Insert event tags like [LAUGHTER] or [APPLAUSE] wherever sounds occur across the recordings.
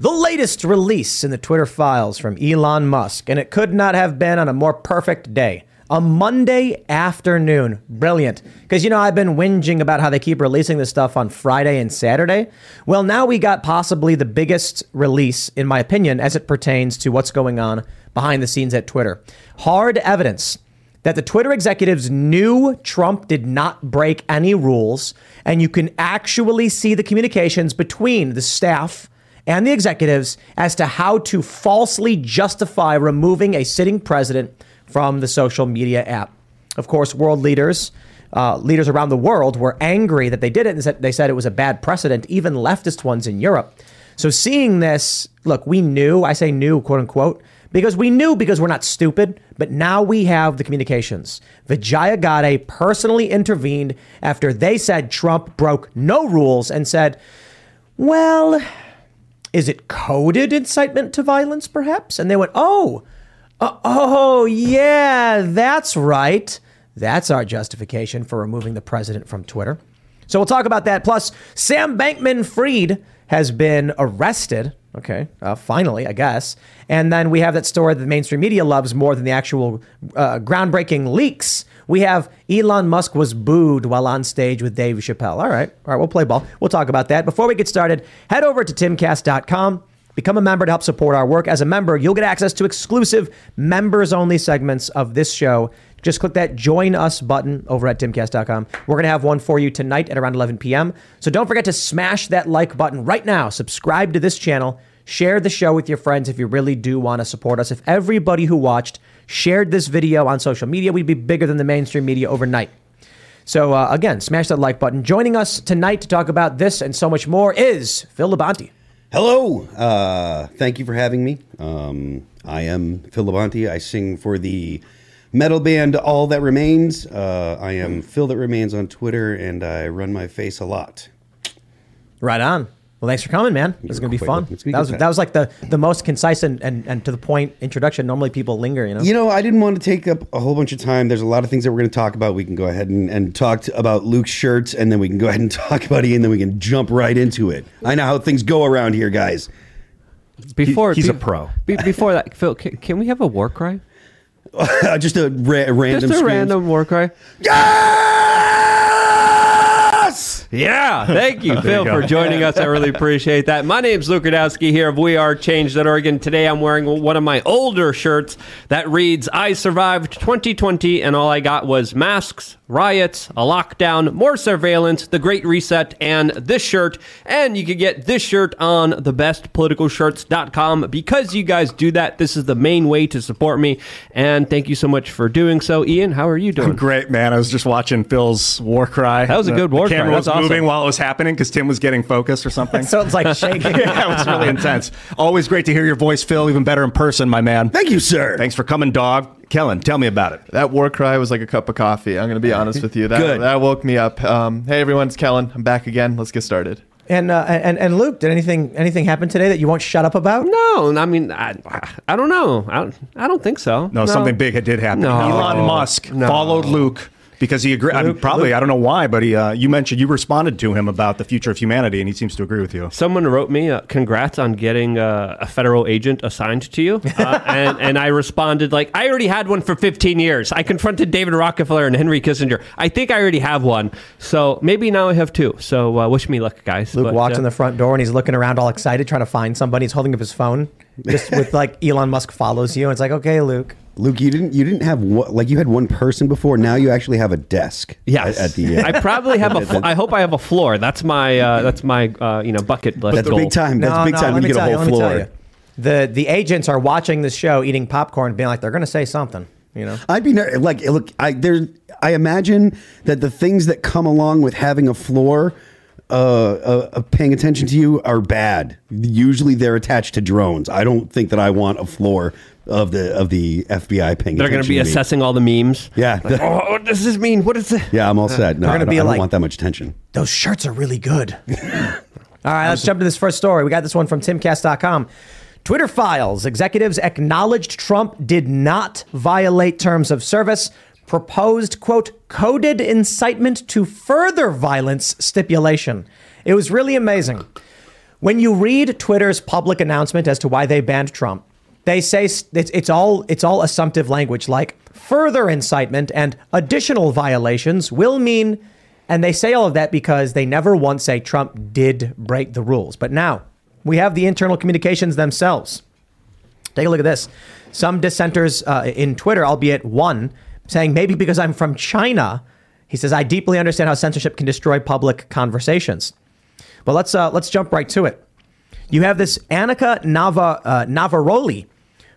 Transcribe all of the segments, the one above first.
The latest release in the Twitter files from Elon Musk, and it could not have been on a more perfect day. A Monday afternoon. Brilliant. Because, you know, I've been whinging about how they keep releasing this stuff on Friday and Saturday. Well, now we got possibly the biggest release, in my opinion, as it pertains to what's going on behind the scenes at Twitter. Hard evidence that the Twitter executives knew Trump did not break any rules, and you can actually see the communications between the staff and the executives as to how to falsely justify removing a sitting president from the social media app. Of course, world leaders, uh, leaders around the world, were angry that they did it and they said it was a bad precedent, even leftist ones in Europe. So seeing this, look, we knew, I say knew, quote unquote, because we knew because we're not stupid, but now we have the communications. Vijaya Gadde personally intervened after they said Trump broke no rules and said, well, is it coded incitement to violence, perhaps? And they went, oh, uh, oh, yeah, that's right. That's our justification for removing the president from Twitter. So we'll talk about that. Plus, Sam Bankman Fried has been arrested Okay, uh, finally, I guess. And then we have that story that the mainstream media loves more than the actual uh, groundbreaking leaks. We have Elon Musk was booed while on stage with Dave Chappelle. All right, all right, we'll play ball. We'll talk about that. Before we get started, head over to timcast.com. Become a member to help support our work. As a member, you'll get access to exclusive members only segments of this show just click that join us button over at timcast.com. We're going to have one for you tonight at around 11 p.m. So don't forget to smash that like button right now. Subscribe to this channel. Share the show with your friends if you really do want to support us. If everybody who watched shared this video on social media, we'd be bigger than the mainstream media overnight. So uh, again, smash that like button. Joining us tonight to talk about this and so much more is Phil Labonte. Hello. Uh, thank you for having me. Um, I am Phil Labonte. I sing for the metal band All That Remains. Uh, I am Phil That Remains on Twitter, and I run my face a lot. Right on. Well, thanks for coming, man. This is going to be fun. That was, that was like the, the most concise and, and, and to the point introduction. Normally people linger, you know? You know, I didn't want to take up a whole bunch of time. There's a lot of things that we're going to talk about. We can go ahead and, and talk to, about Luke's shirts, and then we can go ahead and [LAUGHS] talk about Ian, and then we can jump right into it. I know how things go around here, guys. Before he, he's be, a pro. Be, before that, Phil, can, can, we have a war cry? [LAUGHS] just a ra- random, just a screams. random war cry. Yes! Yeah, [LAUGHS] thank you, Phil, for joining us. I really appreciate that. My name's Luke Rudowski here of We Are Change.org, and today I'm wearing one of my older shirts that reads, I survived 2020 and all I got was masks, riots, a lockdown, more surveillance, the Great Reset, and this shirt. And you can get this shirt on thebestpoliticalshirts.com. Because you guys do that, this is the main way to support me. And thank you so much for doing so. Ian, how are you doing? Great, man. I was just watching Phil's war cry. That was a good war the cry. was That's moving while it was happening because Tim was getting focused or something. [LAUGHS] so it's like shaking. [LAUGHS] yeah, it was really intense. Always great to hear your voice, Phil. Even better in person, my man. Thank you, sir. Thanks for coming, dog. Kellen, tell me about it. That war cry was like a cup of coffee. I'm going to be honest with you. That, Good. that woke me up. Um, hey, everyone, it's Kellen. I'm back again. Let's get started. And, uh, and and Luke, did anything anything happen today that you won't shut up about? No, I mean, I, I don't know. I don't, I don't think so. No, something big did happen. No. Elon Musk No. followed Luke because he agreed. I mean, probably, Luke- I don't know why, but he. Uh, you mentioned you responded to him about the future of humanity, and he seems to agree with you. Someone wrote me, uh, "Congrats on getting uh, a federal agent assigned to you," uh, [LAUGHS] and and I responded like, "I already had one for 15 years. I confronted David Rockefeller and Henry Kissinger. I think I already have one. So maybe now I have two. So uh, wish me luck, guys." Luke But, walks uh, in the front door and he's looking around all excited, trying to find somebody. He's holding up his phone, just [LAUGHS] with like Elon Musk follows you. And it's like, okay, Luke. Luke, you didn't you didn't have one, like you had one person before. Now you actually have a desk. Yes, At, at the uh, I probably have a. [LAUGHS] Fl- I hope I have a floor. That's my. Uh, that's my. Uh, you know, bucket list. that's goal. big time. That's big time. when you get a tell whole let me tell floor. you. The the agents are watching this show, eating popcorn, being like, they're going to say something. You know, I'd be ner- like, look, I there. I imagine that the things that come along with having a floor uh, uh, paying attention to you are bad. Usually they're attached to drones. I don't think that I want a floor of the of the FBI paying They're going to be to assessing all the memes. Yeah. Like, oh, what does this mean? What is it? Yeah, I'm all set. No, They're I gonna don't, be I don't like- want that much attention. Those shirts are really good. [LAUGHS] All right, let's jump to this first story. We got this one from timcast.com. Twitter files. Executives acknowledged Trump did not violate terms of service. Proposed, quote, coded incitement to further violence stipulation. It was really amazing. When you read Twitter's public announcement as to why they banned Trump, they say it's, it's all it's all assumptive language like further incitement and additional violations will mean and they say all of that because they never once say Trump did break the rules. But now we have the internal communications themselves. Take a look at this. Some dissenters uh, in Twitter, albeit one, saying maybe because I'm from China, he says I deeply understand how censorship can destroy public conversations. But let's uh, let's jump right to it. You have this Annika Nava, uh, Navaroli,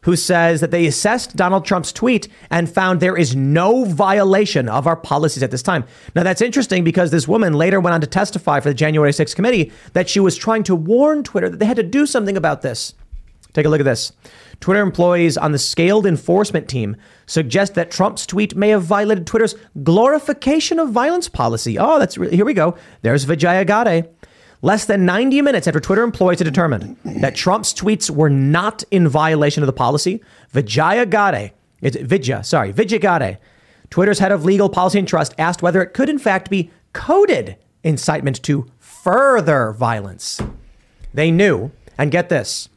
who says that they assessed Donald Trump's tweet and found there is no violation of our policies at this time. Now, that's interesting because this woman later went on to testify for the January 6th committee that she was trying to warn Twitter that they had to do something about this. Take a look at this. Twitter employees on the scaled enforcement team suggest that Trump's tweet may have violated Twitter's glorification of violence policy. Oh, that's re- here we go. There's Vijaya Gadde. Less than 90 minutes after Twitter employees had determined that Trump's tweets were not in violation of the policy, Vijaya Gadde, it's Vijaya, sorry, Vijaya Gadde, Twitter's head of legal policy and trust, asked whether it could in fact be coded incitement to further violence. They knew, and get this,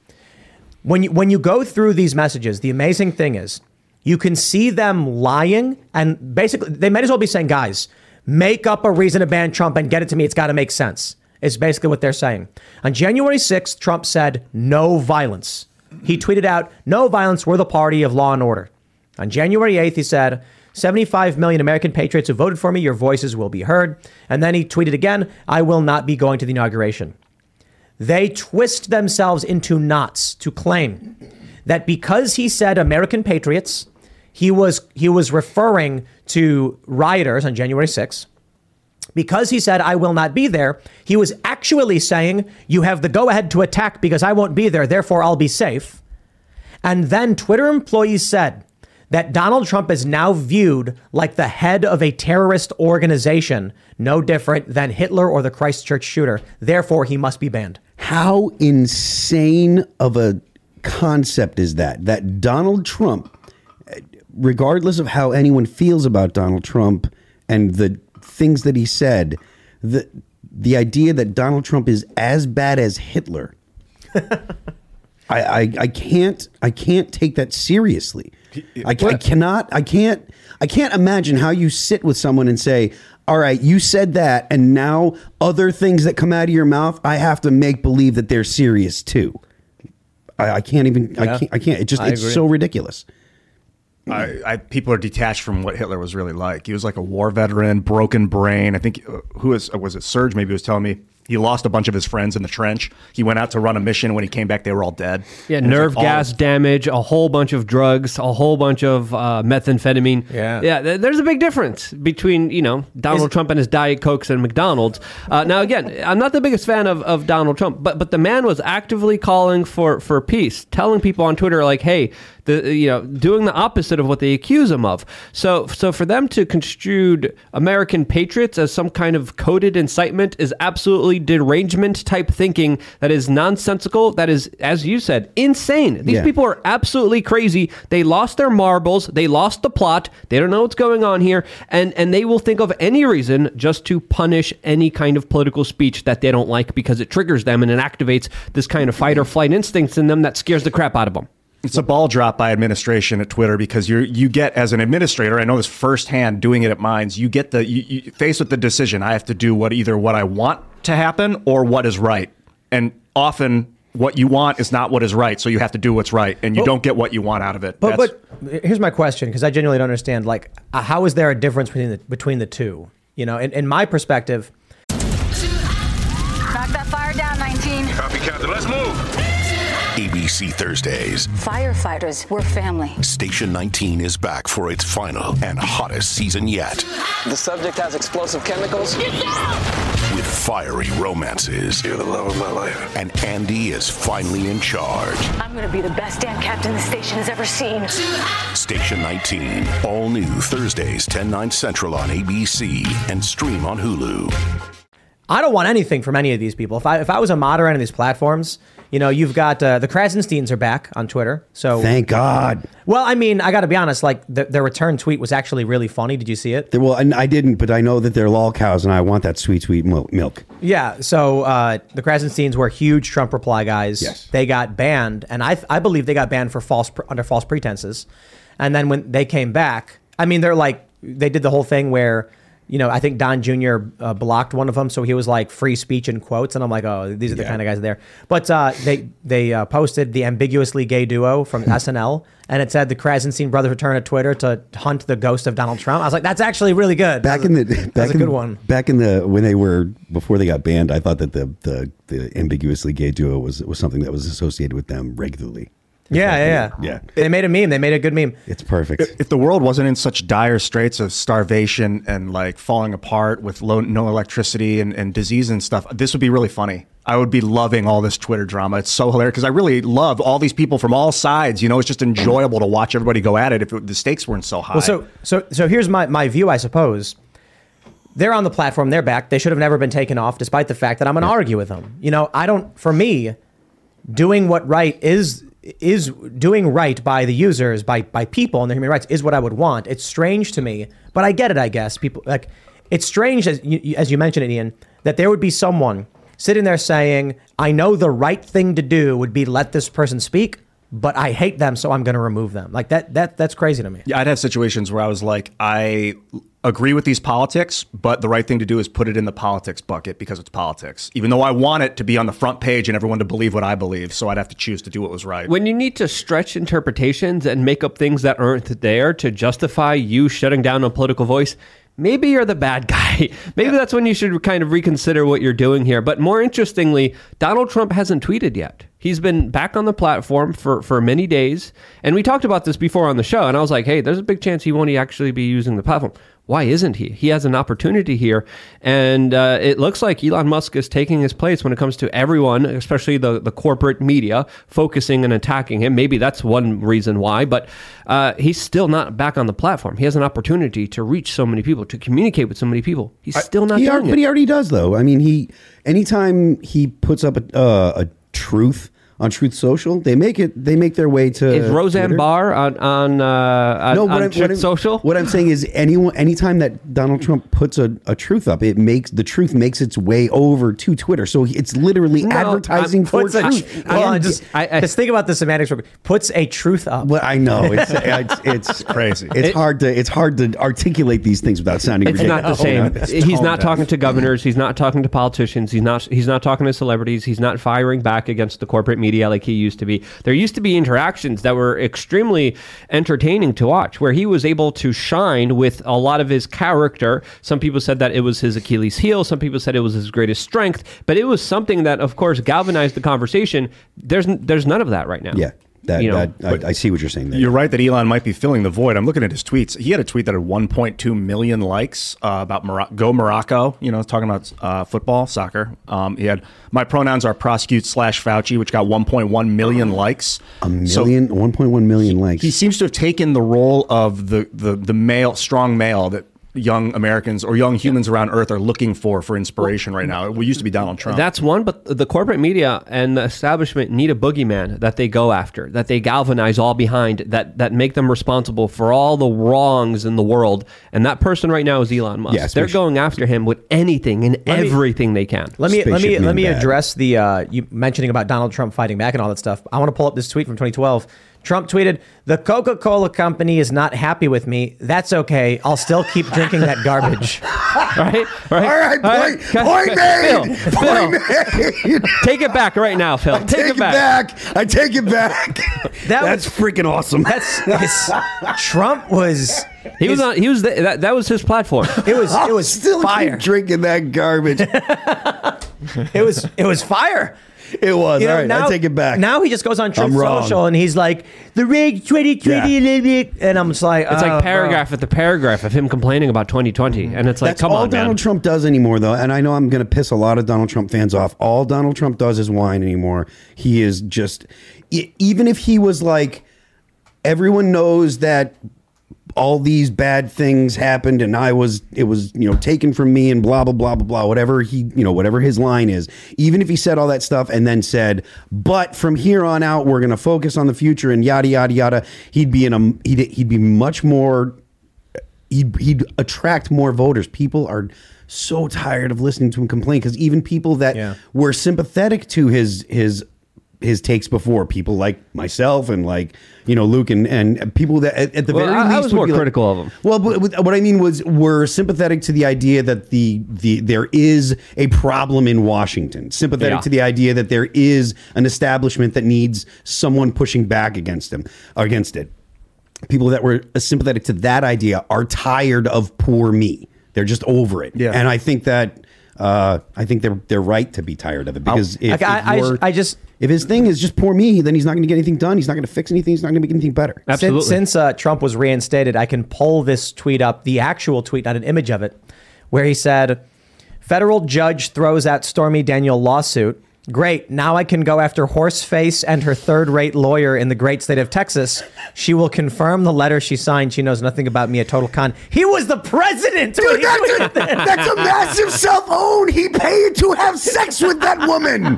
when you when you go through these messages, the amazing thing is you can see them lying and basically they might as well be saying, guys, make up a reason to ban Trump and get it to me. It's got to make sense. Is basically what they're saying. On January 6th, Trump said no violence. He tweeted out, no violence, we're the party of law and order. On January 8th, he said, 75 million American patriots who voted for me, your voices will be heard. And then he tweeted again, I will not be going to the inauguration. They twist themselves into knots to claim that because he said American patriots, he was he was referring to rioters on January 6th. Because he said I will not be there, he was actually saying you have the go ahead to attack because I won't be there, therefore I'll be safe. And then Twitter employees said that Donald Trump is now viewed like the head of a terrorist organization, no different than Hitler or the Christchurch shooter. Therefore, he must be banned. How insane of a concept is that? That Donald Trump, regardless of how anyone feels about Donald Trump and the things that he said, the the idea that Donald Trump is as bad as Hitler, [LAUGHS] I, I I can't I can't take that seriously. I, I cannot I can't I can't imagine how you sit with someone and say, "All right, you said that, and now other things that come out of your mouth, I have to make believe that they're serious too." I, I can't even I can't I can't. It just I it's agree. so ridiculous. I, I, people are detached from what Hitler was really like. He was like a war veteran, broken brain. I think uh, who was was it? Serge maybe was telling me he lost a bunch of his friends in the trench. He went out to run a mission. When he came back, they were all dead. Yeah, And nerve like gas damage, a whole bunch of drugs, a whole bunch of uh, methamphetamine. Yeah. yeah. th- There's a big difference between you know Donald Trump and his Diet Cokes and McDonald's. Uh, now, again, I'm not the biggest fan of, of Donald Trump, but but the man was actively calling for for peace, telling people on Twitter like, hey. The, you know, doing the opposite of what they accuse him of. So, so for them to construe American patriots as some kind of coded incitement is absolutely derangement type thinking that is nonsensical. That is, as you said, insane. These Yeah. people are absolutely crazy. They lost their marbles. They lost the plot. They don't know what's going on here, and and they will think of any reason just to punish any kind of political speech that they don't like because it triggers them and it activates this kind of fight or flight instincts in them that scares the crap out of them. It's a ball drop by administration at Twitter because you you get as an administrator. I know this firsthand doing it at Minds. You get the you, you faced with the decision. I have to do what either what I want to happen or what is right, and often what you want is not what is right. So you have to do what's right, and you don't get what you want out of it. But That's- but here's my question because I genuinely don't understand. Like, uh, how is there a difference between the between the two? You know, in, in my perspective, ABC Thursdays. Firefighters, we're family. Station 19 is back for its final and hottest season yet. The subject has explosive chemicals. with fiery romances. You're the love of my life. And Andy is finally in charge. I'm going to be the best damn captain the station has ever seen. Station 19, all new Thursdays, 10, 9 central on ABC and stream on Hulu. I don't want anything from any of these people. If I if I was a moderator on these platforms, you know, you've got uh, the Krasensteins are back on Twitter. So Thank God. well, I mean, I got to be honest. Like the, their return tweet was actually really funny. Did you see it? Well, and I didn't, but I know that they're lol cows, and I want that sweet, sweet milk. Yeah. So uh, the Krasensteins were huge Trump reply guys. Yes. They got banned, and I I believe they got banned for false under false pretenses. And then when they came back, I mean, they're like they did the whole thing where. You know, I think Don Jr. Uh, blocked one of them, so he was like free speech in quotes, and I'm like, oh, these are the Yeah. kind of guys there. But uh, they they uh, posted the ambiguously gay duo from SNL, and it said the Krasenstein brothers return to Twitter to hunt the ghost of Donald Trump. I was like, that's actually really good. Back That's in the that's back a good one. Back in the when they were before they got banned, I thought that the the, the ambiguously gay duo was was something that was associated with them regularly. Yeah, yeah, yeah. Yeah. They made a meme. They made a good meme. It's perfect. If the world wasn't in such dire straits of starvation and like falling apart with low, no electricity and, and disease and stuff, this would be really funny. I would be loving all this Twitter drama. It's so hilarious because I really love all these people from all sides. You know, it's just enjoyable to watch everybody go at it if it, the stakes weren't so high. Well, so so so here's my my view. I suppose they're on the platform. They're back. They should have never been taken off, despite the fact that I'm going to argue with them. You know, I don't. For me, doing what right is is doing right by the users, by by people and their human rights is what I would want. It's strange to me, but I get it. I guess people like it's strange as you, as you mentioned it, Ian, that there would be someone sitting there saying, "I know the right thing to do would be let this person speak." But I hate them, so I'm going to remove them. Like that. That that's crazy to me. Yeah, I'd have situations where I was like, I agree with these politics, but the right thing to do is put it in the politics bucket because it's politics. Even though I want it to be on the front page and everyone to believe what I believe, so I'd have to choose to do what was right. When you need to stretch interpretations and make up things that aren't there to justify you shutting down a political voice, maybe you're the bad [LAUGHS] guy. maybe that's when you should kind of reconsider what you're doing here. But more interestingly, Donald Trump hasn't tweeted yet. He's been back on the platform for, for many days. And we talked about this before on the show. And I was like, hey, there's a big chance he won't actually be using the platform. Why isn't he? He has an opportunity here. And uh, it looks like Elon Musk is taking his place when it comes to everyone, especially the, the corporate media, focusing and attacking him. Maybe that's one reason why. But uh, he's still not back on the platform. He has an opportunity to reach so many people, to communicate with so many people. He's still not he doing al- it. But he already does, though. I mean, he anytime he puts up a, uh, a truth on Truth Social, they make it. They make their way to. is Roseanne Twitter. Barr on on, uh, on, No, on I'm, Truth what I'm- Social? What I'm saying is, anyone, anytime that Donald Trump puts a, a truth up, it makes the truth makes its way over to Twitter. So it's literally No, advertising I'm- for Puts a, truth. hold on, And- just, I- I- just think about the semantics. Puts a truth up. Well, I know [LAUGHS] it's it's, it's crazy. It's hard to it's hard to articulate these things without sounding. It's not the ridiculous. same. He's not talking to governors. He's not talking to politicians. He's not. He's not talking to celebrities. He's not firing back against the corporate media like he used to be. There used to be interactions that were extremely entertaining to watch, where he was able to shine with a lot of his character. Some people said that it was his Achilles heel. Some people said it was his greatest strength. But it was something that, of course, galvanized the conversation. There's there's none of that right now. Yeah, that, You know, that I, I see what you're saying there. You're right that Elon might be filling the void. I'm looking at his tweets. He had a tweet that had 1.2 million likes uh, about Mor- Go Morocco, you know, talking about uh, football, soccer. Um, he had, my pronouns are prosecute slash Fauci, which got 1.1 million likes. a million, 1.1 million likes. He seems to have taken the role of the, the, the male, strong male that young Americans or young humans around Earth are looking for for inspiration right now. It used to be Donald Trump. That's one, but the corporate media and the establishment need a boogeyman that they go after, that they galvanize all behind, that that make them responsible for all the wrongs in the world. And that person right now is Elon Musk. Yeah, They're going after him with anything and me- everything they can. Let me let me let Man me bad. address the uh, you mentioning about Donald Trump fighting back and all that stuff. I want to pull up this tweet from 2012. Trump tweeted, "The Coca-Cola company is not happy with me. That's okay. I'll still keep drinking that garbage." [LAUGHS] right? Right? All right, point, Phil, point made. Phil, Point made. [LAUGHS] take it back right now, Phil. I Take, take it back. back. I take it back. That That's was- freaking awesome. That's it's, Trump was He was on. He was the, that. That was his platform. it was it I'll was still keep fire. drinking that garbage. [LAUGHS] It was it was fire. [LAUGHS] It was. You know, All right, now, I take it back. Now he just goes on Truth I'm wrong. Social and he's like, the rig 2020, and I'm just like, It's oh, like bro. paragraph after paragraph of him complaining about 2020, mm-hmm. and it's like, That's come all on, Donald man. Trump does anymore, though. And I know I'm going to piss a lot of Donald Trump fans off. All Donald Trump does is whine anymore. He is just, even if he was like, everyone knows that all these bad things happened and I was it was you know taken from me and blah blah blah blah blah whatever he you know whatever his line is even if he said all that stuff and then said but from here on out we're going to focus on the future and yada yada yada he'd be in a he'd, he'd be much more he'd, he'd attract more voters. People are so tired of listening to him complain because even people that Yeah. were sympathetic to his his his takes before, people like myself and like you know Luke and and people that at, at the Well, very I- I least was more like- critical of him. Well, but what what I mean was were sympathetic to the idea that the the there is a problem in Washington. Sympathetic Yeah. to the idea that there is an establishment that needs someone pushing back against him against it people that were sympathetic to that idea are tired of poor me. They're just over it. Yeah. And I think that uh, I think they're they're right to be tired of it because if, Like, I- if I- you're- I just- if his thing is just poor me, then he's not going to get anything done. He's not going to fix anything. He's not going to make anything better. Absolutely. Since, since uh, Trump was reinstated, I can pull this tweet up, the actual tweet, not an image of it, where he said, Federal judge throws out Stormy Daniel lawsuit. Great. Now I can go after Horseface and her third rate lawyer in the great state of Texas. She will confirm the letter she signed. She knows nothing about me, a total con. He was the president. when he tweeted that. that's a massive cell phone. He paid to have sex with that woman.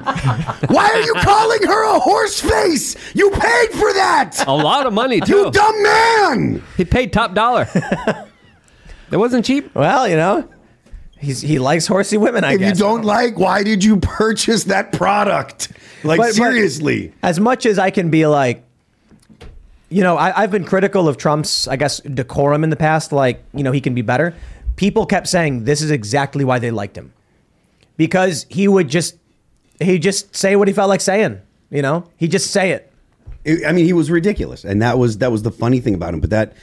Why are you calling her a horseface? You paid for that. a lot of money too. You dumb man. He paid top dollar. [LAUGHS] It wasn't cheap. Well, you know, he's, he likes horsey women, I If you guess. don't like, why did you purchase that product? Like But- but seriously. as much as I can be like, you know, I, I've been critical of Trump's, I guess, decorum in the past. Like, you know, he can be better. People kept saying this is exactly why they liked him, because he would just, he just say what he felt like saying. You know, he just say it. It- I mean, he was ridiculous, and that was that was the funny thing about him. But that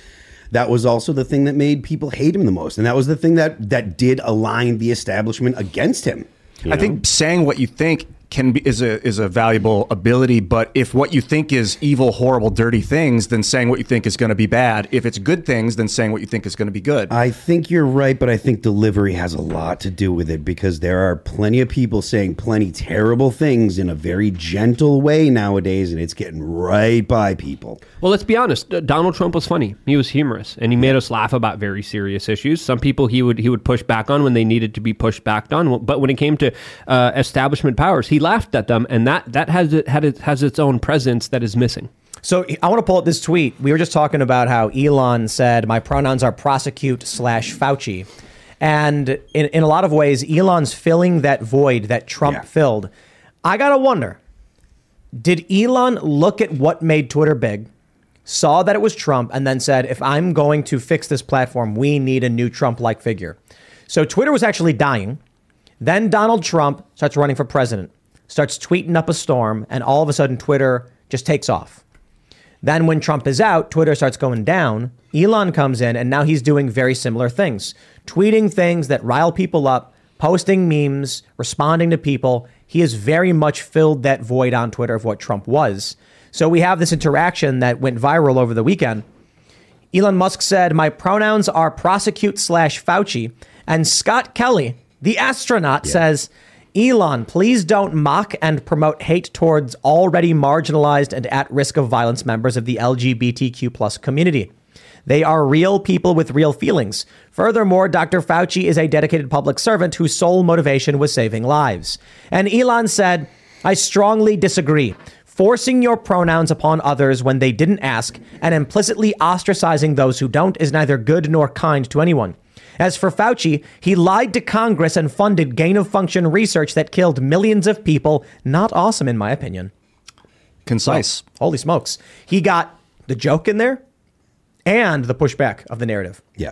that was also the thing that made people hate him the most, and that was the thing that that did align the establishment against him. you I think saying what you think can be is a is a valuable ability, but if what you think is evil, horrible, dirty things, then saying what you think is going to be bad. If it's good things, then saying what you think is going to be good. I think you're right, but I think delivery has a lot to do with it because there are plenty of people saying plenty terrible things in a very gentle way nowadays, and it's getting right by people. Well, let's be honest. uh, Donald Trump was funny. He was humorous, and he made us laugh about very serious issues. Some people he would he would push back on when they needed to be pushed back on. But when it came to uh, establishment powers, he laughed at them, and that that has it had it has its own presence that is missing. So I want to pull up this tweet. We were just talking about how Elon said, "My pronouns are prosecute slash Fauci," and in, in a lot of ways, Elon's filling that void that Trump Yeah. filled. I gotta wonder: Did Elon look at what made Twitter big, saw that it was Trump, and then said, "If I'm going to fix this platform, we need a new Trump-like figure"? So Twitter was actually dying. Then Donald Trump starts running for president, starts tweeting up a storm, and all of a sudden Twitter just takes off. Then when Trump is out, Twitter starts going down. Elon comes in, and now he's doing very similar things, tweeting things that rile people up, posting memes, responding to people. He has very much filled that void on Twitter of what Trump was. So we have this interaction that went viral over the weekend. Elon Musk said, My pronouns are prosecute slash Fauci. And Scott Kelly, the astronaut, says, Elon, please don't mock and promote hate towards already marginalized and at risk of violence members of the LGBTQ plus community. They are real people with real feelings. Furthermore, Dr. Fauci is a dedicated public servant whose sole motivation was saving lives. And Elon said, I strongly disagree. Forcing your pronouns upon others when they didn't ask and implicitly ostracizing those who don't is neither good nor kind to anyone. As for Fauci, he lied to Congress and funded gain of function research that killed millions of people. Not awesome, in my opinion. Concise. Holy smokes. He got the joke in there and the pushback of the narrative. Yeah.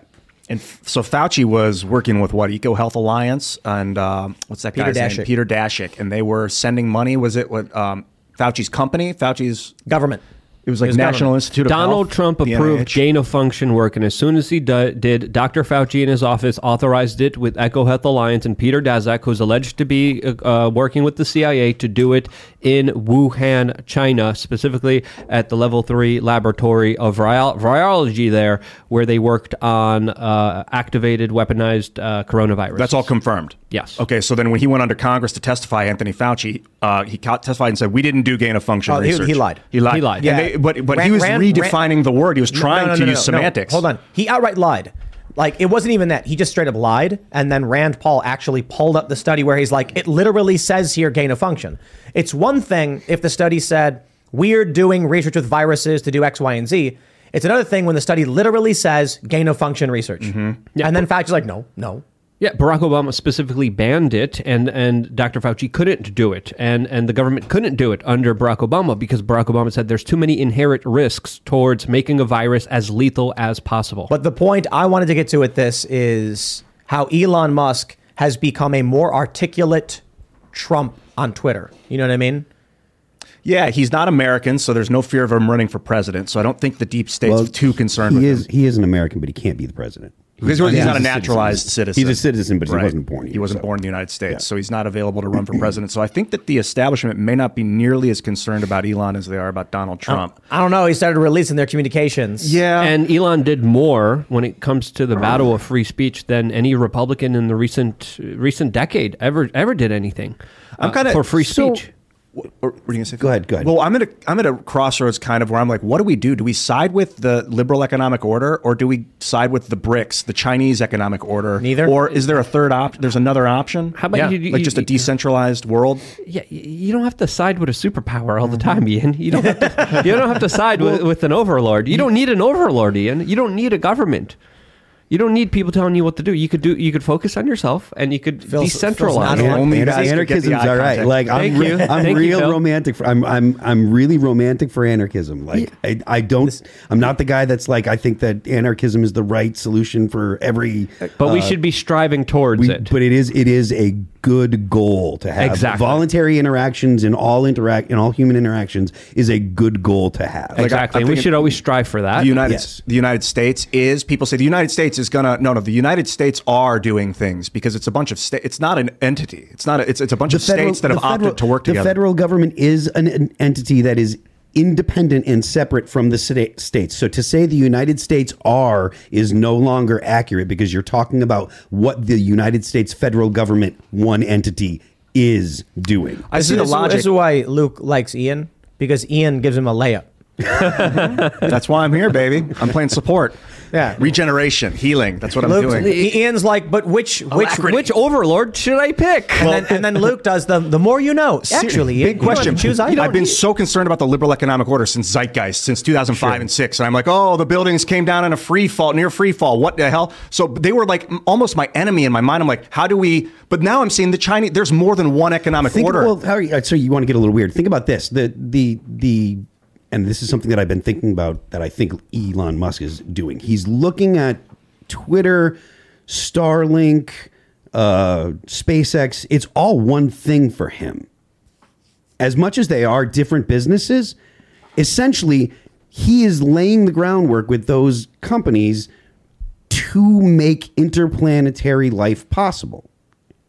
And f- so Fauci was working with what Eco Health Alliance and um, what's that Peter guy's name? Peter Daszak, and they were sending money. Was it what um, Fauci's company? Fauci's Government. It was like His National. Institute of Donald Health, Trump approved gain of function work, and as soon as he do- did, Dr. Fauci in his office authorized it with EcoHealth Alliance and Peter Daszak, who's alleged to be uh, working with the CIA to do it in Wuhan, China, specifically at the level three laboratory of virology there, where they worked on uh, activated, weaponized uh, coronavirus. That's all confirmed. Yes. Okay, so then when he went under Congress to testify, Anthony Fauci, uh, he testified and said, "We didn't do gain of function Oh, he- research." he lied. He lied. He lied. Yeah. they- but but he was Rand- redefining the word. He was trying no, no, to no, use no, no. semantics. Hold on. He outright lied. Like it wasn't even that. He just straight up lied, and then Rand Paul actually pulled up the study where he's like, it literally says here gain of function. It's one thing if the study said we're doing research with viruses to do X, Y, and Z. It's another thing when the study literally says gain of function research, Mm-hmm. and then fact is like, no, no. Yeah, Barack Obama specifically banned it, and, and Dr. Fauci couldn't do it, and, and the government couldn't do it under Barack Obama because Barack Obama said there's too many inherent risks towards making a virus as lethal as possible. But the point I wanted to get to with this is how Elon Musk has become a more articulate Trump on Twitter. You know what I mean? Yeah, he's not American, so there's no fear of him running for president. So I don't think the deep state's too concerned He with is him. he is an American, but he can't be the president. Because he's, Yeah. not a naturalized citizen. He's a citizen, but Right. he wasn't born here. He wasn't so. born in the United States, so he's not available to run for president. So I think that the establishment may not be nearly as concerned about Elon as they are about Donald Trump. I don't know. He started releasing their communications. yeah, and Elon did more when it comes to the battle of free speech than any Republican in the recent recent decade ever ever did anything. I'm uh, kinda- for free speech. What, what were you gonna say? Go ahead, go ahead. Well, I'm at a I'm at a crossroads kind of where I'm like, what do we do? Do we side with the liberal economic order, or do we side with the BRICS, the Chinese economic order? Neither. Or is there a third option? There's another option. How about Yeah, you, you- like just a you- decentralized world? Yeah, you don't have to side with a superpower all the Mm-hmm. time, Ian. You don't have to, you don't have to side [LAUGHS] with, with an overlord. You don't need an overlord, Ian. You don't need a government. You don't need people telling you what to do. You could do. You could focus on yourself, and you could Phil's- Phil's decentralize. not An- on- Only you an- guys the anarchism's all right. contact. Like I'm, re- [LAUGHS] I'm Thank you, real Phil. romantic. For, I'm I'm I'm really romantic for anarchism. Like I, I don't. I'm not the guy that's like I think that anarchism is the right solution for every. But we uh, should be striving towards we- it. But it is it is a good goal to have. Exactly. Voluntary interactions in all interact in all human interactions is a good goal to have. Like, exactly. I'm and we thinking- should always strive for that. The United Yes. the United States is people say the United States is gonna no no the United States are doing things because it's a bunch of sta- it's not an entity it's not a, it's it's a bunch of states that have the federal- opted to work together. the together. federal government is an, an entity that is independent and separate from the sta- states. So to say the United States are is no longer accurate because you're talking about what the United States federal government, one entity, is doing. I This see the logic. this is why Luke likes Ian because Ian gives him a layup. Mm-hmm. That's why I'm here, baby. I'm playing support. Yeah. regeneration, healing. That's what I'm Luke, doing. Ian's like, but which which Alacrity. Which overlord should I pick? and, then, and then Luke does the the more you know. Actually, Ian, big you don't have to question. Choose either. I've been so concerned about the liberal economic order since Zeitgeist, since 2005 and six, and I'm like, oh, the buildings came down in a free fall, near free fall. What the hell? So they were like almost my enemy in my mind. I'm like, how do we? But now I'm seeing the Chinese. There's more than one economic Think, order. well, how are uh, you, so you want to get a little weird. Think about this. The the the and this is something that I've been thinking about that I think Elon Musk is doing. He's looking at Twitter, Starlink, uh, SpaceX. It's all one thing for him. As much as they are different businesses, essentially he is laying the groundwork with those companies to make interplanetary life possible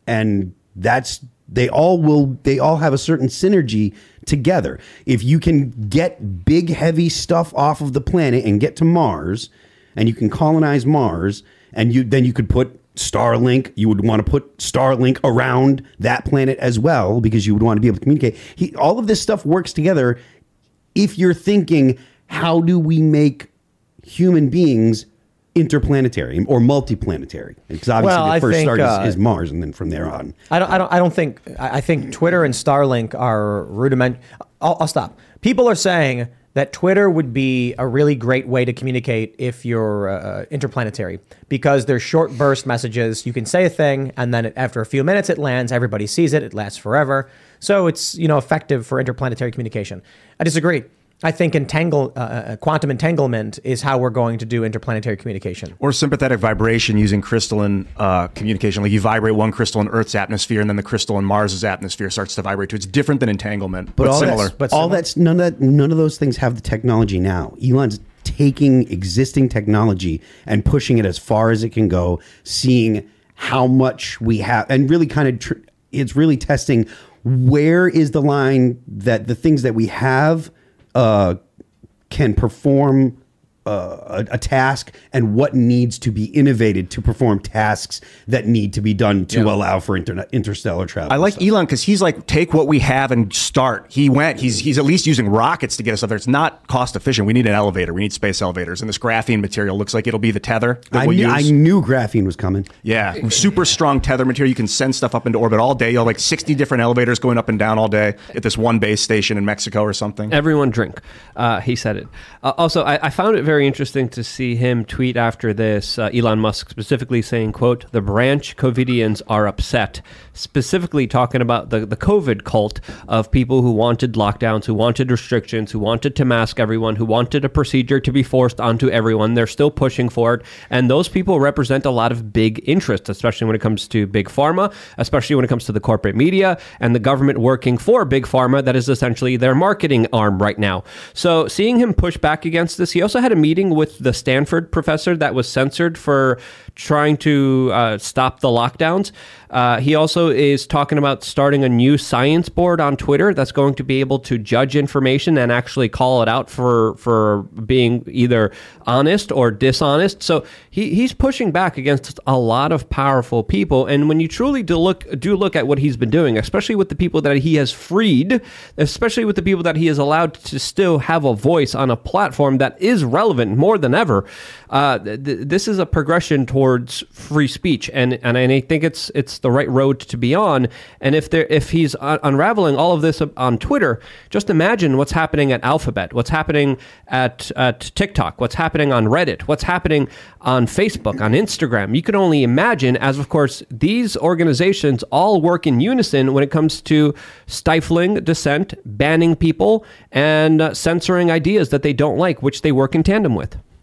and that's they all will they all have a certain synergy together. If you can get big heavy stuff off of the planet and get to mars and you can colonize mars and you then you could put starlink you would want to put starlink around that planet as well because you would want to be able to communicate. He, all of this stuff works together if you're thinking how do we make human beings interplanetary or multiplanetary because obviously Well, the first think, start uh, is, is mars and then from there on I don't. I don't. I don't think. I I think Twitter and Starlink are rudiment. I'll, I'll stop. People are saying that Twitter would be a really great way to communicate if you're uh, interplanetary because there's short burst messages. You can say a thing, and then after a few minutes, it lands. Everybody sees it. It lasts forever. So it's you know effective for interplanetary communication. I disagree. I think entangle, uh, uh, quantum entanglement is how we're going to do interplanetary communication. Or sympathetic vibration using crystalline uh, communication. Like you vibrate one crystal in Earth's atmosphere, and then the crystal in Mars's atmosphere starts to vibrate too. It's different than entanglement, but, all similar. That's, but all similar. that's none of that. None of those things have the technology now. Elon's taking existing technology and pushing it as far as it can go, seeing how much we have, and really kind of tr- it's really testing where is the line that the things that we have uh, can perform uh, a, a task and what needs to be innovated to perform tasks that need to be done to allow for internet, interstellar travel. I like Elon because he's like, take what we have and start. He went. He's he's at least using rockets to get us up there. It's not cost efficient. We need an elevator. We need space elevators. And this graphene material looks like it'll be the tether that I, we'll knew, I knew graphene was coming. yeah, super strong tether material. You can send stuff up into orbit all day. You'll have like 60 different elevators going up and down all day at this one base station in Mexico or something. Everyone drink. Uh, he said it. Uh, also, I, I found it very interesting to see him tweet after this. Uh, Elon Musk specifically saying, "quote The branch Covidians are upset." Specifically talking about the the COVID cult of people who wanted lockdowns, who wanted restrictions, who wanted to mask everyone, who wanted a procedure to be forced onto everyone. They're still pushing for it, and those people represent a lot of big interest, especially when it comes to big pharma, especially when it comes to the corporate media and the government working for big pharma. That is essentially their marketing arm right now. So seeing him push back against this, he also had a meeting with the Stanford professor that was censored for trying to uh, stop the lockdowns. Uh, he also is talking about starting a new science board on Twitter that's going to be able to judge information and actually call it out for for being either honest or dishonest. So he, he's pushing back against a lot of powerful people. And when you truly do look do look at what he's been doing, especially with the people that he has freed, especially with the people that he has allowed to still have a voice on a platform that is relevant more than ever, uh, th- th- this is a progression towards free speech, and and I think it's it's the right road to be on. And if there if he's un- unraveling all of this on Twitter, just imagine what's happening at Alphabet, what's happening at at TikTok, what's happening on Reddit, what's happening on Facebook, on Instagram. You can only imagine, as of course these organizations all work in unison when it comes to stifling dissent, banning people, and uh, censoring ideas that they don't like, which they work in tandem with.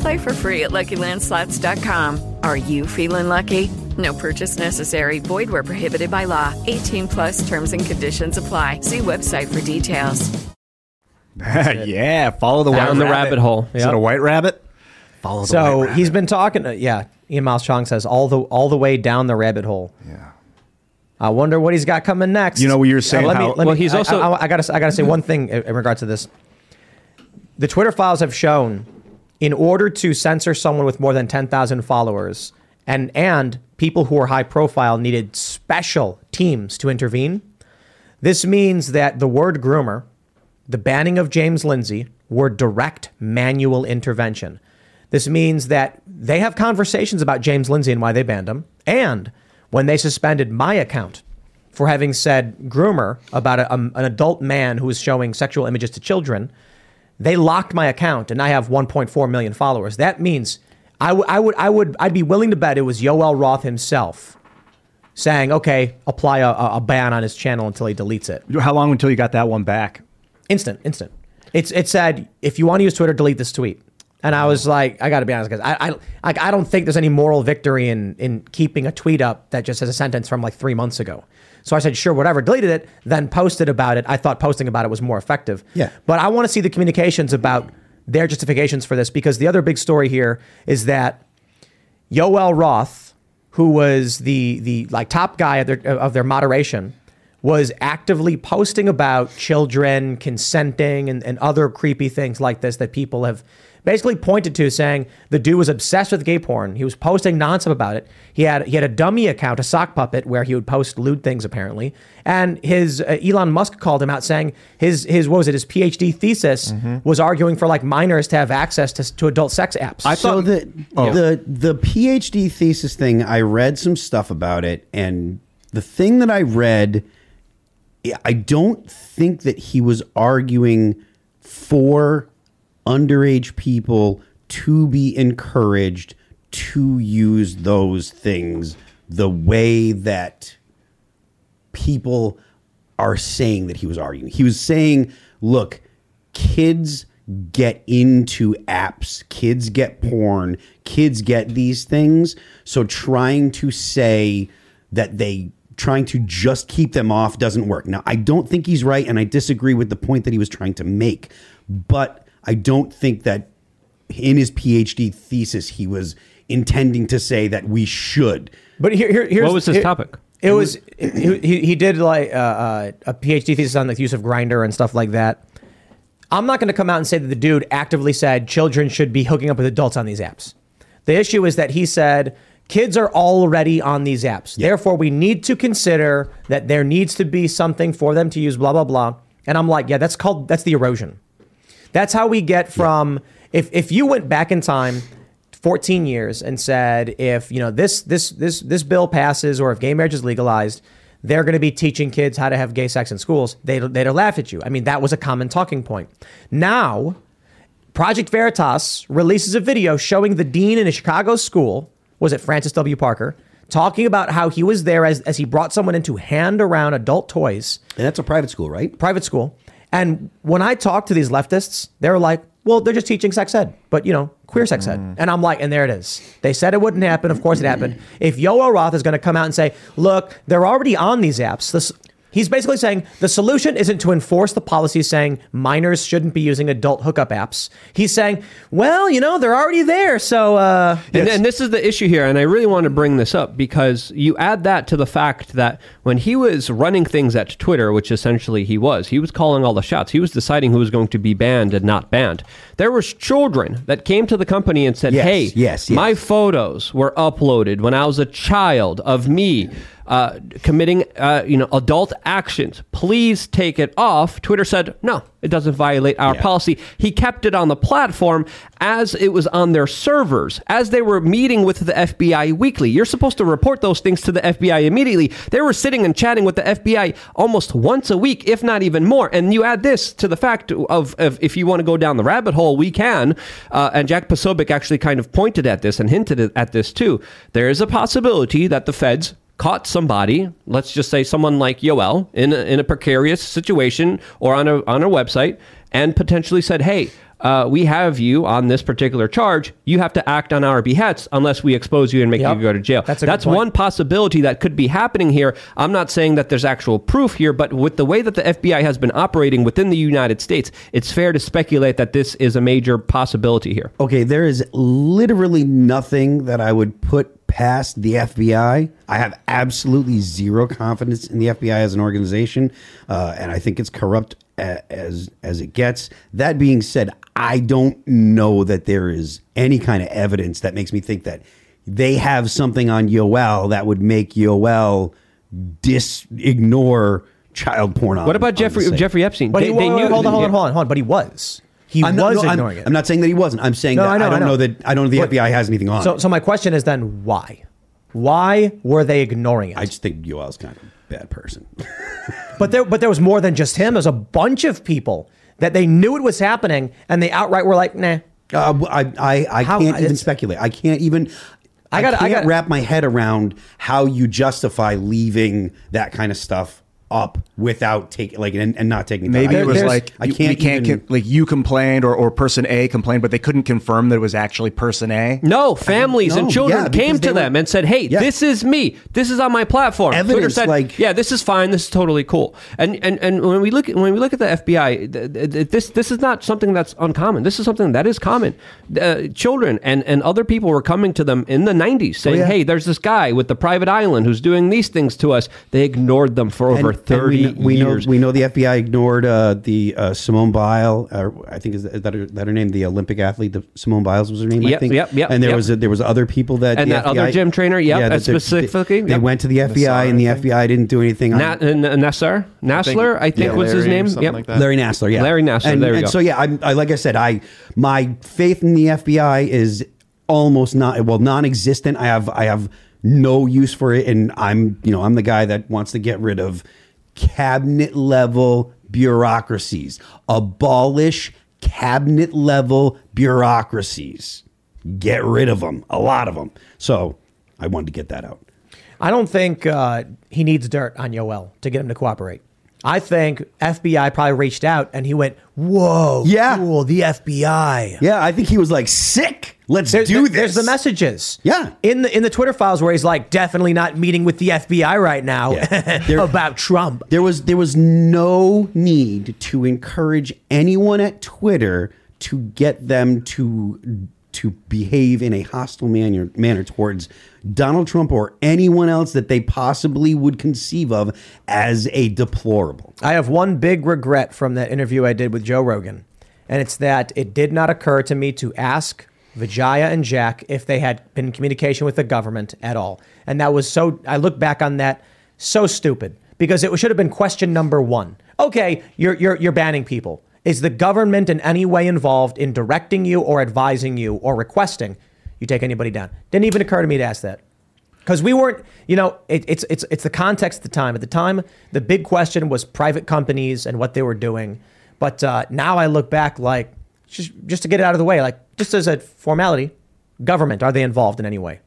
Play for free at LuckyLandSlots.com. Are you feeling lucky? No purchase necessary. Void where prohibited by law. 18 plus terms and conditions apply. See website for details. [LAUGHS] yeah, follow the Down white the rabbit. rabbit hole. Is it a white rabbit? Follow the So white rabbit. he's been talking. To, yeah, Ian Miles Cheong says all the all the way down the rabbit hole. Yeah. I wonder what he's got coming next. You know what you were Uh, saying let me, how- let Well, me- he's I- also- I, I, gotta. I gotta say [LAUGHS] one thing in in regards to this. The Twitter files have shown, in order to censor someone with more than ten thousand followers, and and people who are high profile needed special teams to intervene. This means that the word groomer, the banning of James Lindsay, were direct manual intervention. This means that they have conversations about James Lindsay and why they banned him. And when they suspended my account for having said groomer about a, um, an adult man who was showing sexual images to children, they locked my account and I have 1.4 million followers. That means I, w- I would, I would, I'd be willing to bet it was Yoel Roth himself saying, okay, apply a, a a ban on his channel until he deletes it. How long until you got that one back? Instant, instant. It's it said if you want to use Twitter, delete this tweet. And I was like, I got to be honest, guys. I, I I don't think there's any moral victory in in keeping a tweet up that just has a sentence from like three months ago. So I said, sure, whatever. Deleted it, then posted about it. I thought posting about it was more effective. Yeah. But I want to see the communications about their justifications for this because the other big story here is that Yoel Roth, who was the the like top guy of their, of their moderation, was actively posting about children consenting and, and other creepy things like this that people have basically pointed to saying the dude was obsessed with gay porn. He was posting nonstop about it. He had he had a dummy account, a sock puppet, where he would post lewd things apparently. And his uh, Elon Musk called him out saying his his what was it his PhD thesis was arguing for like minors to have access to, to adult sex apps. I so the Oh. the the PhD thesis thing, I read some stuff about it, and the thing that I read, I don't think that he was arguing for underage people to be encouraged to use those things the way that people are saying that he was arguing. He was saying, look, kids get into apps, kids get porn, kids get these things. So trying to say that they trying to just keep them off doesn't work. Now, I don't think he's right and I disagree with the point that he was trying to make, but I don't think that in his PhD thesis he was intending to say that we should. But here, here here's What was his here- topic? It was he, he he did like uh, uh, a PhD thesis on the use of Grindr and stuff like that. I'm not going to come out and say that the dude actively said children should be hooking up with adults on these apps. The issue is that he said kids are already on these apps. Therefore, we need to consider that there needs to be something for them to use. Blah blah blah. And I'm like, yeah, that's called that's the erosion. That's how we get from if if you went back in time 14 years and said if you know this this this this bill passes or if gay marriage is legalized they're going to be teaching kids how to have gay sex in schools they'd, they'd have laughed at you. I mean that was a common talking point. Now project veritas releases a video showing the dean in a chicago school was it francis w. Parker talking about how he was there as, as he brought someone in to hand around adult toys. And that's a private school, right? private school. And when I talk to these leftists, they're like, well, they're just teaching sex ed, but you know, queer sex ed. Mm. And I'm like, and there it is. They said it wouldn't happen. Of course it happened. [CLEARS THROAT] If Yoel Roth is going to come out and say, look, they're already on these apps. This, he's basically saying the solution isn't to enforce the policy saying minors shouldn't be using adult hookup apps. He's saying, well, you know, they're already there. So, uh, And, and this is the issue here, and I really want to bring this up because you add that to the fact that when he was running things at Twitter, which essentially he was, he was calling all the shots. He was deciding who was going to be banned and not banned. There was children that came to the company and said, Yes, "Hey, yes, yes. my photos were uploaded when I was a child of me." Uh, committing, uh, you know, adult actions. Please take it off. Twitter said no. It doesn't violate our policy. He kept it on the platform as it was on their servers, as they were meeting with the FBI weekly. You're supposed to report those things to the FBI immediately. They were sitting and chatting with the FBI almost once a week, if not even more. And you add this to the fact of, of if you want to go down the rabbit hole, we can. Uh, and Jack Posobiec actually kind of pointed at this and hinted at this too. There is a possibility that the feds caught somebody, let's just say someone like Yoel, in a, in a precarious situation or on a on a website, and potentially said, "Hey, uh, we have you on this particular charge. You have to act on our behests unless we expose you and make Yep. you go to jail." That's That's one possibility that could be happening here. I'm not saying that there's actual proof here, but with the way that the FBI has been operating within the United States, it's fair to speculate that this is a major possibility here. Okay, there is literally nothing that I would put past the FBI. I have absolutely zero confidence in the FBI as an organization, uh, and I think it's corrupt as as it gets. That being said, I don't know that there is any kind of evidence that makes me think that they have something on Yoel that would make Yoel dis ignore child porn. What about on Jeffrey site. Jeffrey Epstein? but They- he, they hold, knew- hold on, hold on, yeah. hold on, hold on. But he was. He I'm not, was no, I'm- ignoring it. I'm not saying that he wasn't. I'm saying No, that I I, know, I don't know. know. that I don't know the But- FBI has anything on. So, it. so my question is then why? Why were they ignoring it? I just think Yoel's kind of a bad person. [LAUGHS] But there, but there was more than just him. There's a bunch of people that they knew it was happening, and they outright were like, "Nah." Uh, I I, I How- can't even speculate. I can't even. I, I gotta- I can't gotta- wrap my head around how you justify leaving that kind of stuff up without taking like and, and not taking. Maybe I- it was like I can't. we can't even- con- like you complained or, or person A complained, but they couldn't confirm that it was actually person A. No, families and No, children yeah, came to were- them and said, "Hey, Yeah. this is me. This is on my platform." Twitter said, like- "Yeah, this is fine. This is totally cool." And and and when we look at, when we look at the FBI, th- th- th- this this is not something that's uncommon. This is something that is common. Uh, children and and other people were coming to them in the '90s saying, Oh, yeah. "Hey, there's this guy with the private island who's doing these things to us." They ignored them for over And- 30 And we, we years. know we know the FBI ignored uh, the uh, Simone Biles. Uh, I think is that, is that, her, that her name? The Olympic athlete, the Simone Biles was her name. I think. yep, yep, And there yep. was a, there was other people that And the that other gym trainer, yep, that they- specifically, They, yep. went to the FBI, Nassar, and the FBI didn't do anything. Na- uh, Nassar, Nassler, I think, yeah, was his Larry or name. Yep. like that. Larry Nassler, yeah, Larry Nassler, And, there we and go. so yeah, I, I like I said, I my faith in the FBI is almost not well non-existent. I have I have no use for it, and I'm you know I'm the guy that wants to get rid of cabinet level bureaucracies, abolish cabinet level bureaucracies, get rid of them, a lot of them. So I wanted to get that out. I don't think uh, he needs dirt on Yoel to get him to cooperate. I think FBI probably reached out and he went, "Whoa, Yeah. cool, the FBI." Yeah, I think he was like sick. Let's There- do there- this. There's the messages. Yeah. In the in the Twitter files where he's like, definitely not meeting with the FBI right now [LAUGHS] There- about Trump. There was there was no need to encourage anyone at Twitter to get them to to behave in a hostile manner manner towards Donald Trump or anyone else that they possibly would conceive of as a deplorable. I have one big regret from that interview I did with Joe Rogan, and it's that it did not occur to me to ask Vijaya and Jack if they had been in communication with the government at all. And that was so, I look back on that, so stupid because it should have been question number one. Okay, you're, you're, you're banning people. Is the government in any way involved in directing you or advising you or requesting you take anybody down? Didn't even occur to me to ask that. Because we weren't you know it, it's it's it's the context at the time. At the time the big question was private companies and what they were doing. But uh, now i look back like just just to get it out of the way like just as a formality government are they involved in any way?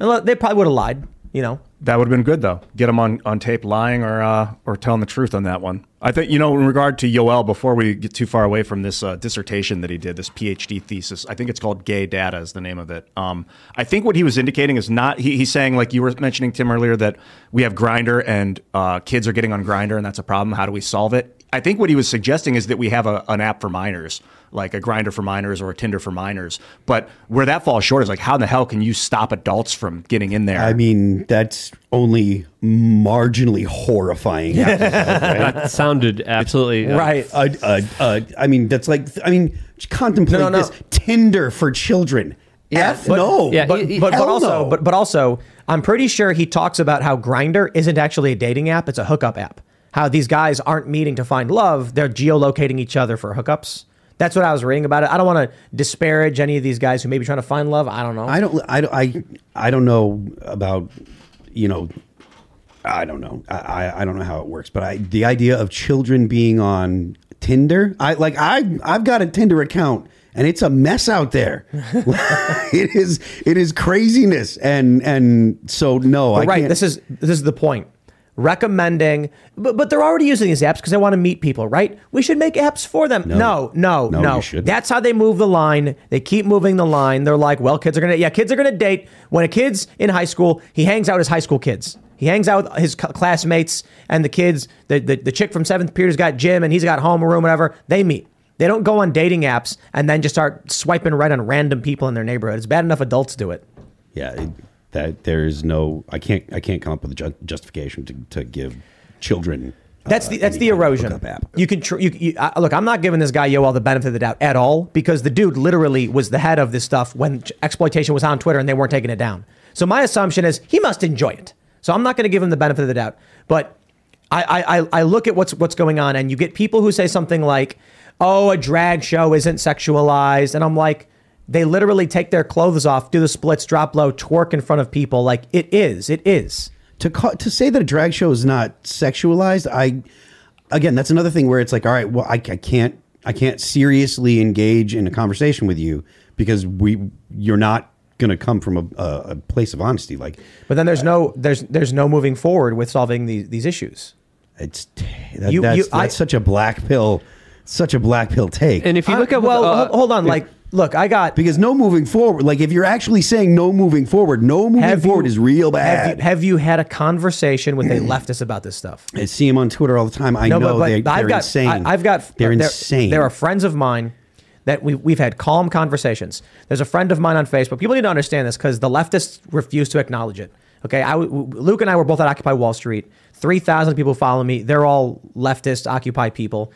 And look, they probably would have lied you know That would have been good though. Get him on, on tape lying or uh, or telling the truth on that one. I think you know in regard to Yoel. Before we get too far away from this uh, dissertation that he did, this PhD thesis, I think it's called "Gay Data" is the name of it. Um, I think what he was indicating is not. He, he's saying like you were mentioning Tim earlier that we have Grindr and uh, kids are getting on Grindr and that's a problem. How do we solve it? I think what he was suggesting is that we have a, an app for minors, like a Grindr for minors or a Tinder for minors. But where that falls short is like, how in the hell can you stop adults from getting in there? I mean, that's only marginally horrifying. [LAUGHS] That sounded absolutely uh, right uh, uh, uh, I mean, that's like, I mean, contemplate No, no, no. this Tinder for children. F But- no. Yeah, but, he- he- but, but also no. but, but also i'm pretty sure he talks about how Grindr isn't actually a dating app it's a hookup app how these guys aren't meeting to find love they're geolocating each other for hookups that's what i was reading about it i don't want to disparage any of these guys who may be trying to find love i don't know I don't, I don't, I, I don't know about, you know, I don't know. I, I, don't know how it works, but I, the idea of children being on Tinder, I like, I, I've got a Tinder account and it's a mess out there. [LAUGHS] [LAUGHS] it is, it is craziness. And, and so no, I right this is this is the point recommending but, but they're already using these apps because they want to meet people right? We should make apps for them. No. No no, No, you shouldn't. that's how they move the line. They keep moving the line. They're like well kids are gonna yeah kids are gonna date when a kid's in high school he hangs out with his high school kids. He hangs out with his cl- classmates and the kids the, the, the chick from seventh period's got gym and he's got homeroom whatever. They meet. They don't go on dating apps and then just start swiping right on random people in their neighborhood. It's bad enough adults do it. Yeah, that there is no, I can't, I can't come up with a ju- justification to, to give children. That's uh, the that's the erosion. app. You can tr- you, you uh, look. I'm not giving this guy Yoel the benefit of the doubt at all because the dude literally was the head of this stuff when exploitation was on Twitter and they weren't taking it down. So my assumption is he must enjoy it. So I'm not going to give him the benefit of the doubt. But I, I I- I look at what's what's going on and you get people who say something like, "Oh, a drag show isn't sexualized," and I'm like. They literally take their clothes off, do the splits, drop low, twerk in front of people. Like it is, it is. to call, to say that a drag show is not sexualized, I again, that's another thing where it's like, all right, well, I, I can't, I can't seriously engage in a conversation with you because we, you're not going to come from a, a, a place of honesty. Like But then there's no there's there's no moving forward with solving these these issues. it's that, You- that's, you- that's I- such a black pill, such a black pill take. And if you look I- at well, uh, hold- hold on, like look, I got because no moving forward, like if you're actually saying no moving forward, no moving forward you- is real Have bad. you, have you had a conversation with a [CLEARS THROAT] leftist about this stuff? I see him on Twitter all the time. I no, know but, but they, got insane. I, have got they're there- insane. There are friends of mine that we we've had calm conversations. There's a friend of mine on Facebook. People need to understand this because the leftists refuse to acknowledge it. Okay, I Luke and I were both at Occupy Wall Street. Three thousand people follow me. They're all leftist Occupy people.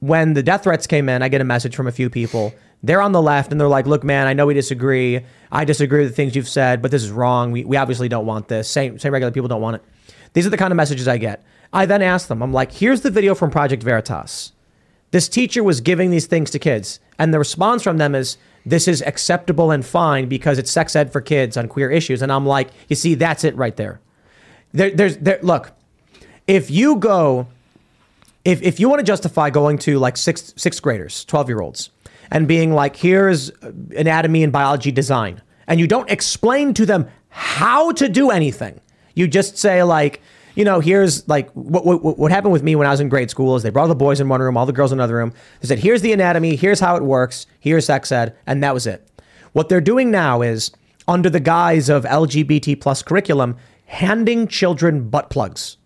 When the death threats came in, I get a message from a few people. They're on the left and they're like, "Look, man, I know we disagree. I disagree with the things you've said, but this is wrong. We, we obviously don't want this. Same same regular people don't want it." These are the kind of messages I get. I then ask them, I'm like, "Here's the video from Project Veritas." this teacher was giving these things to kids and the response from them is this is acceptable and fine because it's sex ed for kids on queer issues and i'm like you see that's it right there, there there's there look if you go if, if you want to justify going to like sixth sixth graders 12 year olds and being like here's anatomy and biology design and you don't explain to them how to do anything you just say like you know, here's like what, what, what happened with me when I was in grade school is they brought all the boys in one room, all the girls in another room. They said, here's the anatomy, here's how it works, here's sex ed, and that was it. What they're doing now is under the guise of LGBT plus curriculum, handing children butt plugs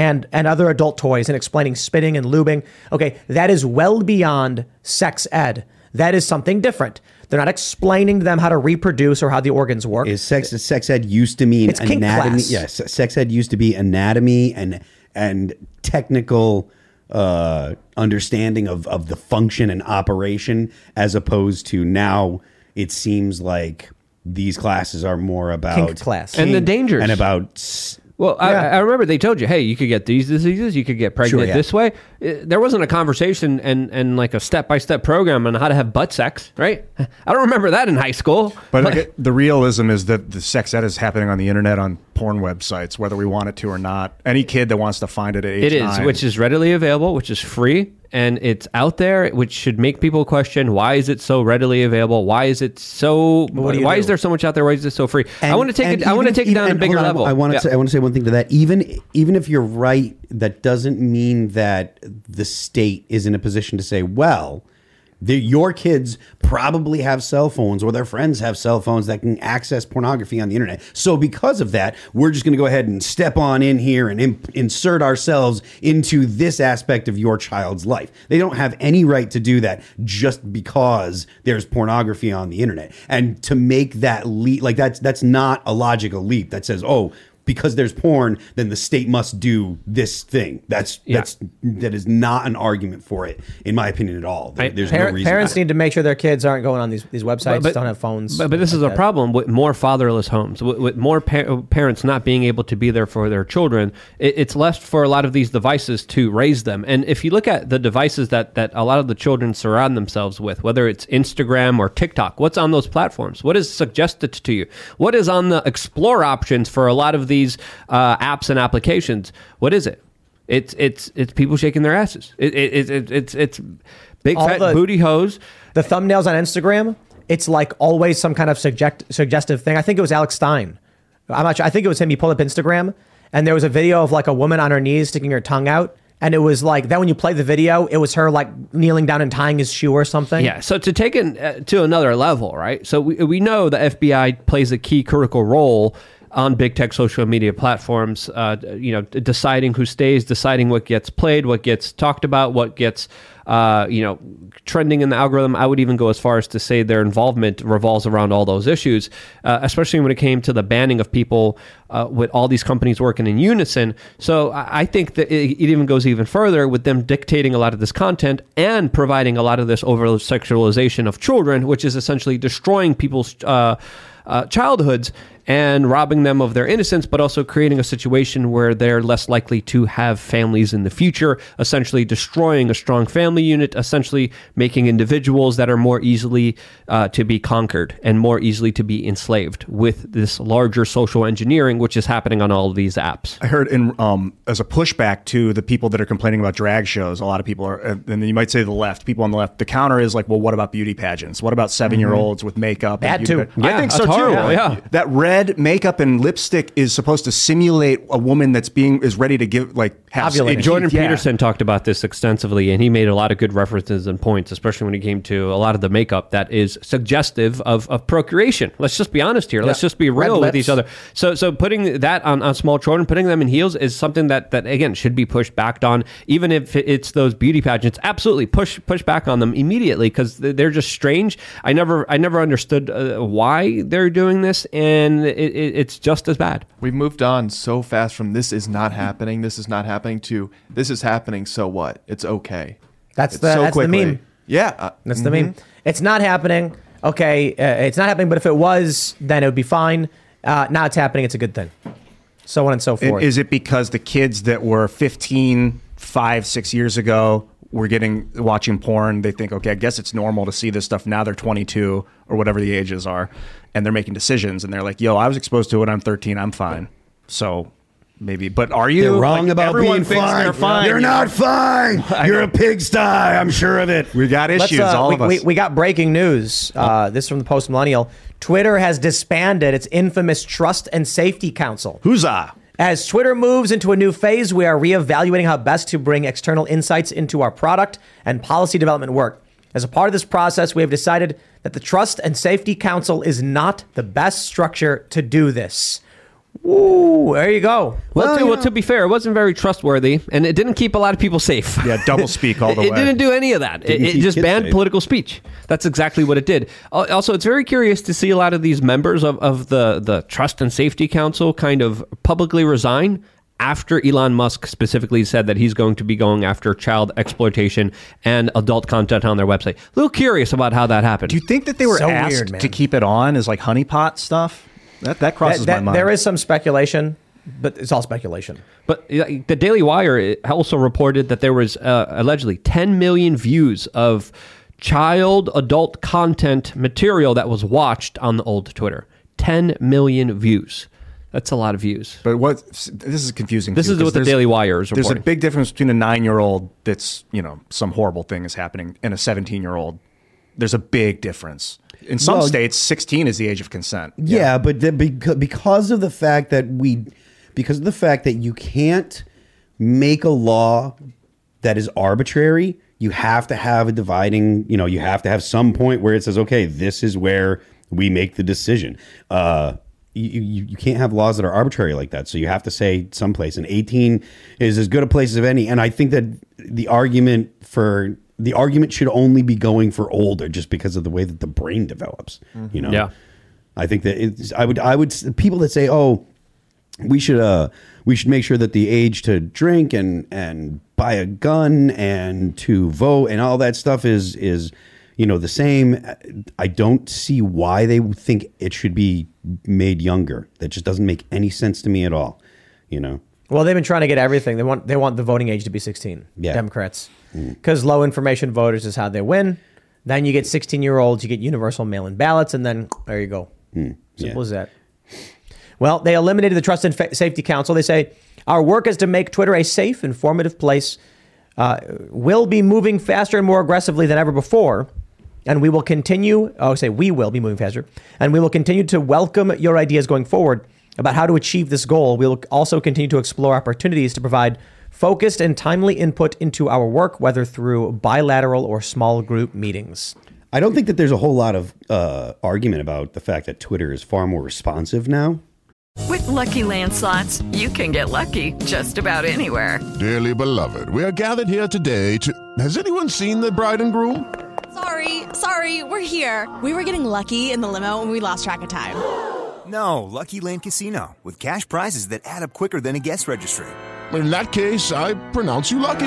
and and other adult toys and explaining spitting and lubing. Okay, that is well beyond sex ed. That is something different. They're not explaining to them how to reproduce or how the organs work. Is sex sex ed used to mean It's anatomy? class. Yes, sex ed used to be anatomy and and technical uh, understanding of of the function and operation, as opposed to now it seems like these classes are more about Kink class. And the kink dangers. and about s- Well, I, Yeah. I remember they told you, hey, you could get these diseases, you could get pregnant Sure, yeah. this way. Uh, There wasn't a conversation and, and like a step by step program on how to have butt sex, right? [LAUGHS] I don't remember that in high school. But Like- it- the realism is that the sex ed is happening on the internet on porn websites, whether we want it to or not. Any kid that wants to find it at age It is, nine- which is readily available, which is free, and it's out there, which should make people question why is it so readily available? Why is it so? Why do? is there so much out there? Why is it so free? I want to take and it. I want to even- take it down a bigger on, level. I want to Yeah. say, I want to say one thing to that. Even even if you're right, that doesn't mean that the state is in a position to say, well. The, your kids probably have cell phones or their friends have cell phones that can access pornography on the internet. So, because of that, we're just going to go ahead and step on in here and insert ourselves into this aspect of your child's life. They don't have any right to do that just because there's pornography on the internet. And to make that leap, like that's that's not a logical leap that says, oh, because there's porn, then the state must do this thing. That's Yeah. that's that is not an argument for it, in my opinion, at all. There- I- there's Par- no reason. parents need to make sure their kids aren't going on these, these websites, But- don't have phones. But, but this is like a that. problem with more fatherless homes, with, with more pa- parents not being able to be there for their children. It, it's left for a lot of these devices to raise them. And if you look at the devices that, that a lot of the children surround themselves with, whether it's Instagram or TikTok, what's on those platforms? What is suggested to you? What is on the explore options for a lot of these uh, apps and applications? What is it? It's it's it's people shaking their asses. It, it, it, it, it's it's big All fat the- booty hose. the thumbnails on Instagram, it's like always some kind of suggest, suggestive thing. I think it was Alex Stein. I'm not sure. I think it was him. He pulled up Instagram and there was a video of like a woman on her knees sticking her tongue out. And it was like, then when you play the video, it was her like kneeling down and tying his shoe or something. Yeah. So to take it uh, to another level, right? So we, we know the FBI plays a key critical role on big tech social media platforms. Uh, you know, deciding who stays, deciding what gets played, what gets talked about, what gets uh, you know trending in the algorithm. I would even go as far as to say their involvement revolves around all those issues, uh, especially when it came to the banning of people uh, with all these companies working in unison. So I think that it, it even goes even further with them dictating a lot of this content and providing a lot of this over sexualization of children, which is essentially destroying people's uh, uh, childhoods and robbing them of their innocence, but also creating a situation where they're less likely to have families in the future, essentially destroying a strong family unit, essentially making individuals that are more easily uh, to be conquered and more easily to be enslaved with this larger social engineering, which is happening on all of these apps. I heard in um, as a pushback to the people that are complaining about drag shows. A lot of people are, and you might say the left. People on the left. The counter is like, well, what about beauty pageants? What about seven year olds with makeup? Bad and too. pa- I Yeah, think so that's too. horrible, yeah. that red makeup and lipstick is supposed to simulate a woman that's being is ready to give like have Ovulating. Jordan yeah. Peterson talked about this extensively, and he made a lot of good references and points, especially when it came to a lot of the makeup that is suggestive of, of procreation. Let's just be honest here. Let's just be Red real with lips. each other. So, so putting that on, on small children, putting them in heels, is something that that again should be pushed back on. Even if it's those beauty pageants, absolutely push push back on them immediately because they're just strange. I never I never understood uh, why they're doing this, and and it, it, it's just as bad. We've moved on so fast from this is not happening, this is not happening to this is happening. So what? It's okay. That's It's the so that's the meme. Yeah, uh, That's the meme. It's not happening. Okay, uh, it's not happening. But if it was, then it would be fine. Uh, now it's happening. It's a good thing. So on and so And forth. is it because the kids that were 15, five, six years ago were getting watching porn? They think, okay, I guess it's normal to see this stuff. Now they're 22 or whatever the ages are, and they're making decisions. And they're like, yo, I was exposed to it I'm 13. I'm fine. So maybe, but are you They're wrong like, about being fine. They're fine. You're not fine. [LAUGHS] You're a pigsty. I'm sure of it. We got issues, uh, all we, of us. We, we got breaking news. Uh, this from the Post Millennial. Twitter has disbanded its infamous Trust and Safety Council. Huzzah! As Twitter moves into a new phase, we are reevaluating how best to bring external insights into our product and policy development work. As a part of this process, we have decided that the Trust and Safety Council is not the best structure to do this. Ooh, there you go. Well, to, you well, know- to be fair, it wasn't very trustworthy, and it didn't keep a lot of people safe. Yeah, double [LAUGHS] speak all the it, way. It didn't do any of that. It, Didn't it keep just banned safe. political speech. That's exactly what it did. Also, it's very curious to see a lot of these members of, of the, the Trust and Safety Council kind of publicly resign after Elon Musk specifically said that he's going to be going after child exploitation and adult content on their website. A little curious about how that happened. Do you think that they were So asked weird, to keep it on as like honeypot stuff? That that crosses That- my mind. There is some speculation, but it's all speculation. But the Daily Wire also reported that there was uh, allegedly 10 million views of child adult content material that was watched on the old Twitter. 10 million views. That's a lot of views. But what this is confusing. This too, is 'cause what the Daily Wire is reporting. There's a big difference between a nine-year-old that's you know some horrible thing is happening and a seventeen-year-old. There's a big difference. In some Well- states, sixteen is the age of consent. Yeah, but the, because, because of the fact that we, because of the fact that you can't make a law that is arbitrary, you have to have a dividing. You know, you have to have some point where it says, okay, this is where we make the decision. Uh, you, you, you can't have laws that are arbitrary like that. So you have to say someplace. And 18 is as good a place as any. And I think that the argument for the argument should only be going for older just because of the way that the brain develops. You know. Yeah. I think that it's, I would I would people that say oh we should uh we should make sure that the age to drink and and buy a gun and to vote and all that stuff is is you know the same I don't see why they think it should be made younger that just doesn't make any sense to me at all you know Well, they've been trying to get everything. They want they want the voting age to be 16. Yeah. Democrats, because low information voters is how they win. Then you get 16 year olds, you get universal mail-in ballots, and then there you go. Simple yeah. as that. Well, they eliminated the Trust and Fa- Safety Council. They say our work is to make Twitter a safe, informative place. Uh, will be moving faster and more aggressively than ever before. And we will continue, oh, say we will be moving faster. And we will continue to welcome your ideas going forward about how to achieve this goal. We will also continue to explore opportunities to provide focused and timely input into our work, whether through bilateral or small group meetings. I don't think that there's a whole lot of uh, argument about the fact that Twitter is far more responsive now With Lucky Land slots, you can get lucky just about anywhere. Dearly beloved, we are gathered here today to. Has anyone seen the bride and groom? Sorry, sorry, we're here. We were getting lucky in the limo and we lost track of time. No, Lucky Land Casino, with cash prizes that add up quicker than a guest registry. In that case, I pronounce you lucky.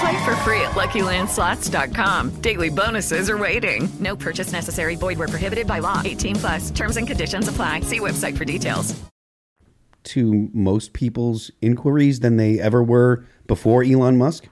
Play for free at LuckyLandSlots.com. Daily bonuses are waiting. No purchase necessary. Void where prohibited by law. 18 plus. Terms and conditions apply. See website for details. to most people's inquiries than they ever were before Elon Musk.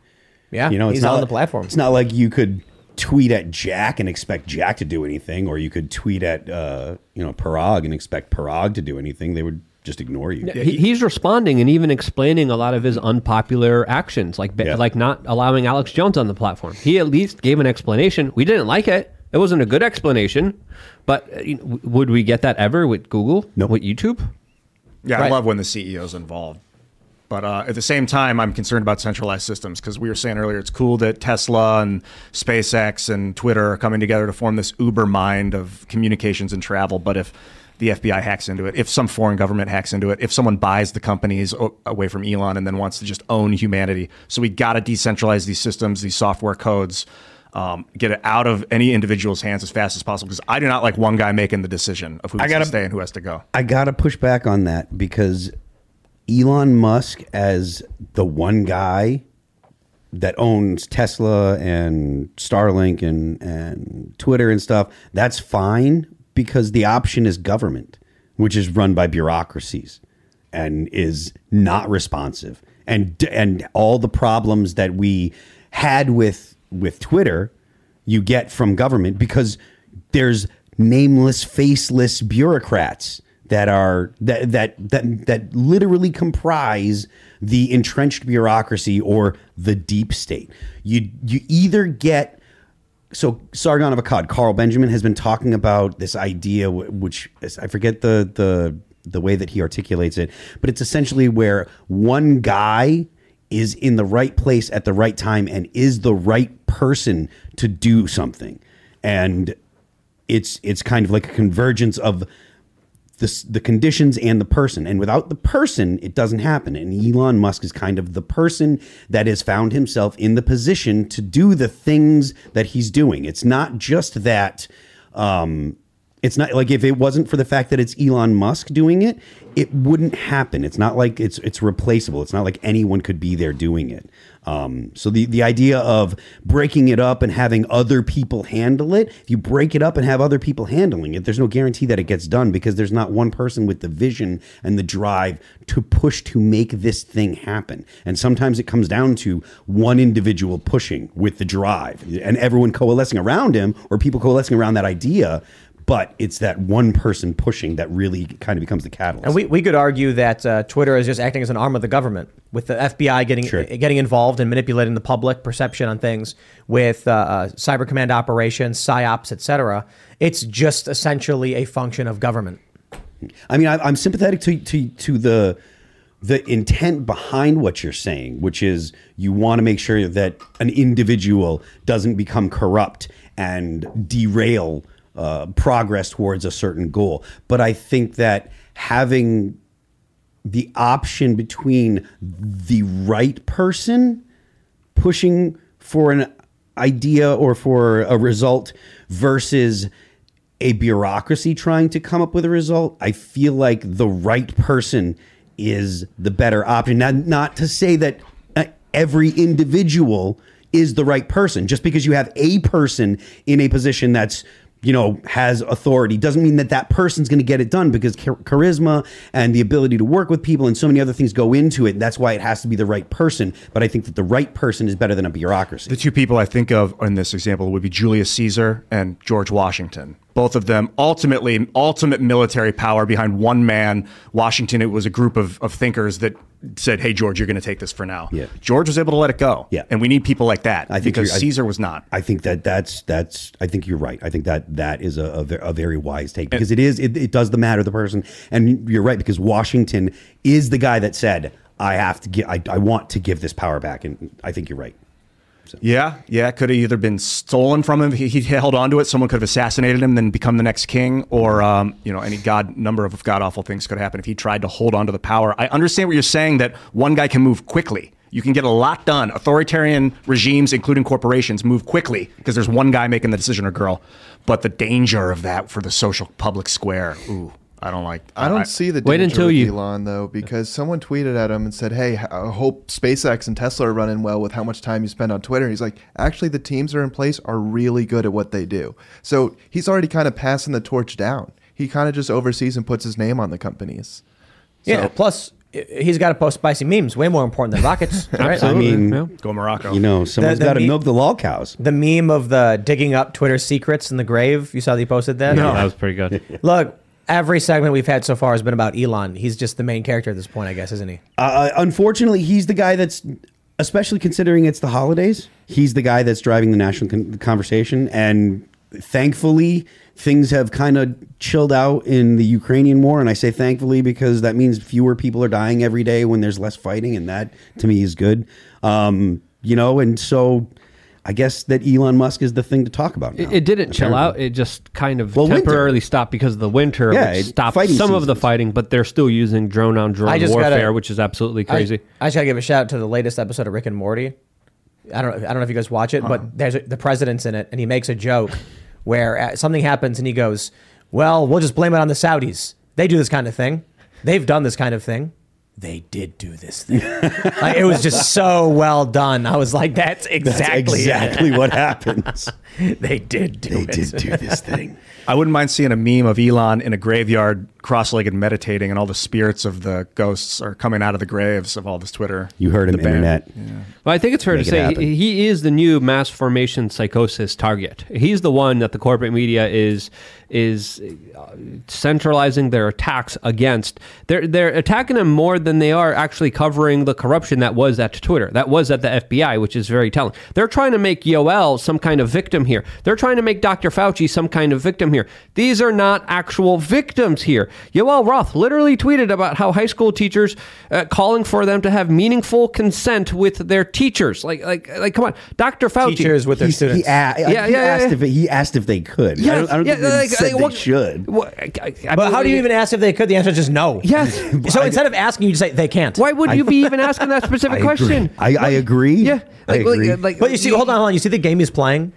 Yeah, you know, it's he's not on the platform. It's not like you could tweet at Jack and expect Jack to do anything, or you could tweet at uh, you know Parag and expect Parag to do anything. They would just ignore you. He, he's responding and even explaining a lot of his unpopular actions, like Yeah. like not allowing Alex Jones on the platform. He at least gave an explanation. We didn't like it. It wasn't a good explanation, but uh, you know, w- would we get that ever with Google? No. With YouTube? Yeah, I love when the CEO's involved. But uh, at the same time, I'm concerned about centralized systems because we were saying earlier it's cool that Tesla and SpaceX and Twitter are coming together to form this uber mind of communications and travel. But if the FBI hacks into it, if some foreign government hacks into it, if someone buys the companies away from Elon and then wants to just own humanity, so we got to decentralize these systems, these software codes. Um, get it out of any individual's hands as fast as possible because I do not like one guy making the decision of who has gotta- to stay and who has to go. I gotta push back on that because Elon Musk, as the one guy that owns Tesla and Starlink and and Twitter and stuff, that's fine because the option is government, which is run by bureaucracies and is not responsive. And and all the problems that we had with with Twitter, you get from government because there's nameless, faceless bureaucrats that are that that that that literally comprise the entrenched bureaucracy or the deep state. You you either get so Sargon of Akkad, Carl Benjamin has been talking about this idea, which is, I forget the the the way that he articulates it, but it's essentially where one guy is in the right place at the right time and is the right person to do something, and it's it's kind of like a convergence of the, the conditions and the person. And without the person, it doesn't happen. And Elon Musk is kind of the person that has found himself in the position to do the things that he's doing. It's not just that. Um, it's not like if it wasn't for the fact that it's Elon Musk doing it, it wouldn't happen. It's not like it's it's replaceable. It's not like anyone could be there doing it. Um, so the the idea of breaking it up and having other people handle it, if you break it up and have other people handling it, there's no guarantee that it gets done because there's not one person with the vision and the drive to push to make this thing happen. And sometimes it comes down to one individual pushing with the drive and everyone coalescing around him or people coalescing around that idea. But it's that one person pushing that really kind of becomes the catalyst. And we, we could argue that uh, Twitter is just acting as an arm of the government, with the FBI getting Sure. getting involved and manipulating the public perception on things, with uh, uh, cyber command operations, psyops, etc. It's just essentially a function of government. I mean, I, I'm sympathetic to, to to the the intent behind what you're saying, which is you want to make sure that an individual doesn't become corrupt and derail uh, progress towards a certain goal. But I think that having the option between the right person pushing for an idea or for a result versus a bureaucracy trying to come up with a result, I feel like the right person is the better option. Now, not to say that uh, every individual is the right person. Just because you have a person in a position that's you know has authority doesn't mean that that person's going to get it done because char- charisma and the ability to work with people and so many other things go into it. That's why it has to be the right person. But I think that the right person is better than a bureaucracy. The two people I think of in this example would be Julius Caesar and George Washington. Both of them ultimately ultimate military power behind one man. Washington, it was a group of, of thinkers that said, "Hey, George, you're going to take this for now." Yeah. George was able to let it go. Yeah. and we need people like that I think because I- Caesar was not. I think that that's that's. I think you're right. I think that that is a, a, a very wise take because it is it, it does the matter the person, and you're right because Washington is the guy that said I have to get I, I want to give this power back, and I think you're right. Yeah, yeah, it could have either been stolen from him. He, he held on to it. Someone could have assassinated him, then become the next king, or um, you know, any god number of god awful things could happen if he tried to hold on to the power. I understand what you're saying that one guy can move quickly. You can get a lot done. Authoritarian regimes, including corporations, move quickly because there's one guy making the decision or girl. But the danger of that for the social public square, ooh, I don't like. I don't see the Wait until you- Elon though, because someone tweeted at him and said, "Hey, I hope SpaceX and Tesla are running well with how much time you spend on Twitter." He's like, "Actually, the teams that are in place are really good at what they do." So he's already kind of passing the torch down. He kind of just oversees and puts his name on the companies. Yeah. Plus, he's got to post spicy memes. Way more important than rockets. [LAUGHS] right? I mean, Go Morocco. you know, someone's the got to milk the lol cows. The meme of the digging up Twitter secrets in the grave. You saw that he posted that? Yeah, that was pretty good. Look, every segment we've had so far has been about Elon. He's just the main character at this point, I guess, isn't he? Uh, unfortunately, he's the guy that's, especially considering it's the holidays, he's the guy that's driving the national con- conversation. And thankfully, things have kind of chilled out in the Ukrainian war. And I say thankfully because that means fewer people are dying every day when there's less fighting. And that, to me, is good. Um, you know, and so I guess that Elon Musk is the thing to talk about. Now, It, it didn't chill out. It just kind of Well, winter. temporarily stopped because of the winter, Yeah, which it- stopped fighting some of the fighting, but they're still using drone on drone warfare, gotta- which is absolutely crazy. I, just got to give a shout out to the latest episode of Rick and Morty. I don't I don't know if you guys watch it, but there's a, the president's in it, and he makes a joke where uh, something happens, and he goes, "Well, we'll just blame it on the Saudis. They do this kind of thing. They've done this kind of thing." They did do this thing. like, it was just so well done. I was like, "That's exactly it. exactly what happens. [LAUGHS] they did do They it. did do this thing. I wouldn't mind seeing a meme of Elon in a graveyard, cross-legged, meditating, and all the spirits of the ghosts are coming out of the graves of all this Twitter. You heard him, the band. internet. Well, I think it's fair Make to say happen. he, he is the new mass formation psychosis target. He's the one that the corporate media is is uh, centralizing their attacks against. They're they're attacking him more than they are actually covering the corruption that was at Twitter, that was at the FBI, which is very telling. They're trying to make Yoel some kind of victim here. They're trying to make Dr. Fauci some kind of victim here. These are not actual victims here. Yoel Roth literally tweeted about how high school teachers uh, calling for them to have meaningful consent with their teachers. Like like like come on, Dr. Fauci. Teachers with their He's- students. He, a- Yeah, he yeah, asked yeah. if he asked if they could. I don't, I don't yeah, think like, said like, what- they should. what- I- I But how do you even ask if they could? The answer is just no. Yes. [LAUGHS] So instead of asking, you just say they can't. Why would you be even asking that specific [LAUGHS] I question? I, I agree. Yeah, I like, like- agree. like- But you see, hold on, hold on. You see the game he's playing?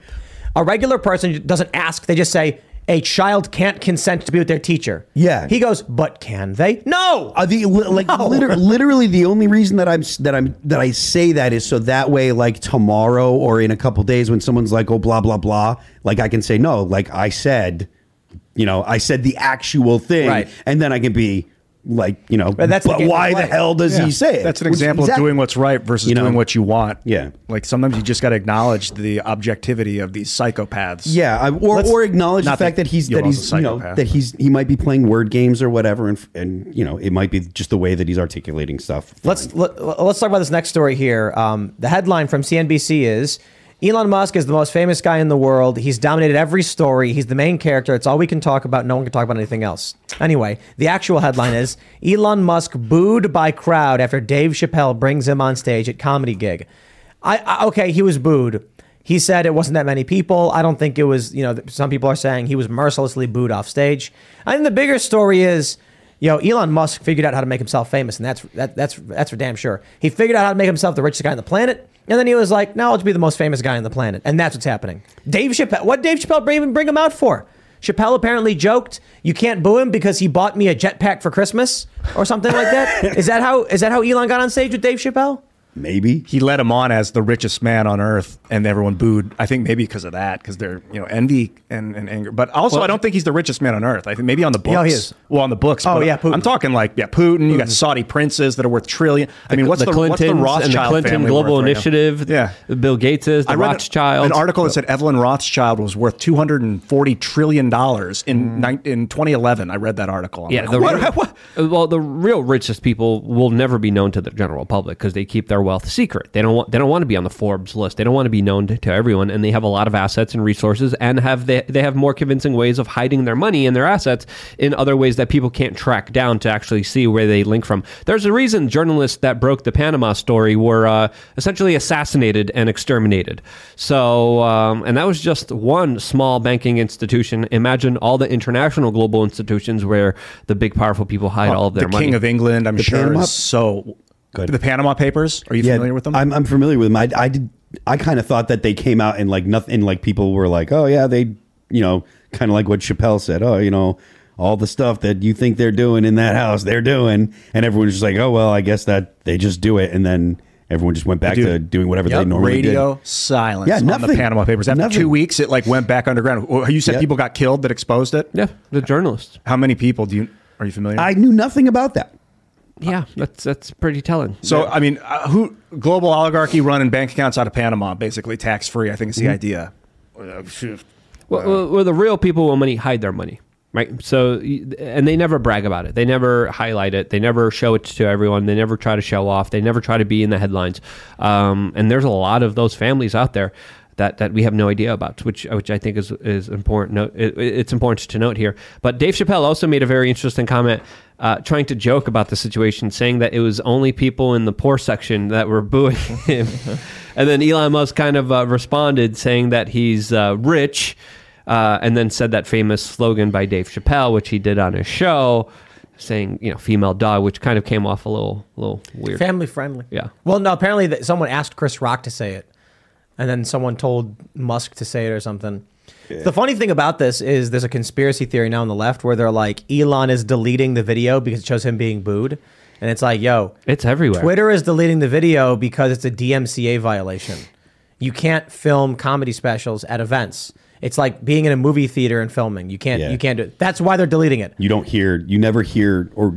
A regular person doesn't ask. They just say, a child can't consent to be with their teacher. Yeah. He goes, but can they? No. Uh, the like No. liter- [LAUGHS] literally the only reason that I'm that I'm that I say that is so that way like tomorrow or in a couple days when someone's like oh blah blah blah like I can say no like I said you know I said the actual thing Right. and then I can be like you know But that's the but game why the hell does Yeah. he say it That's an example exact- of doing what's right versus You know? doing what you want. Yeah. Like sometimes you just got to acknowledge the objectivity of these psychopaths. Yeah, I, or Let's- or acknowledge the fact that that he's that he's you know that he's he might be playing word games or whatever, and and you know it might be just the way that he's articulating stuff. Let's let, let's talk about this next story here. Um, the headline from CNBC is Elon Musk is the most famous guy in the world. He's dominated every story. He's the main character. It's all we can talk about. No one can talk about anything else. Anyway, the actual headline is Elon Musk booed by crowd after Dave Chappelle brings him on stage at comedy gig. I, I okay, he was booed. He said it wasn't that many people. I don't think it was. You know, some people are saying he was mercilessly booed off stage. I think the bigger story is you know, Elon Musk figured out how to make himself famous, and that's that, that's that's for damn sure. He figured out how to make himself the richest guy on the planet, and then he was like, "Now I'll just be the most famous guy on the planet," and that's what's happening. Dave Chappelle, what Dave Chappelle even bring him out for? Chappelle apparently joked, "You can't boo him because he bought me a jetpack for Christmas or something like that." [LAUGHS] is that how is that how Elon got on stage with Dave Chappelle? Maybe he led him on as the richest man on earth, and everyone booed. I think maybe because of that, because they're you know envy and, and anger. But also, Well- I don't think he's the richest man on earth. I think maybe on the books. Yeah, he is. Well, on the books. Oh, but yeah, Putin. I'm talking like yeah, Putin. You got Saudi princes that are worth trillion. I mean, what's the, Clintons what's the Rothschild and the Clinton Global worth right now? Initiative? Yeah. Bill Gates is the I read Rothschild. an article that said Evelyn Rothschild was worth 240 trillion dollars in mm. nine in 2011. I read that article. I'm Yeah, like, the what? real- [LAUGHS] What? well, the real richest people will never be known to the general public because they keep their wealth secret. They don't want they don't want to be on the Forbes list. They don't want to be known to, to everyone, and they have a lot of assets and resources, and have they they have more convincing ways of hiding their money and their assets in other ways that people can't track down to actually see where they link from. There's a reason journalists that broke the Panama story were uh, essentially assassinated and exterminated. So, um, and that was just one small banking institution. Imagine all the international global institutions where the big powerful people hide all of their the money. King of England, I'm The sure, is so Good. The Panama Papers. Are you Yeah, familiar with them? I'm, I'm familiar with them. I, I did. I kind of thought that they came out and like nothing. And like people were like, oh yeah, they, you know, kind of like what Chappelle said. Oh, you know, all the stuff that you think they're doing in that house, they're doing, and everyone's just like, oh well, I guess that they just do it, and then everyone just went back Dude. to doing whatever Yep. they normally radio did. silence Yeah, on the. Panama Papers. After Nothing. two weeks, it like went back underground. You said Yep. people got killed that exposed it. yeah, the journalists. How many people do you are you familiar? I knew nothing about that. Yeah, that's that's pretty telling. so I mean, uh, who global oligarchy running bank accounts out of Panama, basically tax free. I think is the Mm-hmm. idea. Well, well, well, the real people with money hide their money, right? So, and they never brag about it. They never highlight it. They never show it to everyone. They never try to show off. They never try to be in the headlines. Um, and there's a lot of those families out there that, that we have no idea about, which which I think is is important. Note, it, it's important to note here. But Dave Chappelle also made a very interesting comment. Uh, trying to joke about the situation, saying that it was only people in the poor section that were booing him, [LAUGHS] and then Elon Musk kind of uh, responded saying that he's uh, rich, uh, and then said that famous slogan by Dave Chappelle, which he did on his show, saying you know female dog, which kind of came off a little little weird. Family friendly. Yeah. Well, no. Apparently, that someone asked Chris Rock to say it. And then someone told Musk to say it or something. The funny thing about this is there's a conspiracy theory now on the left where they're like Elon is deleting the video because it shows him being booed. And it's like, yo, it's everywhere. Twitter is deleting the video because it's a DMCA violation. You can't film comedy specials at events. It's like being in a movie theater and filming. You can't Yeah. you can't do it. That's why they're deleting it. You don't hear, you never hear, or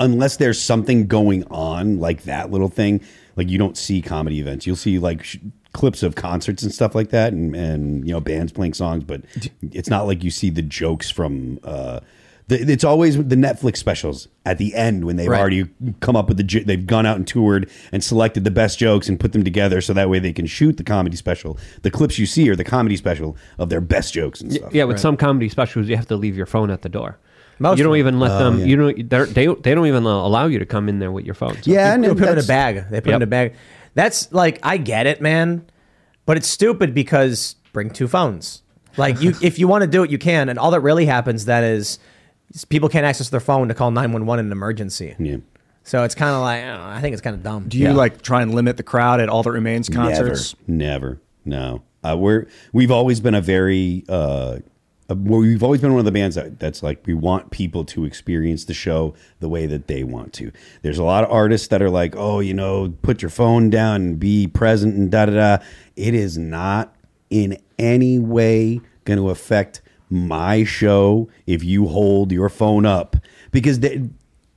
unless there's something going on like that little thing, like you don't see comedy events. You'll see like sh- clips of concerts and stuff like that, and and you know bands playing songs, but it's not like you see the jokes from. uh the, it's always the Netflix specials at the end when they've Right. already come up with the they've gone out and toured and selected the best jokes and put them together so that way they can shoot the comedy special. The clips you see are the comedy special of their best jokes and stuff. Yeah, with some comedy specials, you have to leave your phone at the door. Most you don't even let Oh, them. yeah. You don't. they're- They they don't even allow you to come in there with your phone. So- Yeah, and They put it in a bag. They put it Yep. in a bag. That's like I get it, man, but it's stupid because bring two phones. Like you, if you want to do it, you can. And all that really happens then is is people can't access their phone to call nine one one in an emergency. Yeah. So it's kind of like I, don't know, I think it's kind of dumb. Do you like try and limit the crowd at All That Remains concerts? Never, never. No, uh, we're we've always been a very uh, uh, we've always been one of the bands that, that's like we want people to experience the show the way that they want to. There's a lot of artists that are like, oh, you know, put your phone down and be present and da da da. It is not in any way going to affect my show if you hold your phone up because they,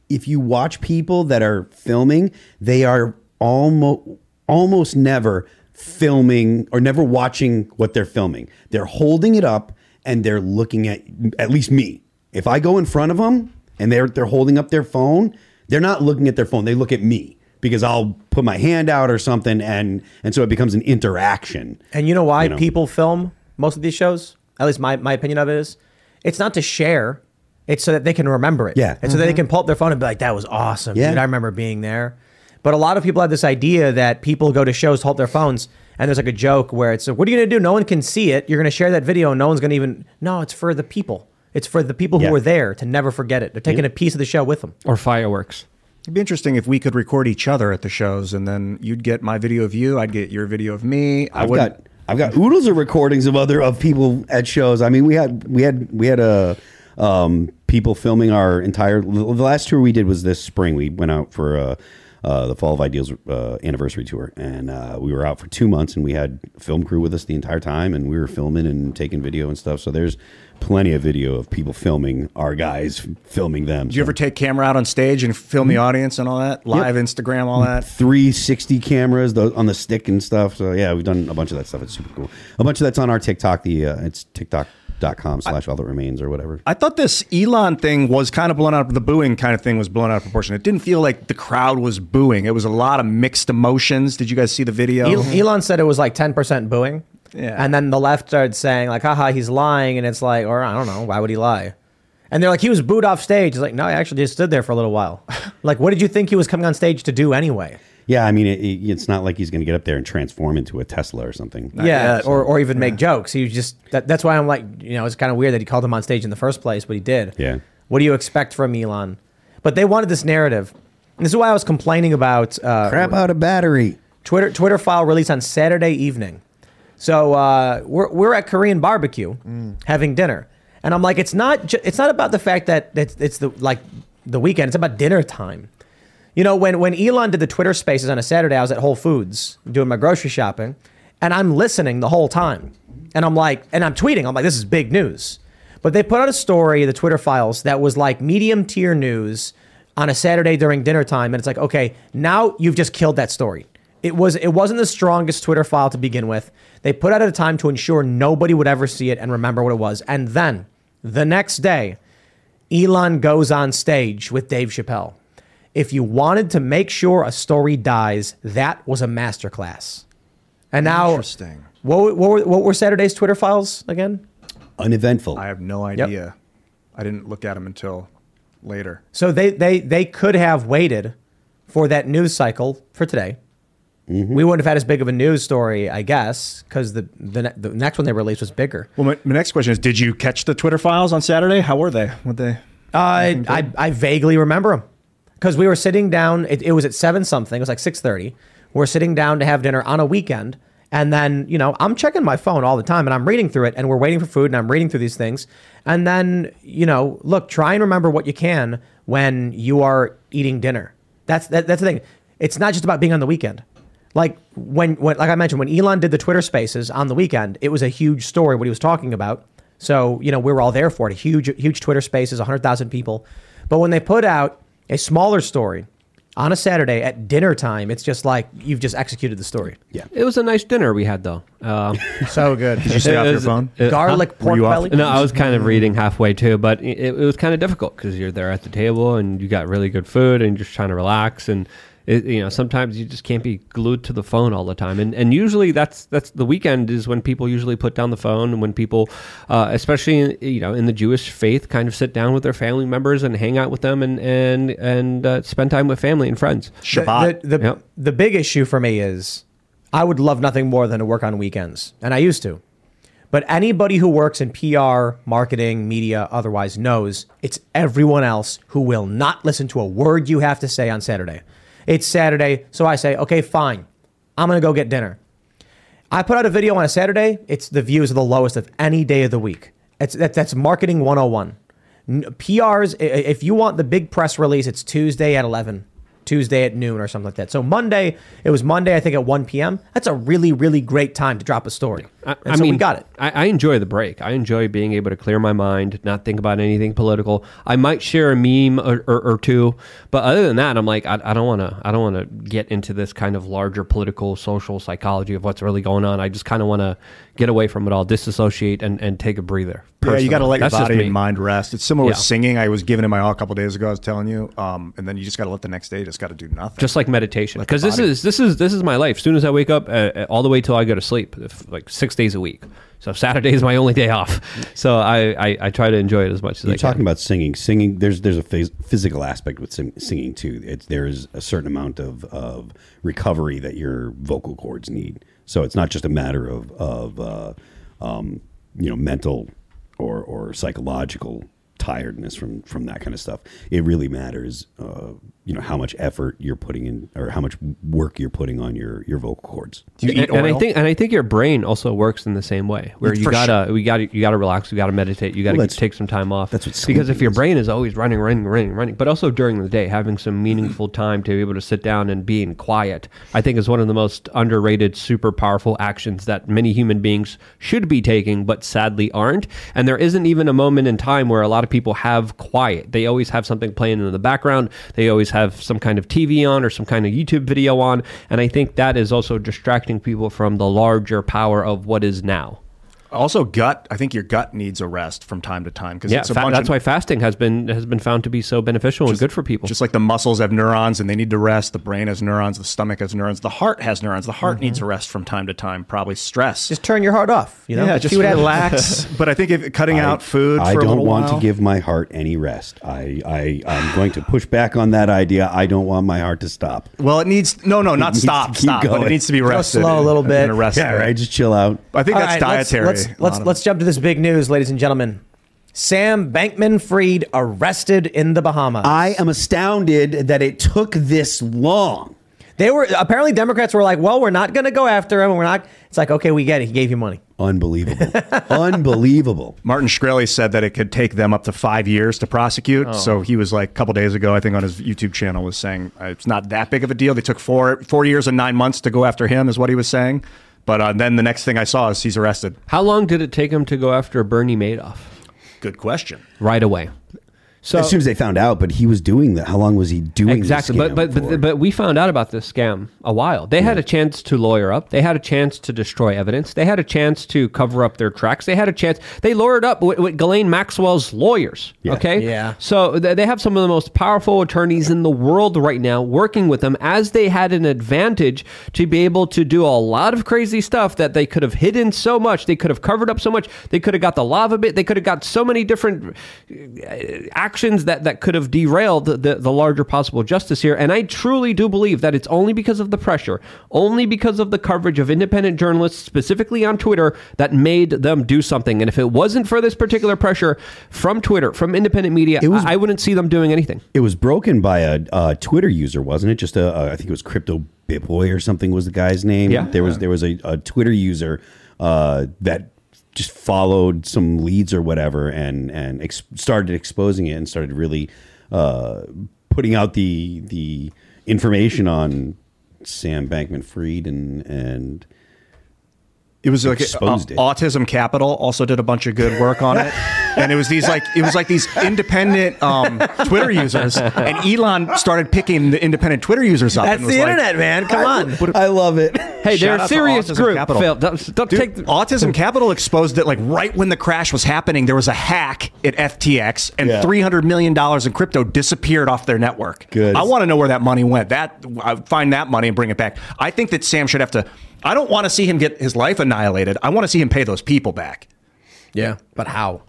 if you watch people that are filming, they are almost almost never filming or never watching what they're filming. They're holding it up and they're looking at at least me. If I go in front of them and they're they're holding up their phone, they're not looking at their phone. They look at me because I'll put my hand out or something and and so it becomes an interaction. And you know why You know. people film most of these shows? At least my, my opinion of it is, it's not to share. It's so that they can remember it. Yeah. And so that they mm-hmm. can pull up their phone and be like, that was awesome. Yeah. Dude, I remember being there. But a lot of people have this idea that people go to shows, hold their phones, and there's like a joke where it's, like, what are you going to do? No one can see it. You're going to share that video and no one's going to even, no, it's for the people. It's for the people Yeah. who were there to never forget it. They're taking Yeah. a piece of the show with them. Or fireworks. It'd be interesting if we could record each other at the shows, and then you'd get my video of you, I'd get your video of me. I I've would got I've got oodles of recordings of other of people at shows. I mean, we had we had we had a um, people filming our entire. The last tour we did was this spring. We went out for uh, uh, the Fall of Ideals uh, anniversary tour, and uh, we were out for two months, and we had film crew with us the entire time, and we were filming and taking video and stuff. So there's plenty of video of people filming our guys filming them. Did you ever take camera out on stage and film the audience and all that? Live Instagram, all that? 360 cameras tho- on the stick and stuff. So yeah, we've done a bunch of that stuff. It's super cool. A bunch of that's on our TikTok. The uh, it's TikTok.com slash all that remains or whatever. I thought this Elon thing was kind of blown out. The booing kind of thing was blown out of proportion. It didn't feel like the crowd was booing. It was a lot of mixed emotions. Did you guys see the video? El- Elon said it was like 10% booing. Yeah. And then the left started saying, like, haha, he's lying. And it's like, or I don't know, why would he lie? And they're like, he was booed off stage. He's like, no, I actually just stood there for a little while. [LAUGHS] like, what did you think he was coming on stage to do anyway? Yeah, I mean, it, it- it's not like he's going to get up there and transform into a Tesla or something. yeah, or, or even make jokes. He was just, that, that's why I'm like, you know, it's kind of weird that he called him on stage in the first place, but he did. Yeah. What do you expect from Elon? But they wanted this narrative. And this is why I was complaining about uh, Crap out a battery. Twitter Twitter file released on Saturday evening. So uh, we're we're at Korean barbecue having dinner, and I'm like, it's not ju- it's not about the fact that it's, it's the like the weekend. It's about dinner time. You know, when when Elon did the Twitter Spaces on a Saturday, I was at Whole Foods doing my grocery shopping, and I'm listening the whole time, and I'm like, and I'm tweeting. I'm like, this is big news. But they put out a story, the Twitter files, that was like medium tier news on a Saturday during dinner time, and it's like, okay, now you've just killed that story. It was it wasn't the strongest Twitter file to begin with. They put out at a time to ensure nobody would ever see it and remember what it was. And then the next day, Elon goes on stage with Dave Chappelle. If you wanted to make sure a story dies, that was a masterclass. And now, Interesting. What, what, were, what were Saturday's Twitter files again? Uneventful. I have no idea. I didn't look at them until later. So they, they, they could have waited for that news cycle for today. We wouldn't have had as big of a news story, I guess, because the, the ne- the next one they released was bigger. Well, my, my next question is: Did you catch the Twitter files on Saturday? How were they? What they? Uh, I, I vaguely remember them because we were sitting down. It, it was at seven something. It was like six thirty. We're sitting down to have dinner on a weekend, And then, you know, I'm checking my phone all the time and I'm reading through it and we're waiting for food and I'm reading through these things. And then, you know, look, try and remember what you can when you are eating dinner. That's that, that's the thing. It's not just about being on the weekend. Like when, when like I mentioned, when Elon did the Twitter spaces on the weekend, it was a huge story what he was talking about. So, you know, we were all there for it. A huge, huge Twitter spaces, 100,000 people. But when they put out a smaller story on a Saturday at dinner time, it's just like you've just executed the story. Yeah. It was a nice dinner we had though. Um, [LAUGHS] So good. Did you stay off your phone? it- Garlic huh? pork you belly. No, I was kind of reading halfway too, but it, it was kind of difficult because you're there at the table and you got really good food and you're just trying to relax and it, you know sometimes you just can't be glued to the phone all the time and and usually that's that's the weekend is when people usually put down the phone and when people uh, especially in, you know in the Jewish faith kind of sit down with their family members and hang out with them and and and uh, spend time with family and friends. Shabbat. The, the, Yep. the big issue for me is I would love nothing more than to work on weekends, and I used to. But anybody who works in PR, marketing, media, otherwise knows it's everyone else who will not listen to a word you have to say on Saturday. It's Saturday, so I say, okay, fine. I'm going to go get dinner. I put out a video on a Saturday, it's the views are the lowest of any day of the week. It's, that, that's marketing 101. PRs, if you want the big press release, it's Tuesday at 11, Tuesday at noon or something like that. So Monday, it was Monday, I think at 1 p.m. That's a really, really great time to drop a story. I, I so mean, we got it. I, I enjoy the break. I enjoy being able to clear my mind, not think about anything political. I might share a meme or, or, or two, but other than that, I'm like, I, I don't want to. I don't want to get into this kind of larger political, social psychology of what's really going on. I just kind of want to get away from it all, disassociate, and, and take a breather. Yeah, you got to let your That's just body and mind rest. It's similar with singing. I was giving it my all a couple days ago. I was telling you, um, and then you just got to let the next day. Just got to do nothing. just like meditation because this is this is this is my life as soon as i wake up uh, uh, all the way till i go to sleep if, like six days a week so saturday is my only day off so i i, I try to enjoy it as much as You're i talking can about singing. Singing, there's there's a phys- physical aspect with sing, singing too. It's, there's a certain amount of, of recovery that your vocal cords need. So it's not just a matter of of uh, um, you know mental or or psychological tiredness from from that kind of stuff. It really matters. Uh, you know how much effort you're putting in, or how much work you're putting on your your vocal cords. Do you eat and, and I think and I think your brain also works in the same way, where you For gotta we gotta you gotta relax, you gotta meditate, you gotta Well, take some time off. that's what because if your is. brain is always running, running, running, running, but also during the day, having some meaningful time to be able to sit down and be in quiet, I think is one of the most underrated, super powerful actions that many human beings should be taking, but sadly aren't. And there isn't even a moment in time where a lot of people have quiet. They always have something playing in the background. They always have some kind of TV on or some kind of YouTube video on. And I think that is also distracting people from the larger power of what is now. Also gut. I think your gut needs a rest from time to time because Yeah, it's a fa- bunch that's of, why fasting has been has been found to be so beneficial and good for people. Just like the muscles have neurons and they need to rest, the brain has neurons, the stomach has neurons, the heart has neurons. The heart needs mm-hmm. a rest from time to time. Probably stress. Just turn your heart off. You know, yeah, just See what relax. [LAUGHS] but I think if cutting out food I for don't little want while, to give my heart any rest. I, I I'm going to push back on that idea. I don't want my heart to stop. Well, it needs no, no, not needs stop, to keep stop, but going. it needs to be Go slow a little bit. in a rest Yeah, right. Just chill out. I think All that's right, let's- dietary. Let's a let's let's, of it. jump to this big news, ladies and gentlemen. Sam Bankman Fried arrested in the Bahamas. I am astounded that it took this long. They were apparently Democrats were like, "Well, we're not going to go after him. We're not." It's like, okay, we get it. He gave you money. Unbelievable. [LAUGHS] Unbelievable. Martin Shkreli said that it could take them up to five years to prosecute. So he was like a couple days ago, I think, on his YouTube channel, was saying uh, it's not that big of a deal. They took four four years and nine months to go after him, is what he was saying. But uh, then the next thing I saw is he's arrested. How long did it take him to go after Bernie Madoff? Good question. Right away. So as soon as they found out, but he was doing that. How long was he doing exactly, This but but, scam but but we found out about this scam a while. They had a chance to lawyer up. They had a chance to destroy evidence. They had a chance to cover up their tracks. They had a chance. They lawyered up with, with Ghislaine Maxwell's lawyers. Okay, Yeah. So th- they have some of the most powerful attorneys in the world right now working with them, as they had an advantage to be able to do a lot of crazy stuff that they could have hidden so much. They could have covered up so much. They could have got the lava bit. They could have got so many different uh, actions that, that could have derailed the, the larger possible justice here. And I truly do believe that it's only because of the pressure, only because of the coverage of independent journalists, specifically on Twitter, that made them do something. And if it wasn't for this particular pressure from Twitter, from independent media, was- I, I wouldn't see them doing anything. It was broken by a, a Twitter user, wasn't it? Just a, a I think it was Crypto Bitboy or something was the guy's name. Yeah. There was there was a, a Twitter user uh, that just followed some leads or whatever and and ex- started exposing it and started really uh, putting out the the information on Sam Bankman Fried and and It was like Exposed uh, it. Autism Capital also did a bunch of good work on it, and it was these like it was like these independent um, Twitter users, and Elon started picking the independent Twitter users up. That's and was the like, internet, man. Come on. I love it. Hey, they're a serious group. Capital. Phil. Don't, don't Dude, take the, Autism Capital exposed that like right when the crash was happening, there was a hack at FTX, and Yeah. three hundred million dollars in crypto disappeared off their network. Good. I want to know where that money went. That I find that money and bring it back. I think that Sam should have to. I don't want to see him get his life annihilated. I want to see him pay those people back. Yeah, but how?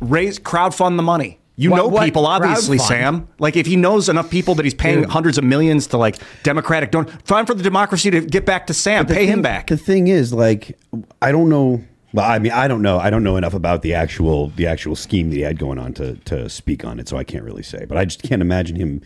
Raise crowdfund the money. You What- know what people, obviously. Sam. Like if he knows enough people that he's paying Dude. hundreds of millions to like Democratic don't time for the democracy to get back to Sam. Pay him back. The thing is, like, I don't know. Well, I mean, I don't know. I don't know enough about the actual the actual scheme that he had going on to to speak on it, so I can't really say. But I just can't imagine him.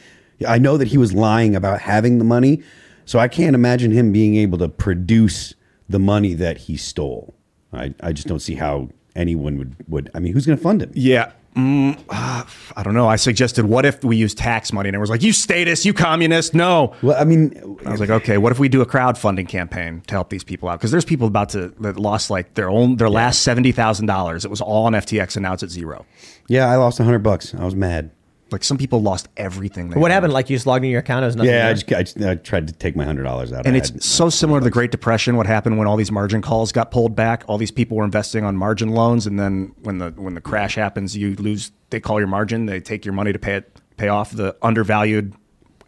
I know that he was lying about having the money, so I can't imagine him being able to produce the money that he stole. I I just don't see how anyone would would. I mean, who's going to fund him? Yeah. Mm, uh, I don't know. I suggested, what if we use tax money? And it was like, you statists, you communist. No. Well, I mean, I was like, okay, what if we do a crowdfunding campaign to help these people out? Because there's people about to that lost like their own their last seventy thousand dollars. It was all on FTX, and now it's at zero. yeah, I lost a hundred bucks. I was mad. Like some people lost everything. They What had. happened? Like you just logged in your account? It was nothing Yeah, I just, I just I tried to take my hundred dollars out. Of it. And I it's had- so similar to the Great Depression. What happened when all these margin calls got pulled back? All these people were investing on margin loans, and then when the when the crash happens, you lose. They call your margin. They take your money to pay it, pay off the undervalued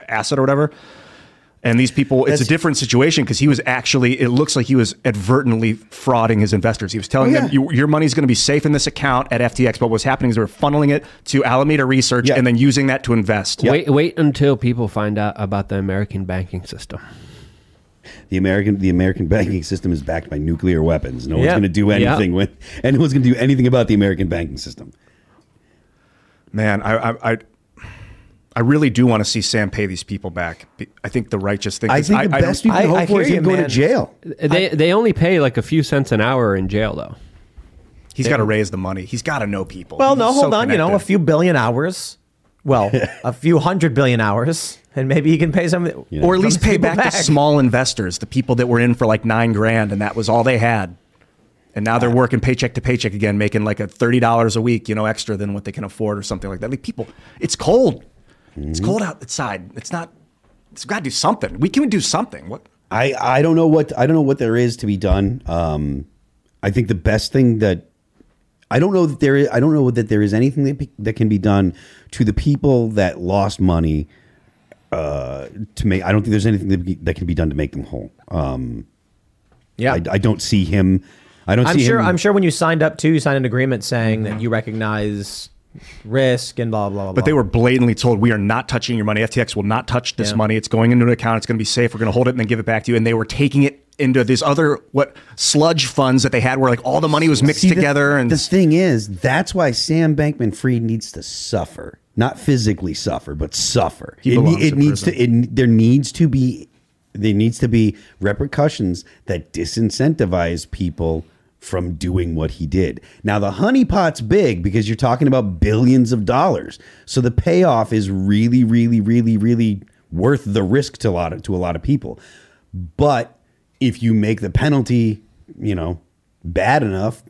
asset or whatever. And these people, it's a different situation because he was actually. It looks like he was advertently frauding his investors. He was telling Oh, yeah. them, you, "Your money's going to be safe in this account at FTX." But what's happening is they're funneling it to Alameda Research Yeah. and then using that to invest. Wait, wait until people find out about the American banking system. the American the American banking system is backed by nuclear weapons. No one's Yeah. going to do Yeah. anything with, and no one's going to do anything about the American banking system. Man, I, I, I, I really do want to see Sam pay these people back. I think the righteous thing. I 'cause think the don't- best you can I- hope I for is hear him you, going to jail. They they only pay like a few cents an hour in jail though. He's got to raise the money. He's got to know people. Well, He's no, so hold on. You know, a few billion hours. Well, [LAUGHS] a few hundred billion hours, and maybe he can pay some, or at least pay people back, the small investors, the people that were in for like nine grand, and that was all they had. And now they're working paycheck to paycheck again, making like a thirty dollars a week, you know, extra than what they can afford or something like that. Like people, it's cold. It's Mm-hmm. cold outside. It's not. It's got to do something. We can do something. What? I, I don't know what I don't know what there is to be done. Um, I think the best thing that I don't know that there is I don't know that there is anything that, that can be done to the people that lost money uh, to make. I don't think there's anything that, be, that can be done to make them whole. Um, Yeah. I, I don't see him. I don't I'm see sure. him. I'm sure when you signed up too, you signed an agreement saying that you recognize risk and blah blah blah. But they were blatantly told, "We are not touching your money. FTX will not touch this Yeah. money. It's going into an account. It's going to be safe. We're going to hold it and then give it back to you." And they were taking it into these other what sludge funds that they had, where like all the money was mixed See, the- together. and the thing is, that's why Sam Bankman Fried needs to suffer, not physically suffer, but suffer. He it it in needs to. It, there needs to be. There needs to be repercussions that disincentivize people from doing what he did. Now the honeypot's big because you're talking about billions of dollars. So the payoff is really, really, really, really worth the risk to a lot of to a lot of people. But if you make the penalty, you know, bad enough,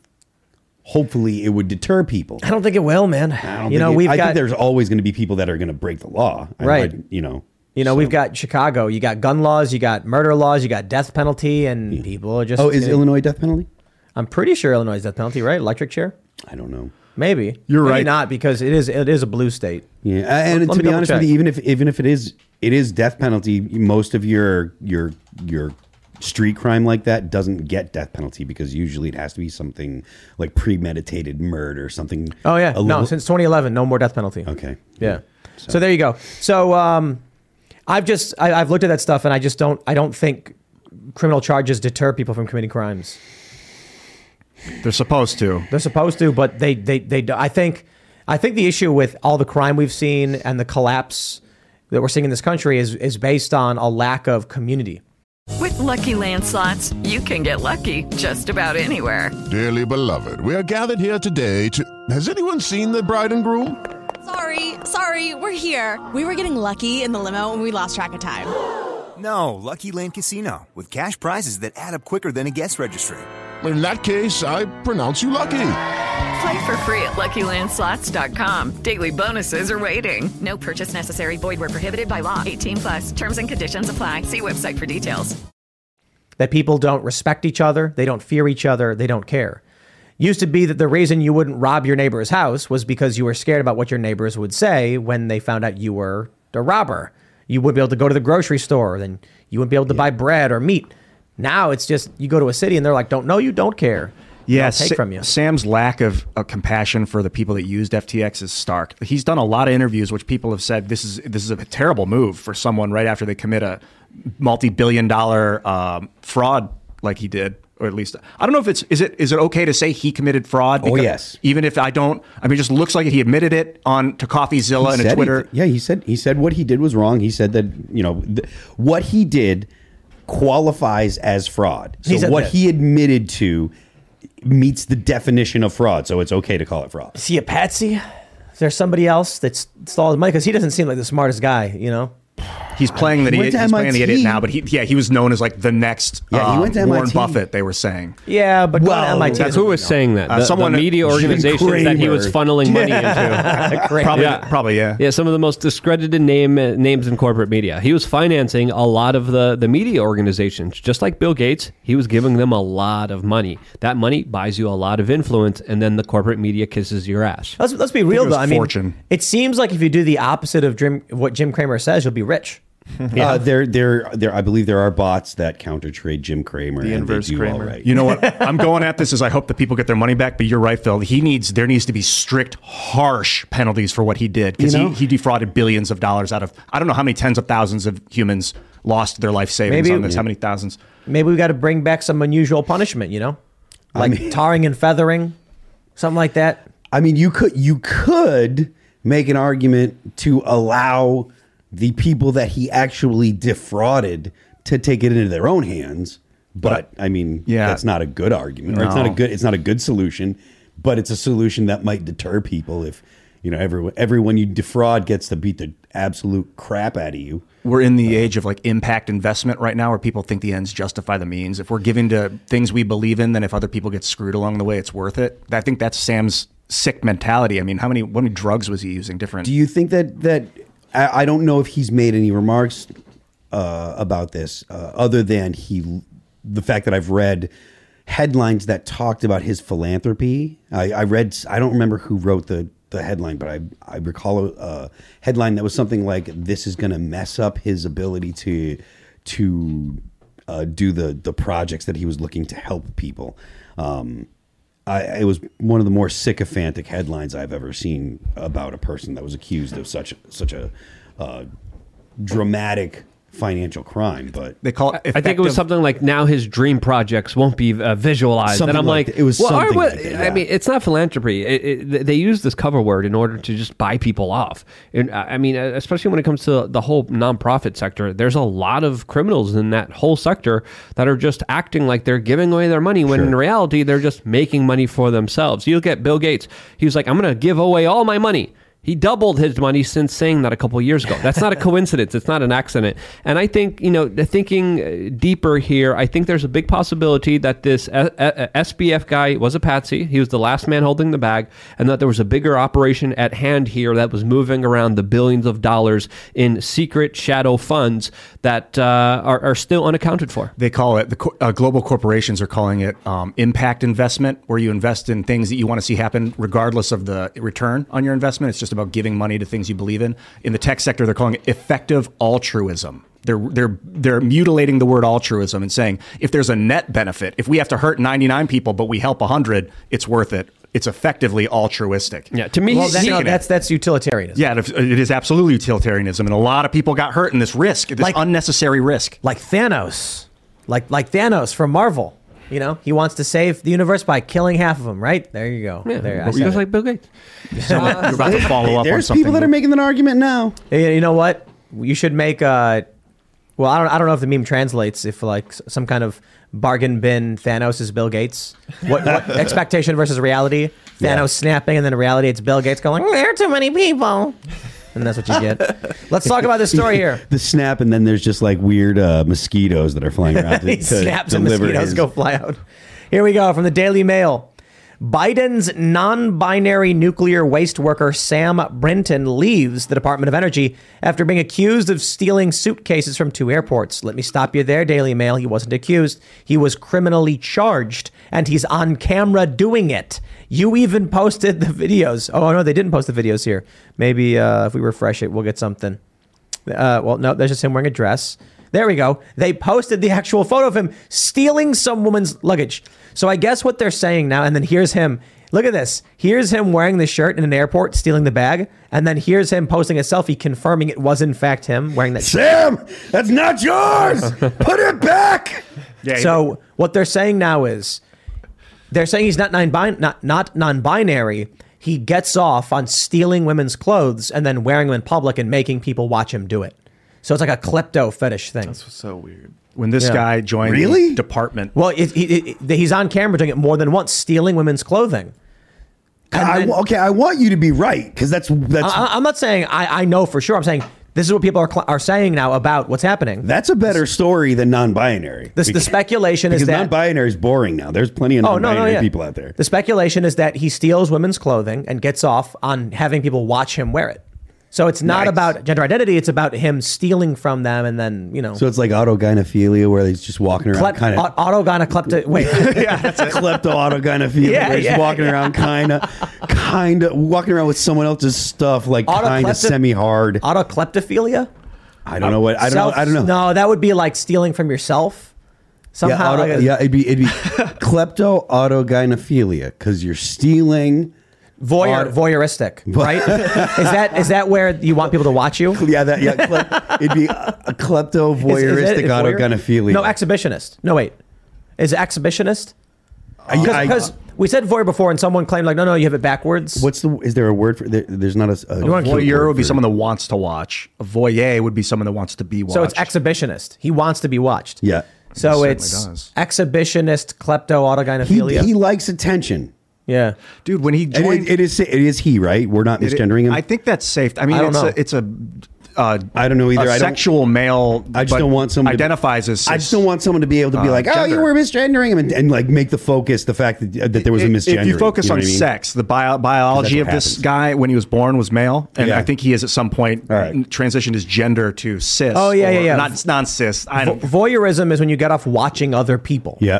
hopefully it would deter people. I don't think it will, man. I don't you think know, it- we've I got think there's always going to be people that are going to break the law. Right. I- you know. You know, we've got Chicago. You got gun laws. You got murder laws. You got death penalty, and people are just. Oh, is gonna- Illinois death penalty? I'm pretty sure Illinois is death penalty, right? Electric chair. I don't know. Maybe You're right. Maybe right. Not because it is. It is a blue state. Yeah, and Let- let to be double honest with you, even if even if it is it is death penalty, most of your your your street crime like that doesn't get death penalty because usually it has to be something like premeditated murder, something. Oh yeah, no, little- since 2011, no more death penalty. Okay. Yeah. So, there you go. So um, I've just I, I've looked at that stuff and I just don't I don't think criminal charges deter people from committing crimes. They're supposed to. They're supposed to, but they they they. do- I think I think the issue with all the crime we've seen and the collapse that we're seeing in this country is is based on a lack of community. With Lucky Land slots, you can get lucky just about anywhere. Dearly beloved, we are gathered here today to. Has anyone seen the bride and groom? Sorry, sorry, we're here. We were getting lucky in the limo and we lost track of time. No, Lucky Land Casino, with cash prizes that add up quicker than a guest registry. In that case, I pronounce you lucky. Play for free at LuckyLandSlots.com. Daily bonuses are waiting. No purchase necessary. Void where prohibited by law. 18 plus. Terms and conditions apply. See website for details. that people don't respect each other, they don't fear each other, they don't care. Used to be that the reason you wouldn't rob your neighbor's house was because you were scared about what your neighbors would say when they found out you were the robber. You wouldn't be able to go to the grocery store, then you wouldn't be able to buy bread or meat. Now it's just you go to a city and they're like, "Don't know you, don't care." Yeah, take Sa- from you. Sam's lack of uh, compassion for the people that used FTX is stark. He's done a lot of interviews, which people have said this is this is a terrible move for someone right after they commit a multi-billion-dollar um, fraud like he did, or at least I don't know if it's is it is it okay to say he committed fraud? Oh, yes. Even if I don't, I mean, it just looks like it. He admitted it on to CoffeeZilla He and a he- Twitter. yeah, he said he said what he did was wrong. He said that you know th- what he did qualifies as fraud. So what he admitted to meets the definition of fraud. So it's okay to call it fraud. Is he a patsy? Is there somebody else that's stole his money? Because he doesn't seem like the smartest guy, you know. He's playing that He he, went to he's playing the idiot now, but he yeah he was known as like the next Yeah, he um, went to Warren MIT. Buffett. They were saying. Yeah, but going to Well, MIT. That's who was mean saying that. Uh, The, the someone- media Jim [LAUGHS] organizations that he was funneling money into. [LAUGHS] Probably, Yeah. probably, yeah. Yeah, some of the most discredited name uh, names in corporate media. He was financing a lot of the the media organizations, just like Bill Gates. He was giving them a lot of money. That money buys you a lot of influence, and then the corporate media kisses your ass. Let's, let's be real it was though. I mean, fortune. it seems like if you do the opposite of Jim, what Jim Cramer says, you'll be rich. [LAUGHS] Uh, there, there, there. I believe there are bots that counter trade Jim Cramer. The inverse do all Cramer. right. You know what? [LAUGHS] I'm going at this as I hope that people get their money back. But you're right, Phil. He needs there needs to be strict, harsh penalties for what he did because You know? he, he defrauded billions of dollars out of I don't know how many tens of thousands of humans lost their life savings Maybe- on this. How many thousands? Maybe we got to bring back some unusual punishment. You know, like mean- tarring and feathering, something like that. I mean, you could you could make an argument to allow the people that he actually defrauded to take it into their own hands. But I mean, Yeah. that's not a good argument, or it's not a good it's not a good solution. But it's a solution that might deter people if you know everyone everyone you defraud gets to beat the absolute crap out of you. We're in the uh, age of like impact investment right now, where people think the ends justify the means. If we're giving to things we believe in, then if other people get screwed along the way, it's worth it. I think that's Sam's sick mentality. I mean, how many what many drugs was he using? Different. Do you think that that I, I don't know if he's made any remarks uh, about this uh, other than he the fact that I've read headlines that talked about his philanthropy. I, I read I don't remember who wrote the the headline, but I I recall a, headline that was something like "This is going to mess up his ability to to uh, do the the projects that he was looking to help people." Um, I, it was one of the more sycophantic headlines I've ever seen about a person that was accused of such such a uh, dramatic financial crime. But they call it. I think it was something like now his dream projects won't be uh, visualized. Something and I'm like like. It was well, something what- like that, I mean, it's not philanthropy. It, it, they use this cover word in order to just buy people off. And uh, I mean, especially when it comes to the whole nonprofit sector, there's a lot of criminals in that whole sector that are just acting like they're giving away their money when in reality they're just making money for themselves. You look at Bill Gates. He was like, I'm going to give away all my money. He doubled his money since saying that a couple years ago. That's not a [LAUGHS] coincidence. It's not an accident. And I think, you know, thinking uh, deeper here, I think there's a big possibility that this uh, uh, SBF guy was a patsy. He was the last man holding the bag, and that there was a bigger operation at hand here that was moving around the billions of dollars in secret shadow funds that uh, are, are still unaccounted for. They call it the uh, global corporations are calling it um, impact investment, where you invest in things that you want to see happen, regardless of the return on your investment. It's just about giving money to things you believe in. In the tech sector, they're calling it effective altruism. They're they're they're mutilating the word altruism and saying if there's a net benefit, if we have to hurt 99 people but we help 100, it's worth it. It's effectively altruistic. Yeah, to me, Well, that, no, that's that's utilitarianism. Yeah, it it is absolutely utilitarianism, and a lot of people got hurt in this risk, this Like- unnecessary risk. like Thanos, like like Thanos from Marvel. You know, he wants to save the universe by killing half of them. Right there, you go. Yeah, there, I just it. like Bill Gates. [LAUGHS] So uh, you're about to follow up There's something. people that are making an argument now. You know what? You should make a. Well, I don't. I don't know if the meme translates. If like some kind of bargain bin Thanos is Bill Gates. What, what [LAUGHS] expectation versus reality? Thanos Yeah. snapping, and then reality it's Bill Gates going. There are too many people, and that's what you get. Let's talk about this story here. [LAUGHS] The snap, and then there's just like weird uh, mosquitoes that are flying around. to- [LAUGHS] he to snaps and deliver mosquitoes his- go fly out. Here we go from the Daily Mail. Biden's non binary nuclear waste worker Sam Brinton leaves the Department of Energy after being accused of stealing suitcases from two airports. Let me stop you there, Daily Mail. He wasn't accused, he was criminally charged, and he's on camera doing it. You even posted the videos. Oh, no, they didn't post the videos here. Maybe uh, if we refresh it, we'll get something. Uh, well, no, there's just him wearing a dress. There we go. They posted the actual photo of him stealing some woman's luggage. So I guess what they're saying now, and then here's him. Look at this. Here's him wearing the shirt in an airport, stealing the bag, and then here's him posting a selfie confirming it was in fact him wearing that. Sam, that's not yours. [LAUGHS] Put it back. Yeah, So what they're saying now is they're saying he's not non not not non-binary. He gets off on stealing women's clothes and then wearing them in public and making people watch him do it. So it's like a klepto fetish thing. That's so weird. When this Yeah. guy joined Really? the department. Well, it, it, it, he's on camera doing it more than once, stealing women's clothing. And I, then- okay, I want you to be right because that's that's I, I'm not saying I, I know for sure. I'm saying this is what people are cl- are saying now about what's happening. that's a better story than non-binary. This, the speculation because is that non-binary is boring now. There's plenty of Oh no, non-binary no, yeah. people out there. The speculation is that he steals women's clothing and gets off on having people watch him wear it. So it's not Nice. about gender identity; it's about him stealing from them and then you know. So it's like autogynephilia where he's just walking around Klep- kind of au- autogyneclepto. Wait, [LAUGHS] klepto autogynephilia. Yeah, where he's yeah, walking yeah. around kind of, kind of walking around with someone else's stuff, like kind of semi-hard. autokleptophilia. I don't know what I don't Self- know. I don't know. No, that would be like stealing from yourself. Somehow, yeah, auto, like a- yeah, it'd be it'd be [LAUGHS] klepto autogynephilia because you're stealing. Voyeur, Auto- voyeuristic, [LAUGHS] right? is that is that where you want people to watch you? Yeah, that yeah. Klep, it'd be a, a klepto [LAUGHS] Is- is voyeuristic it- is. No, exhibitionist. No, wait. Is it exhibitionist? I- I- Because we said voyeur before, and someone claimed like, no, no, you have it backwards. what's the? Is there a word for? There, there's not a. a A voyeur would be someone that wants to watch. A voyeur would be someone that wants to be watched. so it's exhibitionist. He wants to be watched. Yeah. So He it's does. exhibitionist, klepto, He, he likes attention. Yeah. dude. When he joined, it, it is it is he right? We're not misgendering him. I think that's safe. I mean, I don't it's know. a it's a. Uh, I don't know either. A I don't- sexual male. I just don't want someone to- identifies as. I just don't want someone to be able to be uh, like, oh, gender. you were misgendering him, and, and like make the focus the fact that that there was a misgendering. If you focus know on I mean? sex, the bio, biology what of this guy when he was born was male, and Yeah. I think he has at some point All right. transitioned his gender to cis. Oh, yeah, or yeah, yeah. Not non cis. Vo- voyeurism is when you get off watching other people. Yeah.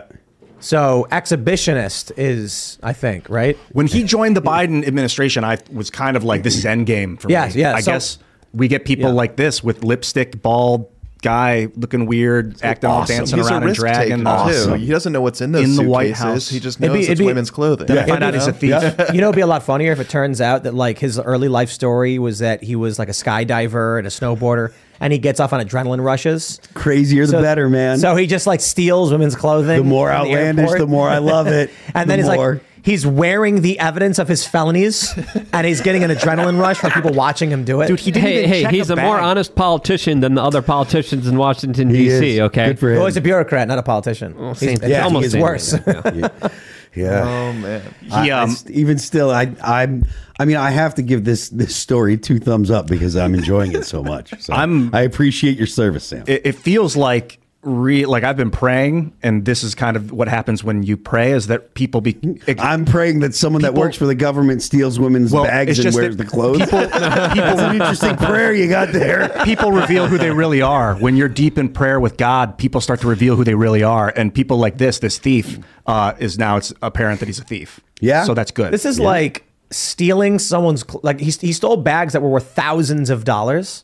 So exhibitionist is, I think, right? When he joined the Biden administration, I was kind of like, this is endgame for Yeah, me. yeah, I so- guess we get people Yeah. like this with lipstick, bald guy looking weird, acting all awesome. dancing He's around a and dragging. Awesome. too. He doesn't know what's in those In the. White House. He just It'd knows be- it's it'd be- women's clothing. Then I Yeah. find out he's a [LAUGHS] thief. you know, it'd be a lot funnier if it turns out that like his early life story was that he was like a skydiver and a snowboarder, and he gets off on adrenaline rushes. Crazier the So- better, man. So he just like steals women's clothing. the more from outlandish, airport. the more I love it. [LAUGHS] And then The he's more- like, he's wearing the evidence of his felonies, [LAUGHS] and he's getting an adrenaline rush from people watching him do it. Dude, he didn't Hey, even hey, check he's a, more bag. honest politician than the other politicians in Washington He D.C. is. Okay, Good for him. well, he's a bureaucrat, not a politician. He's- same- it's yeah, almost he is worse. yeah. [LAUGHS] yeah. Oh man. I- He, I um, even still, I, I'm. I mean, I have to give this this story two thumbs up because I'm enjoying it so much. So [LAUGHS] I'm- I appreciate your service, Sam. it, it feels like re like I've been praying, and this is kind of what happens when you pray: is that people be. I'm praying that someone that works for the government steals women's Well, bags and wears the clothes. [LAUGHS] people- That's an interesting prayer you got there. people reveal who they really are. When you're deep in prayer with God, people start to reveal who they really are. And people like this, this thief, uh, is now it's apparent that he's a thief. Yeah. So that's good. This is like stealing someone's cl- like he, he stole bags that were worth thousands of dollars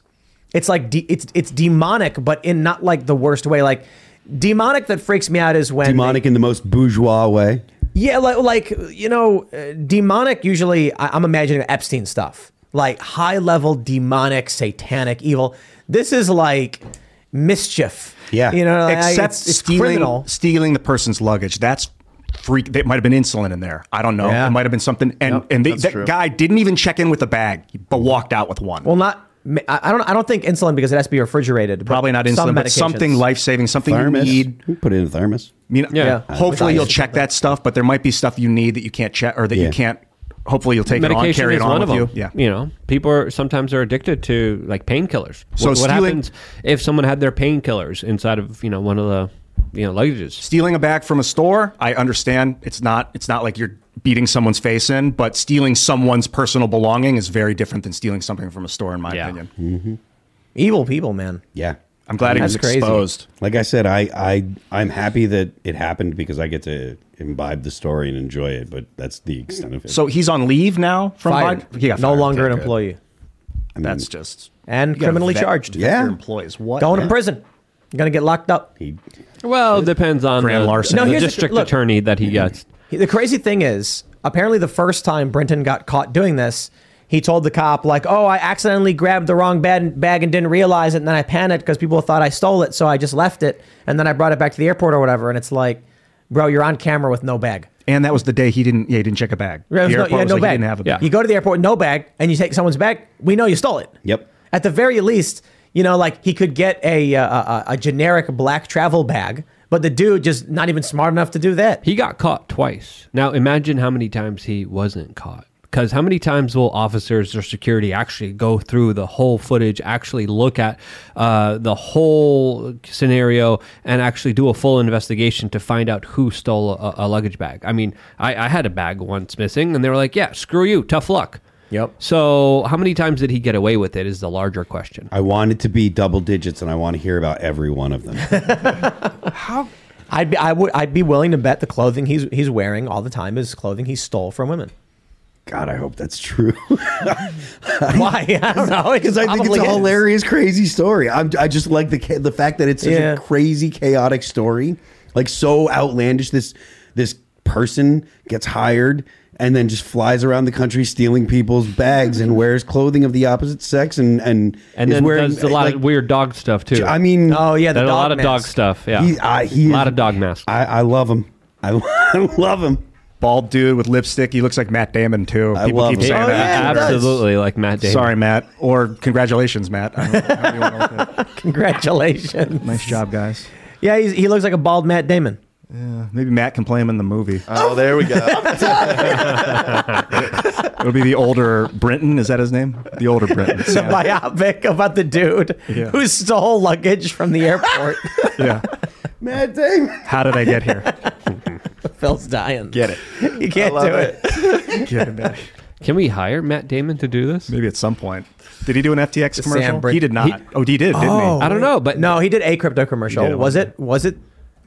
It's like de- it's it's demonic, but in not like the worst way. Like demonic that freaks me out is when Demonic in the most bourgeois way. yeah, like, like you know, uh, demonic. Usually, I, I'm imagining Epstein stuff, like high level demonic, satanic, evil. This is like mischief. Yeah. you know, like, Except it's, it's stealing criminal. stealing the person's luggage. That's freak. There might have been insulin in there. I don't know. Yeah. It might have been something. And Yep, and they, that true. guy didn't even check in with the bag, but walked out with one. Well, not. I I don't. I don't think insulin because it has to be refrigerated. Probably not some insulin, but something life saving, something Thermos. you need. We Put it in a thermos. You know, Yeah. Uh, hopefully, you'll check that stuff, but there might be stuff you need that you can't check or that Yeah. you can't. Hopefully, you'll take it on, medication carry it on one with of you. them. Yeah. you know, people are sometimes are addicted to like painkillers. So what, what happens if someone had their painkillers inside of you know one of the you know luggages? Stealing a bag from a store, I understand. It's not. It's not like you're beating someone's face in, but stealing someone's personal belonging is very different than stealing something from a store, in my Yeah. opinion. Mm-hmm. evil people, man. Yeah. I'm glad it was That's crazy. exposed. Like I said, I, I I'm happy that it happened because I get to imbibe the story and enjoy it. But that's the extent of it. So he's on leave now from Fired. Biden? He got no longer Okay, an employee I mean, That's just and criminally vet- charged. vet Yeah. your employees. What? Going Yeah. to prison. You're gonna get locked up. he, Well, it depends on Grand the, larceny. the No, the- district look. attorney that he mm-hmm. gets. The crazy thing is, apparently, the first time Brinton got caught doing this, he told the cop like, "Oh, I accidentally grabbed the wrong bag, bag and didn't realize it, and then I panicked because people thought I stole it, so I just left it, and then I brought it back to the airport or whatever." And it's like, bro, you're on camera with no bag. And that was the day he didn't. Yeah, he didn't check a bag. There was The no, airport you was no like, bag. He didn't have a bag. You go to the airport with no bag, and you take someone's bag. We know you stole it. Yep. At the very least, you know, like he could get a uh, a, a, a generic black travel bag, but the dude just not even smart enough to do that. He got caught twice. Now imagine how many times he wasn't caught. Because how many times will officers or security actually go through the whole footage, actually look at uh, the whole scenario, and actually do a full investigation to find out who stole a, a luggage bag? I mean, I, I had a bag once missing, and they were like, "Yeah, screw you, tough luck." Yep. So how many times did he get away with it? Is the larger question. I want it to be double digits, and I want to hear about every one of them. [LAUGHS] How? I'd be I would I'd be willing to bet the clothing he's he's wearing all the time is clothing he stole from women. God, I hope that's true. [LAUGHS] Why? I don't [LAUGHS] know. Because I think it's a is. hilarious, crazy story. I'm, I just like the the fact that it's such Yeah. a crazy, chaotic story, like so outlandish. This this person gets hired and then just flies around the country stealing people's bags and wears clothing of the opposite sex and and And then wearing, does a lot like, of weird dog stuff too. I mean, Oh yeah, the There's a dog lot of dog stuff. Yeah, he, I, he a lot is- of dog masks. I, I love him. I, I [LAUGHS] love him. Bald dude with lipstick. He looks like Matt Damon too. I People love keep him. saying Oh, that. yeah. he does. Absolutely, like Matt Damon. Sorry, Matt. Or congratulations, Matt. I don't know how you wanna look. [LAUGHS] Congratulations. nice job, guys. Yeah, he's, he looks like a bald Matt Damon. Maybe Matt can play him in the movie. Oh, there we go. [LAUGHS] It'll be the older Brinton. Is that his name? The older Brinton. The biopic about the dude Yeah. who stole luggage from the airport. [LAUGHS] Yeah. Matt Damon. How did I get here? Phil's dying. Get it. You can't do it. Get it back. Can we hire Matt Damon to do this? Maybe at some point. Did he do an FTX commercial? Sam he did not. He- oh, he did, didn't Oh. he? I don't know, but No, he did a crypto commercial. Did, was it? Was it?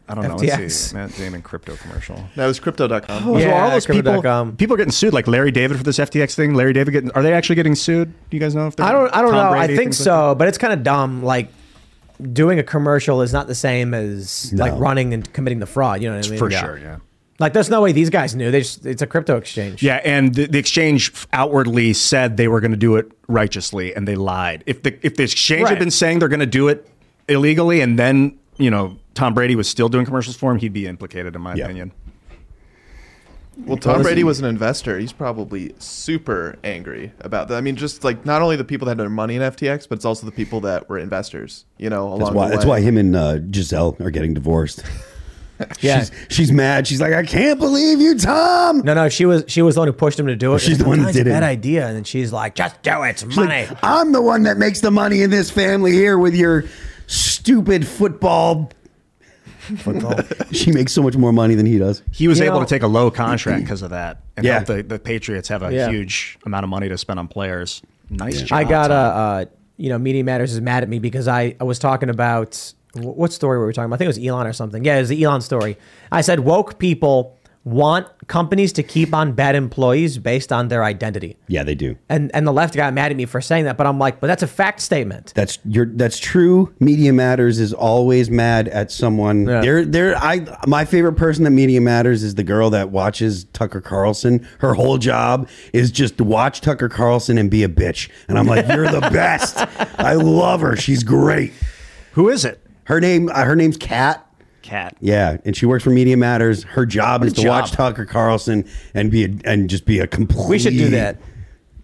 I don't know. FTX. Let's see. Matt Damon crypto commercial. that was crypto.com. Oh, so Yeah, are all those people, crypto.com. people are getting sued, like Larry David for this FTX thing. Larry David getting, are they actually getting sued? Do you guys know if they're? I don't. I don't Tom know. I think things like so, but it's kind of dumb. Like doing a commercial is not the same as like running and committing the fraud. You know what I mean? For sure, yeah. Like there's no way these guys knew. They just it's a crypto exchange. Yeah, and the, the exchange outwardly said they were going to do it righteously, and they lied. If the if the exchange Right. had been saying they're going to do it illegally, and then you know Tom Brady was still doing commercials for him, he'd be implicated, in my Yeah. opinion. Well, Tom Brady was an investor. He's probably super angry about that. I mean, just like not only the people that had their money in FTX, but it's also the people that were investors. You know, along That's why. the way. That's why him and uh, Gisele are getting divorced. [LAUGHS] Yeah. She's, she's mad. She's like, I can't believe you, Tom. No, no, she was she was the one who pushed him to do it. She's the one that like, did "Oh, it." it's a Bad idea, and then she's like, "Just do it, it's She's money." like, I'm the one that makes the money in this family here with your stupid football. Football. [LAUGHS] she makes so much more money than he does. He was You able know- to take a low contract [CLEARS THROAT] because of that, and Yeah. help the, the Patriots have a Yeah. huge amount of money to spend on players. Nice job. I got a, uh, you know, Media Matters is mad at me because I, I was talking about what story were we talking about? I think it was Elon or something. Yeah, it was the Elon story. I said woke people want companies to keep on bad employees based on their identity. Yeah, they do. And and the left got mad at me for saying that, but I'm like, but that's a fact statement. That's your that's true. Media Matters is always mad at someone. Yeah. They're they're I my favorite person at Media Matters is the girl that watches Tucker Carlson. Her whole job is just to watch Tucker Carlson and be a bitch. And I'm like, you're the [LAUGHS] best. I love her. She's great. Who is it? Her name uh, her name's Kat. Cat. Yeah, and she works for Media Matters. Her job is to job. watch Tucker Carlson and be a, and just be a complete. We should do that.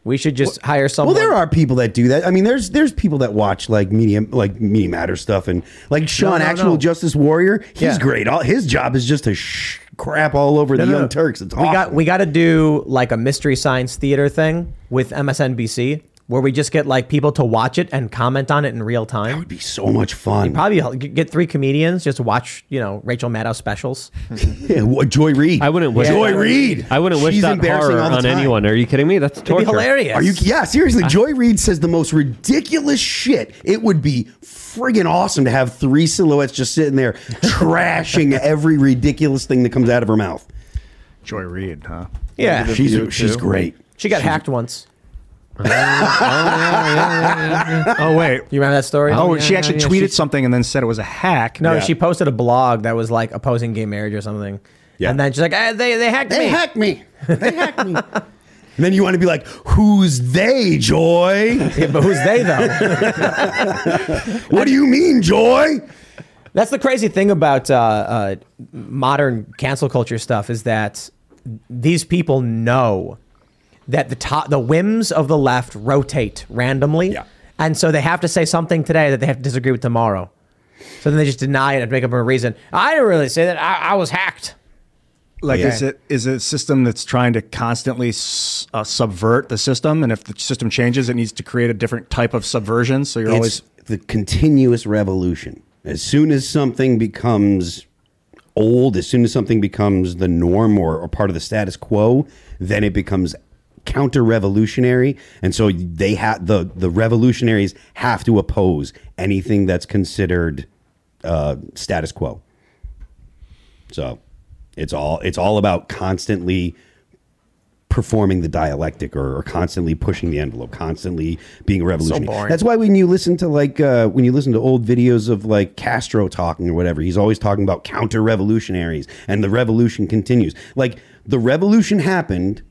We should just hire someone. Well, there are people that do that. I mean, there's there's people that watch like media like Media Matter stuff and like Sean, no, actual no. Justice Warrior. He's Yeah. great. All his job is just to sh- crap all over No, the no, Young no. Turks. It's we awesome. got we got to do like a mystery science theater thing with MSNBC where we just get like people to watch it and comment on it in real time. That would be so much fun. you Probably get three comedians just to watch you know Rachel Maddow specials. [LAUGHS] yeah, what, Joy Reid. I wouldn't wish Joy that- Reid. I wouldn't wish She's that embarrassing horror on time. anyone. Are you kidding me? That's torture. hilarious. Are you? Yeah, seriously. Ah. Joy Reid says the most ridiculous shit. It would be friggin' awesome to have three silhouettes just sitting there [LAUGHS] trashing every ridiculous thing that comes out of her mouth. Joy Reid, huh? Yeah, she's she's great. She got hacked once. [LAUGHS] Oh wait, you remember that story? Oh, she actually tweeted She- something and then said it was a hack. No, Yeah. she posted a blog that was like opposing gay marriage or something. Yeah. And then she's like, eh, they they hacked me. They me. hacked me. They hacked me. [LAUGHS] And then you want to be like, who's they, Joy? Yeah, but who's they though? [LAUGHS] what do you mean, Joy? That's the crazy thing about uh, uh, modern cancel culture stuff is that these people know that the top, the whims of the left rotate randomly, and so they have to say something today that they have to disagree with tomorrow. So then they just deny it and make up a reason. I didn't really say that. I, I was hacked. Like, Yeah. is it is it a system that's trying to constantly s- uh, subvert the system, and if the system changes, it needs to create a different type of subversion. So you're it's always the continuous revolution. As soon as something becomes old, as soon as something becomes the norm or, or part of the status quo, then it becomes counter revolutionary. And so they have the the revolutionaries have to oppose anything that's considered uh, status quo. So it's all it's all about constantly performing the dialectic or, or constantly pushing the envelope, constantly being a revolutionary. boring. That's why when you listen to like uh, when you listen to old videos of like Castro talking or whatever, he's always talking about counter revolutionaries and the revolution continues. Like the revolution happened.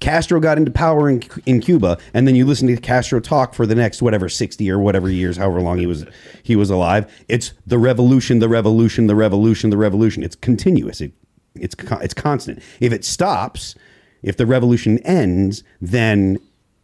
Castro got into power in, in Cuba, and then you listen to Castro talk for the next whatever sixty or whatever years, however long he was he was alive. It's the revolution, the revolution, the revolution, the revolution. It's continuous. It it's it's constant. If it stops, if the revolution ends, then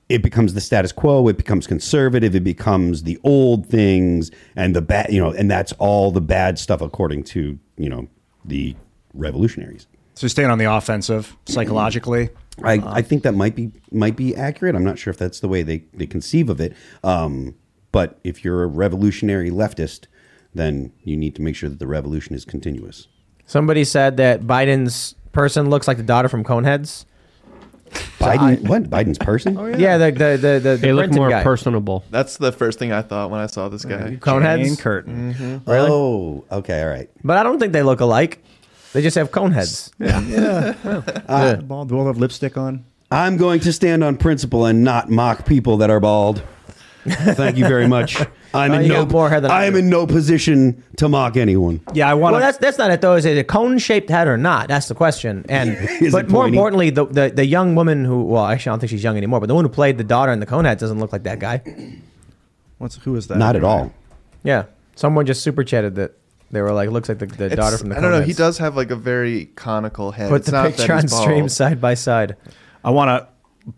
it becomes the status quo. It becomes conservative. It becomes the old things and the bad, you know, and that's all the bad stuff according to you know the revolutionaries. so staying on the offensive psychologically. I, I think that might be might be accurate. I'm not sure if that's the way they, they conceive of it. Um, but if you're a revolutionary leftist, then you need to make sure that the revolution is continuous. Somebody said that Biden's person looks like the daughter from Coneheads. Biden, what? Biden's person? [LAUGHS] Oh, Yeah, the the the the, the They look more guy. personable. That's the first thing I thought when I saw this guy. Coneheads? Jane Curtin. Mhm. Really? Oh, okay, all right. But I don't think they look alike. They just have cone heads. [LAUGHS] Yeah. Uh, bald. Do all have lipstick on? I'm going to stand on principle and not mock people that are bald. Thank you very much. [LAUGHS] I'm Oh, in you no got more hair than I I am do. in no position to mock anyone. Yeah, I want Well, that's that's not it though. Is it a cone shaped head or not? That's the question. And [LAUGHS] Is but it more pointy? importantly, the, the the young woman who well, actually, I don't think she's young anymore. But the one who played the daughter in the Coneheads doesn't look like that guy. What's who is that? Not at all. Yeah, someone just super chatted that they were like, looks like the, the daughter from the. I don't know. He Coneheads. does have like a very conical head. Put It's the not picture that on he's stream side by side. I want to.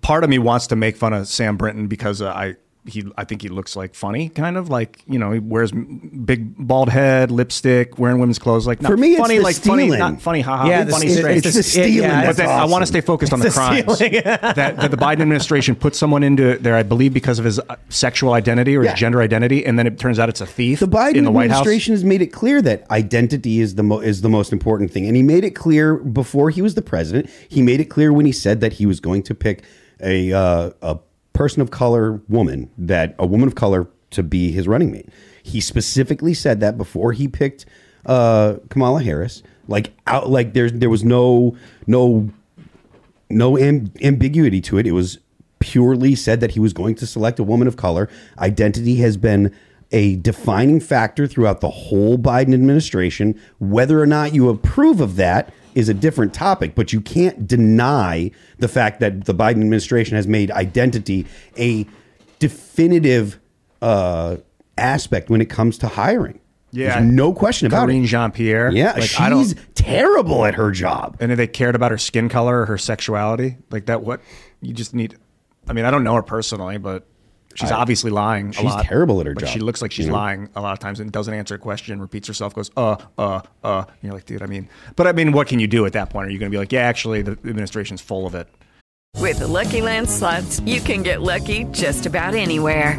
Part of me wants to make fun of Sam Brinton because uh, I he I think he looks like funny, kind of like you know he wears big bald head, lipstick, wearing women's clothes. Like not For me, it's funny, the like funny, stealing. not funny, haha. Yeah, the funny ste- straight. it's the stealing yeah, but that's then I want to stay focused on the It's the crimes [LAUGHS] that, that the Biden [LAUGHS] administration put someone into there, I believe, because of his uh, sexual identity or Yeah. his gender identity, and then it turns out it's a thief. The Biden in the White House. administration has made it clear that identity is the mo- is the most important thing, and he made it clear before he was the president. He made it clear when he said that he was going to pick a uh, a person of color woman, that a woman of color to be his running mate. He specifically said that before he picked uh, Kamala Harris. Like out, like there's there was no no no am- ambiguity to it. It was purely said that he was going to select a woman of color. Identity has been a defining factor throughout the whole Biden administration. Whether or not you approve of that is a different topic, but you can't deny the fact that the Biden administration has made identity a definitive uh, aspect when it comes to hiring. Yeah. There's no question about Karine it. Jean Pierre. Yeah, she's terrible at her job. And if they cared about her skin color or her sexuality, like that, what you just need. I mean, I don't know her personally, but she's I- obviously lying. she's a lot. terrible at her but job, She looks like she's you know? lying a lot of times and doesn't answer a question, repeats herself, goes uh uh uh. And you're like, dude, I mean, but I mean, what can you do at that point? Are you going to be like, yeah, actually, the administration's full of it? With the Lucky Land slots, you can get lucky just about anywhere.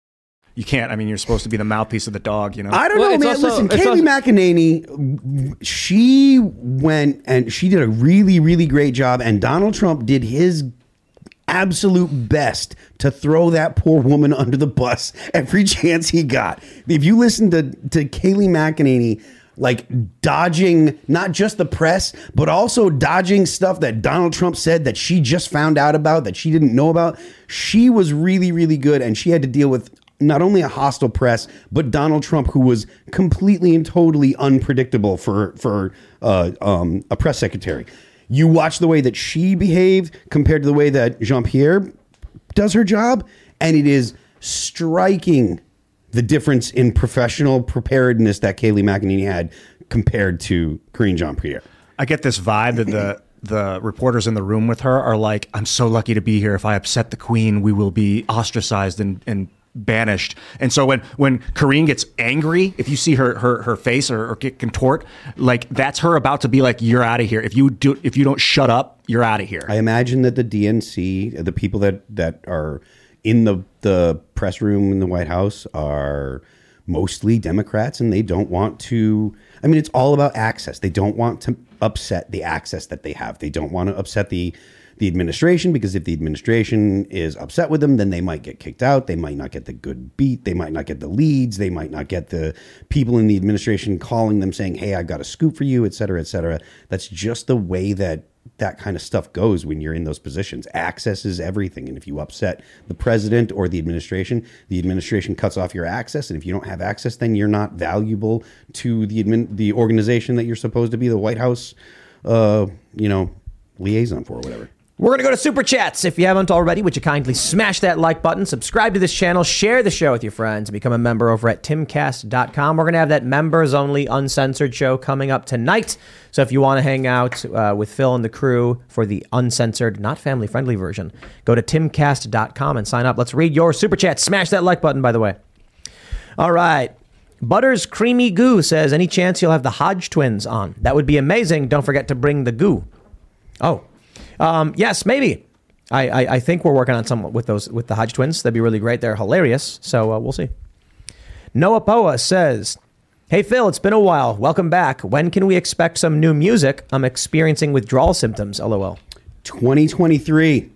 You can't. I mean, you're supposed to be the mouthpiece of the dog. You know. I don't know, man. Listen, Kayleigh McEnany, she went and she did a really, really great job, and Donald Trump did his absolute best to throw that poor woman [LAUGHS] under the bus every chance he got. If you listen to to Kayleigh McEnany. Like dodging not just the press, but also dodging stuff that Donald Trump said that she just found out about that she didn't know about. She was really, really good, and she had to deal with not only a hostile press, but Donald Trump, who was completely and totally unpredictable for for uh, um, a press secretary. You watch the way that she behaved compared to the way that Jean Pierre does her job, and it is striking the difference in professional preparedness that Kayleigh McEnany had compared to Karine Jean Pierre. I get this vibe that the the reporters in the room with her are like, "I'm so lucky to be here. If I upset the queen, we will be ostracized and and." Banished and so when when Karine gets angry if you see her her, her face or, or get contort like that's her about to be like you're out of here if you do if you don't shut up you're out of here I imagine that the DNC, the people that that are in the the press room in the White House, are mostly Democrats, and they don't want to. I mean, it's all about access. They don't want to upset the access that they have. They don't want to upset the the administration because if the administration is upset with them, then they might get kicked out. They might not get the good beat. They might not get the leads. They might not get the people in the administration calling them saying, "Hey, I've got a scoop for you," et cetera, et cetera. That's just the way that that kind of stuff goes when you're in those positions. Access is everything. And if you upset the president or the administration, the administration cuts off your access. And if you don't have access, then you're not valuable to the admin, the organization that you're supposed to be the White House, uh, you know, liaison for or whatever. We're going to go to Super Chats. If you haven't already, would you kindly smash that like button, subscribe to this channel, share the show with your friends, and become a member over at timcast.com. We're going to have that members only uncensored show coming up tonight. So if you want to hang out uh, with Phil and the crew for the uncensored, not family friendly version, go to timcast.com and sign up. Let's read your Super Chat. Smash that like button, by the way. All right. Butters Creamy Goo says, Any chance you'll have the Hodge twins on? That would be amazing. Don't forget to bring the goo. Oh, um, yes, maybe. I, I, I think we're working on some with those with the Hodge twins. That'd be really great. They're hilarious. So uh, we'll see. Noah Poa says, "Hey Phil, it's been a while. Welcome back. When can we expect some new music? I'm experiencing withdrawal symptoms. LOL. 2023.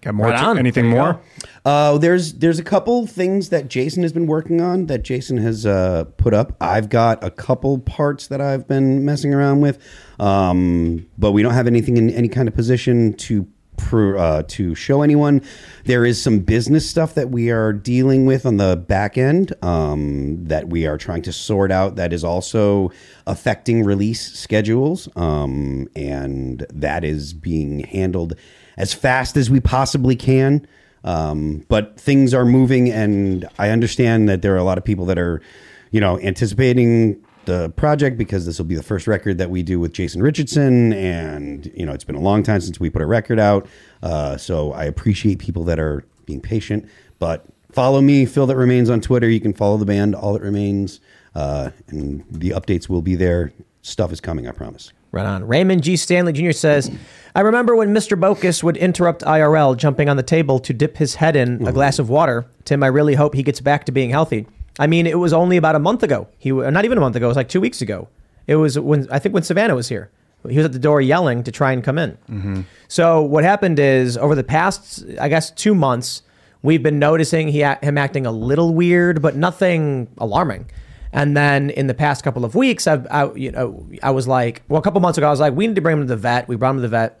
Got more? Right on. anything more? Uh, there's there's a couple things that Jason has been working on that Jason has uh, put up. I've got a couple parts that I've been messing around with, um, but we don't have anything in any kind of position to pr- uh, to show anyone. There is some business stuff that we are dealing with on the back end um, that we are trying to sort out. That is also affecting release schedules, um, and that is being handled as fast as we possibly can. Um, but things are moving, and I understand that there are a lot of people that are, you know, anticipating the project because this will be the first record that we do with Jason Richardson, and you know, it's been a long time since we put a record out. Uh, so I appreciate people that are being patient. But follow me, Phil that remains on Twitter. You can follow the band, All That Remains, uh, and the updates will be there stuff is coming. I promise. Right on. Raymond G. Stanley Jr. says, I remember when Mr. Bocus would interrupt IRL jumping on the table to dip his head in a glass of water. Tim, I really hope he gets back to being healthy. I mean, it was only about a month ago. He not even a month ago. It was like two weeks ago. It was when I think when Savannah was here. He was at the door yelling to try and come in. Mm-hmm. So what happened is over the past, I guess, two months, we've been noticing he him acting a little weird, but nothing alarming. And then in the past couple of weeks, I've, I, you know, I was like, well, a couple months ago, I was like, we need to bring him to the vet. We brought him to the vet,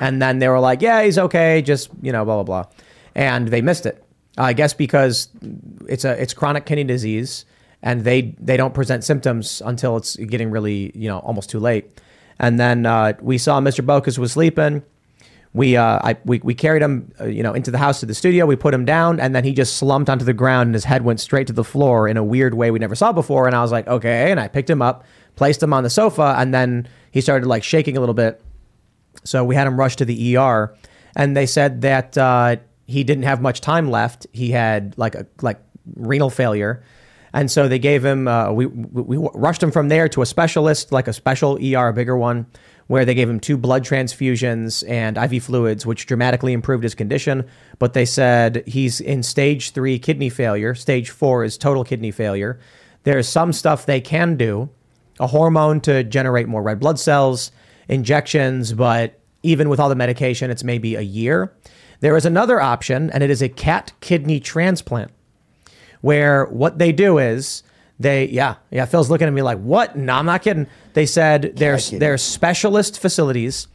and then they were like, yeah, he's okay, just you know, blah blah blah, and they missed it. I guess because it's a it's chronic kidney disease, and they they don't present symptoms until it's getting really you know almost too late. And then uh, we saw Mr. Bocus was sleeping. We, uh, I, we, we carried him, uh, you know, into the house to the studio. We put him down, and then he just slumped onto the ground, and his head went straight to the floor in a weird way we never saw before. And I was like, okay. And I picked him up, placed him on the sofa, and then he started like shaking a little bit. So we had him rushed to the ER, and they said that uh, he didn't have much time left. He had like a like renal failure, and so they gave him. Uh, we, we we rushed him from there to a specialist, like a special ER, a bigger one, where they gave him two blood transfusions and IV fluids, which dramatically improved his condition. But they said he's in stage three kidney failure. Stage four is total kidney failure. There's some stuff they can do, a hormone to generate more red blood cells, injections, but even with all the medication, it's maybe a year. There is another option, and it is a cat kidney transplant, where what they do is they, yeah, yeah. Phil's looking at me like, what? No, I'm not kidding. They said there's there's specialist facilities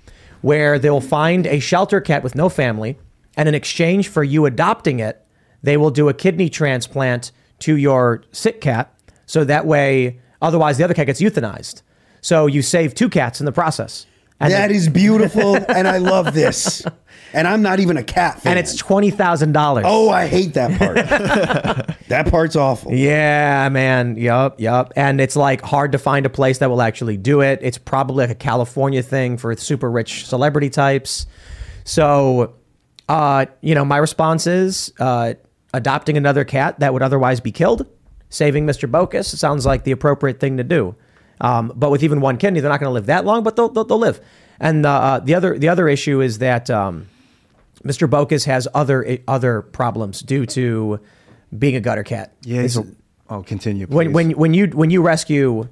where they'll find a shelter cat with no family, and in exchange for you adopting it, they will do a kidney transplant to your sick cat, so that way, otherwise the other cat gets euthanized. So you save two cats in the process. That is beautiful, and I love this. [LAUGHS] And I'm not even a cat fan. and it's twenty thousand dollars. oh, I hate that part. [LAUGHS] that part's awful. Yeah, man. Yup, yup. And it's like hard to find a place that will actually do it. It's probably like a California thing for super rich celebrity types. So, uh, you know, my response is uh, adopting another cat that would otherwise be killed, saving Mr. Bocus sounds like the appropriate thing to do. Um, but with even one kidney, they're not going to live that long, but they'll, they'll, they'll live. And uh, the other the other issue is that um, Mr. Bocus has other other problems due to being a gutter cat. Yeah. He's It's- a, oh, continue. when please. when when you when you rescue,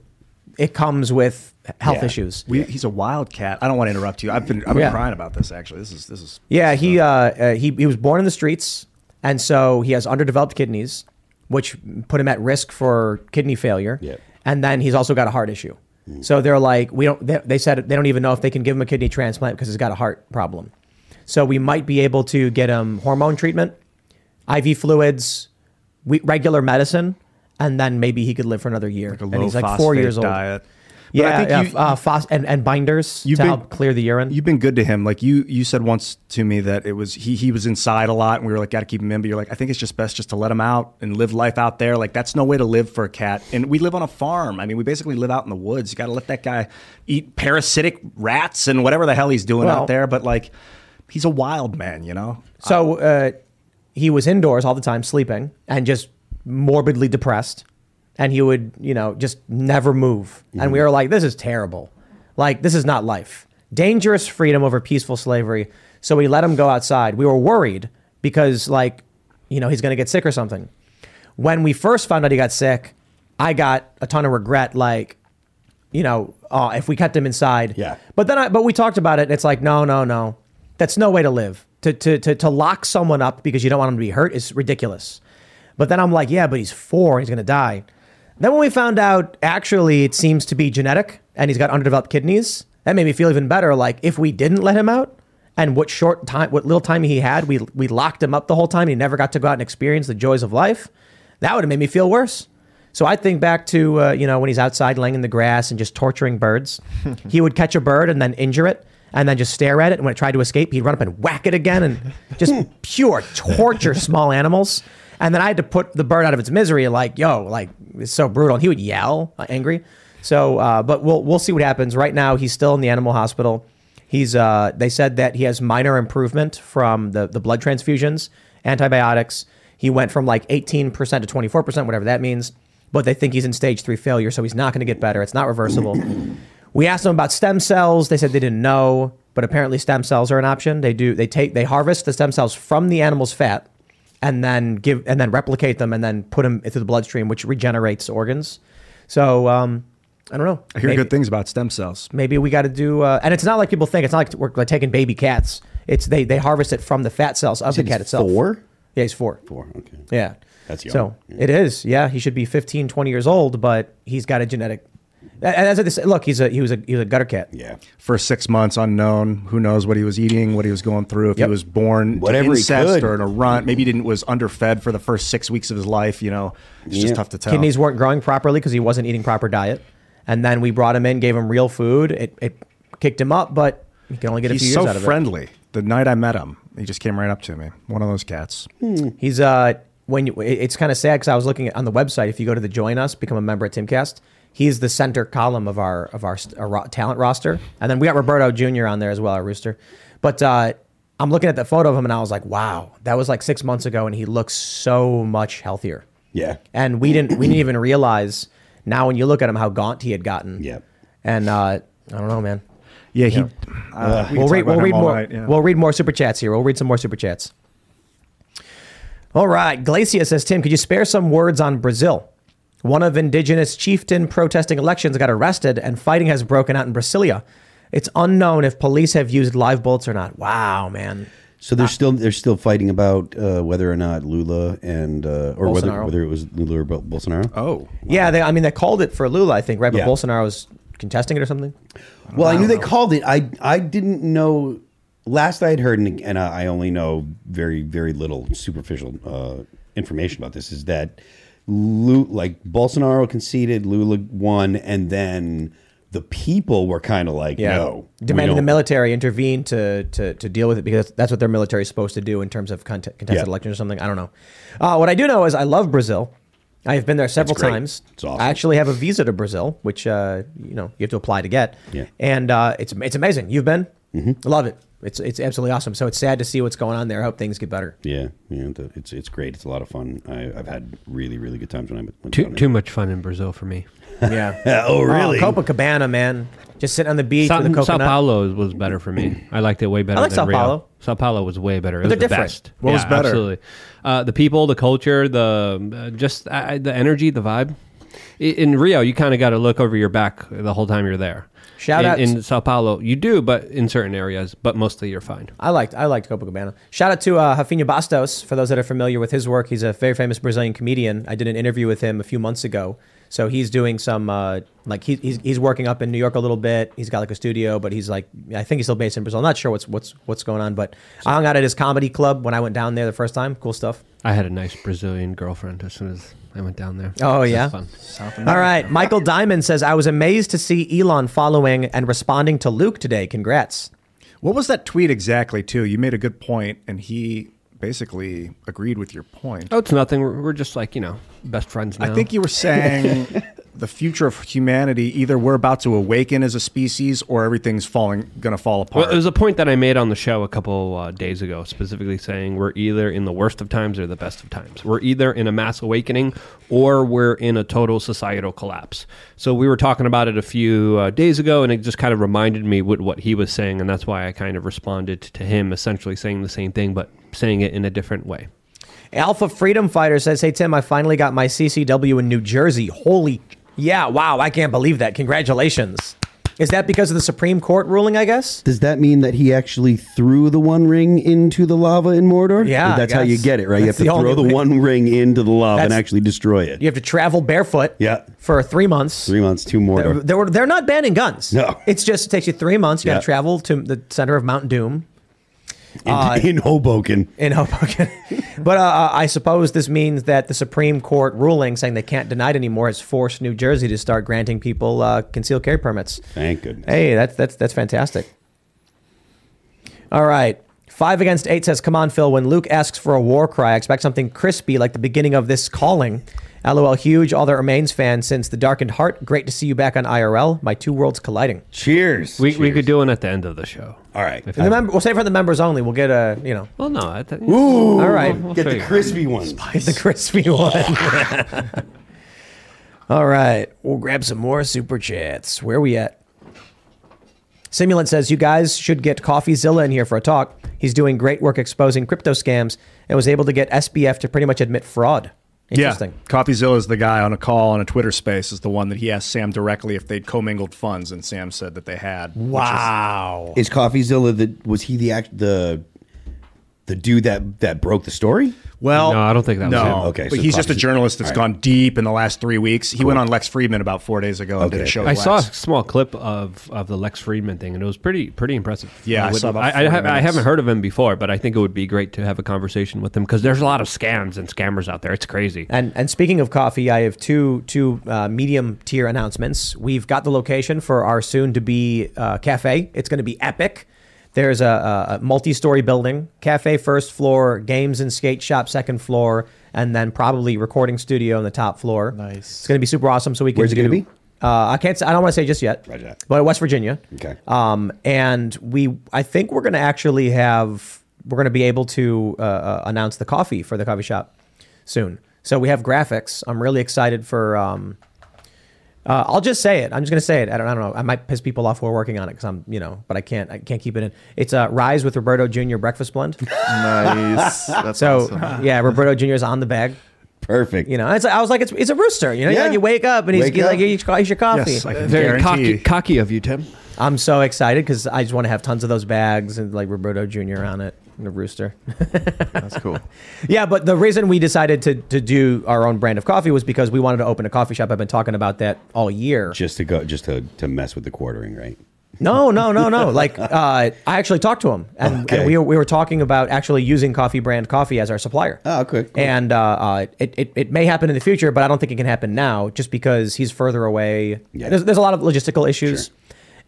it comes with health Yeah. issues. We, he's a wild cat. I don't want to interrupt you. I've been I've been Yeah. crying about this actually. This is this is Yeah, he uh, uh, he he was born in the streets, and so he has underdeveloped kidneys, which put him at risk for kidney failure. Yeah. And then he's also got a heart issue. So they're like, we don't. They, they said they don't even know if they can give him a kidney transplant because he's got a heart problem. So we might be able to get him hormone treatment, IV fluids, we, regular medicine, and then maybe he could live for another year. like and he's like four years old. diet. Yeah, I think yeah, you- uh, phos- and and binders to been- help clear the urine. You've been good to him. Like you, you said once to me that it was he he was inside a lot, and we were like, got to keep him in. But you're like, I think it's just best just to let him out and live life out there. Like that's no way to live for a cat. And we live on a farm. I mean, we basically live out in the woods. You got to let that guy eat parasitic rats and whatever the hell he's doing Well- out there. But like, he's a wild man, you know. So uh, he was indoors all the time, sleeping and just morbidly depressed. And he would, you know, just never move. And we were like, this is terrible. Like, this is not life. Dangerous freedom over peaceful slavery. So we let him go outside. We were worried because, like, you know, he's going to get sick or something. When we first found out he got sick, I got a ton of regret. Like, you know, uh, if we kept him inside. Yeah. But then I, but we talked about it and it's like, no, no, no. That's no way to live. To, to, to, to lock someone up because you don't want him to be hurt is ridiculous. But then I'm like, yeah, but he's four, he's going to die. Then when we found out actually it seems to be genetic and he's got underdeveloped kidneys, that made me feel even better. Like if we didn't let him out and what short time, what little time he had, we, we locked him up the whole time. He never got to go out and experience the joys of life. That would have made me feel worse. So I think back to uh, you know when he's outside laying in the grass and just torturing birds. [LAUGHS] he would catch a bird and then injure it and then just stare at it. And when it tried to escape, he'd run up and whack it again and just [LAUGHS] pure torture small animals. And then I had to put the bird out of its misery. Like yo, like it's so brutal. And he would yell, uh, angry. So, uh, but we'll we'll see what happens. Right now, he's still in the animal hospital. He's uh, they said that he has minor improvement from the the blood transfusions, antibiotics. He went from like 18% to 24%, whatever that means. But they think he's in stage three failure, so he's not going to get better. It's not reversible. [LAUGHS] We asked them about stem cells. They said they didn't know, but apparently stem cells are an option. They do. They take. They harvest the stem cells from the animal's fat, and then give and then replicate them, and then put them into the bloodstream, which regenerates organs. So um, I don't know. I hear Maybe- good things about stem cells. Maybe we got to do. Uh, and it's not like people think. It's not like we're like taking baby cats. It's they they harvest it from the fat cells of the cat itself. four? Yeah, he's four. Four. Okay. Yeah. That's young. So it is. Yeah, he should be 15, 20 years old, but he's got a genetic. And that's what they say. Look, he's a he was a he was a gutter cat. Yeah. For six months, unknown. Who knows what he was eating, what he was going through. If Yep. he was born to Whatever he incest could. or in a runt, maybe he didn't was underfed for the first six weeks of his life. You know, it's Yeah. just tough to tell. Kidneys weren't growing properly because he wasn't eating proper diet. And then we brought him in, gave him real food. It, it kicked him up, but he can only get a few He's years so out of friendly. The night I met him, he just came right up to me. One of those cats. it. He's uh when you, it- it's kind of sad because I was looking at, on the website. If you go to the join us, become a member at Timcast. He's the center column of our of our, our talent roster, and then we got Roberto Jr. on there as well, our rooster. But uh, I'm looking at the photo of him, and I was like, wow, that was like six months ago, and he looks so much healthier. Yeah. and we didn't we didn't even realize now when you look at him how gaunt he had gotten. Yeah. and uh, I don't know, man. Yeah, he. Yeah. Uh, we we'll read we'll read more night, yeah. we'll read more super chats here. We'll read some more super chats. All right, Glacia says, Tim, could you spare some words on Brazil? One of indigenous chieftain protesting elections got arrested, and fighting has broken out in Brasilia. It's unknown if police have used live bullets or not. Wow, man. So they're still they're still fighting about uh, whether or not Lula and uh, or whether Bolsonaro. whether it was Lula or Bol- Bolsonaro. Oh, Yeah, they, I mean, they called it for Lula, I think, right? But Yeah. Bolsonaro was contesting it or something. Well, I knew they called it. I I didn't know. Last I had heard, and, and I only know very very little superficial uh, information about this, is that Lu, like Bolsonaro conceded, Lula won, and then the people were kind of like, no, demanding the military intervene to, to to deal with it because that's what their military is supposed to do in terms of cont- contested Yeah. elections or something. I don't know. Uh, what I do know is I love Brazil. I've been there several times. It's awesome. I actually have a visa to Brazil, which uh, you know you have to apply to get. Yeah. And uh, it's it's amazing. You've been? Mhm. I love it. It's it's absolutely awesome. So it's sad to see what's going on there. I hope things get better. Yeah, yeah, it's it's great. It's a lot of fun. I, I've had really really good times when I went Too down there. too much fun in Brazil for me. Yeah. [LAUGHS] oh really? Copacabana, man. Just sitting on the beach Sao, with a Sao. Paulo was better for me. I liked it way better. I like than Sao Rio. Paulo. Sao Paulo was way better. It was they're the different. best. What was better? Absolutely. Uh, the people, the culture, the uh, just uh, the energy, the vibe. I- In Rio, you kind of got to look over your back the whole time you're there. Shout in, out in Sao Paulo, you do, but in certain areas, but mostly you're fine. I liked I liked Copacabana. Shout out to uh, Rafinha Bastos for those that are familiar with his work. He's a very famous Brazilian comedian. I did an interview with him a few months ago. So he's doing some uh, like he, he's he's working up in New York a little bit. He's got like a studio, but he's like I think he's still based in Brazil. I'm not sure what's what's what's going on, but I hung out at his comedy club when I went down there the first time. Cool stuff. I had a nice Brazilian girlfriend as soon as I went down there. Oh yeah. fun. All right. Michael Diamond says I was amazed to see Elon following and responding to Luke today. Congrats. What was that tweet exactly? Too, you made a good point, and he basically agreed with your point. Oh, it's nothing. We're, we're just like you know best friends now. I think you were saying [LAUGHS] the future of humanity either we're about to awaken as a species or everything's falling going to fall apart. Well, it was a point that I made on the show a couple uh, days ago, specifically saying we're either in the worst of times or the best of times. We're either in a mass awakening or we're in a total societal collapse. So we were talking about it a few uh, days ago, and it just kind of reminded me what, what he was saying, and that's why I kind of responded to him, essentially saying the same thing, but saying it in a different way. Alpha Freedom Fighter says, "Hey Tim, I finally got my CCW in New Jersey. Holy, yeah, wow! I can't believe that. Congratulations. Is that because of the Supreme Court ruling? I guess. Does that mean that he actually threw the one ring into the lava in Mordor? Yeah, that's how you get it, right? you have to the throw the one ring into the lava and actually destroy it. You have to travel barefoot. Yeah. For three months. Three months to Mordor. They were, they're not banning guns. No. It's just it takes you three months. You got Yeah. to travel to the center of Mount Doom. In, Uh, in Hoboken. [LAUGHS] in Hoboken. but uh, I suppose this means that the Supreme Court ruling saying they can't deny it anymore has forced New Jersey to start granting people uh, concealed carry permits. Thank goodness. Hey, that's that's that's fantastic. All right. Five against eight says, "Come on, Phil. When Luke asks for a war cry, I expect something crispy like the beginning of this calling." LOL, huge all that remains fan since the darkened heart. Great to see you back on IRL. My two worlds colliding. Cheers. We, we could do one at the end of the show. All right. And the member, we'll save for the members only. We'll get a you know. Well, no. I th- Ooh. All right. We'll Get the figure it out. crispy one. The crispy [LAUGHS] one. All right, we'll grab some more super chats. Where are we at? Simulant says you guys should get CoffeeZilla in here for a talk. He's doing great work exposing crypto scams and was able to get SBF to pretty much admit fraud. Interesting. Yeah. CoffeeZilla is the guy on a call on a Twitter space is the one that he asked Sam directly if they'd commingled funds, and Sam said that they had. which is- Wow. Is CoffeeZilla the was he the act the the dude that that broke the story? Well, No, I don't think that was no. him. Okay, but so he's just a journalist that's all gone deep in the last three weeks. He went on Lex Fridman about four days ago and did a Okay. show. I with saw a small clip of, of the Lex Fridman thing, and it was pretty pretty impressive. Yeah, I would- saw about I, I, 40 have, I minutes. haven't heard of him before, but I think it would be great to have a conversation with him because there's a lot of scams and scammers out there. It's crazy. And and speaking of coffee, I have two two uh, medium tier announcements. We've got the location for our soon to be uh, cafe. It's going to be epic. There's a, a, a multi-story building, cafe first floor, games and skate shop second floor, and then probably recording studio on the top floor. Nice. It's going to be super awesome. So we can. Where's it gonna be? Uh, I can't. Say, I don't want to say just yet. Roger. But West Virginia. Okay. Um, and we, I think we're going to actually have, we're going to be able to uh, uh, announce the coffee for the coffee shop soon. So we have graphics. I'm really excited for. Um, uh, I'll just say it. I'm just going to say it. I don't, I don't know. I might piss people off who are working on it because I'm, you know, but I can't. I can't keep it in. It's a Rise with Roberto Jr. breakfast blend. [LAUGHS] Nice. [LAUGHS] That's so awesome. yeah, Roberto Jr. is on the bag. Perfect. You know, it's, I was like, it's, it's a rooster. You know, Yeah. like you wake up and he's, Wake he's up. here's your, here's your coffee. Yes, I Very cocky, cocky of you, Tim. I'm so excited because I just want to have tons of those bags and like Roberto Jr. on it and a rooster. [LAUGHS] That's cool. yeah, but the reason we decided to, to do our own brand of coffee was because we wanted to open a coffee shop. I've been talking about that all year. Just to go just to, to mess with the quartering, right? No, no, no, no. Like [LAUGHS] uh, I actually talked to him, and, Okay. and we were, we were talking about actually using Coffee Brand Coffee as our supplier. Oh, okay. cool. And uh, uh, it, it, it may happen in the future, but I don't think it can happen now just because he's further away. Yeah. There's, there's a lot of logistical issues Sure.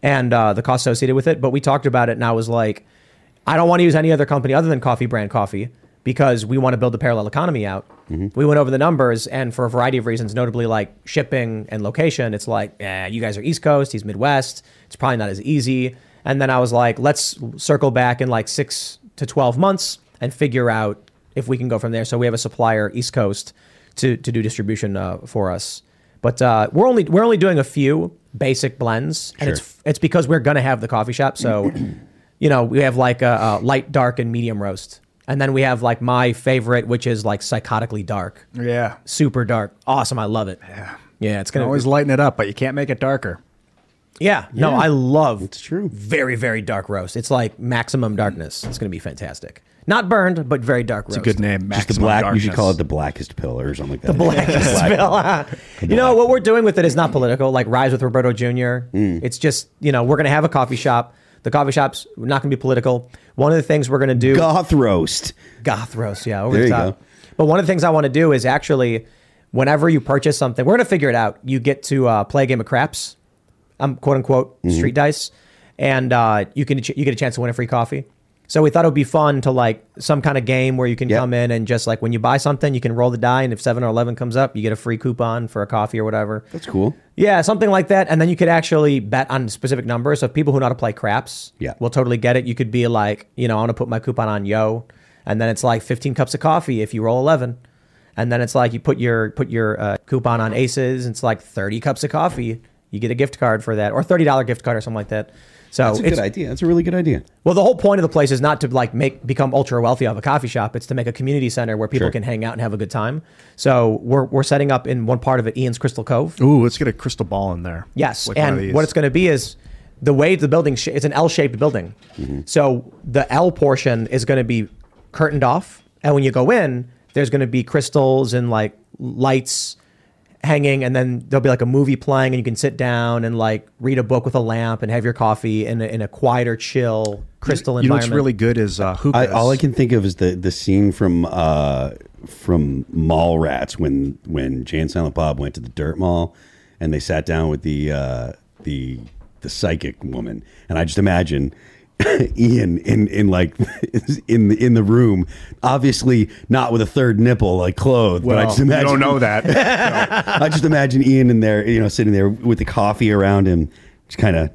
and uh, the cost associated with it. But we talked about it, and I was like, I don't want to use any other company other than Coffee Brand Coffee because we want to build the parallel economy out. Mm-hmm. We went over the numbers, and for a variety of reasons, notably like shipping and location, it's like, eh, you guys are East Coast, he's Midwest. It's probably not as easy. And then I was like, let's circle back in like six to 12 months and figure out if we can go from there. So we have a supplier, East Coast, to, to do distribution uh, for us. But uh, we're only we're only doing a few basic blends, and it's it's because we're gonna have the coffee shop. So, [CLEARS THROAT] you know, we have like a, a light, dark, and medium roast, and then we have like my favorite, which is like psychotically dark, Yeah. super dark, awesome. I love it. Yeah, yeah, it's gonna always lighten it up, but you can't make it darker. Yeah, no, Yeah. I love It's true. very very dark roast. It's like maximum darkness. It's gonna be fantastic. Not burned, but very dark roast. It's a good name. Just the Maximum black. You darkness. should call it the blackest pill or something like that. The blackest pill. [LAUGHS] you know what we're doing with it is not political. Like Rise with Roberto Jr. Mm. It's just you know we're gonna have a coffee shop. The coffee shop's not gonna be political. One of the things we're gonna do Goth roast. goth roast, yeah, over There the top. But one of the things I want to do is actually, whenever you purchase something, we're gonna figure it out. You get to uh, play a game of craps, um, quote unquote, Mm-hmm. street dice, and uh, you can you get a chance to win a free coffee. So we thought it would be fun to like some kind of game where you can Yep. come in and just like when you buy something, you can roll the die, and if seven or eleven comes up, you get a free coupon for a coffee or whatever. That's cool. Yeah, something like that. And then you could actually bet on specific numbers. So people who know how to play craps Yeah. will totally get it. You could be like, you know, I want to put my coupon on yo. And then it's like 15 cups of coffee if you roll 11. And then it's like you put your put your uh, coupon on aces. It's like 30 cups of coffee. You get a gift card for that or $30 gift card or something like that. So That's a it's, good idea. That's a really good idea. well, the whole point of the place is not to like make become ultra wealthy of a coffee shop. It's to make a community center where people Sure. can hang out and have a good time. So we're, we're setting up in one part of it, Ian's Crystal Cove. Ooh, let's get a crystal ball in there. Yes, Like and what it's going to be is the way the building sh- it's an L-shaped building. Mm-hmm. So the L portion is going to be curtained off, and when you go in, there's going to be crystals and like lights hanging, and then there'll be like a movie playing, and you can sit down and like read a book with a lamp and have your coffee in a, in a quieter, chill crystal You know what's really good is uh, hookahs. I, all I can think of is the the scene from uh, from Mallrats when when Jay and Silent Bob went to the Dirt Mall and they sat down with the uh, the the psychic woman, and I just imagine. [LAUGHS] Ian in in like [LAUGHS] in the in the room, obviously not with a third nipple like clothed, but I Well, just you imagine don't know that. [LAUGHS] I just imagine Ian in there, you know, sitting there with the coffee around him, just kind of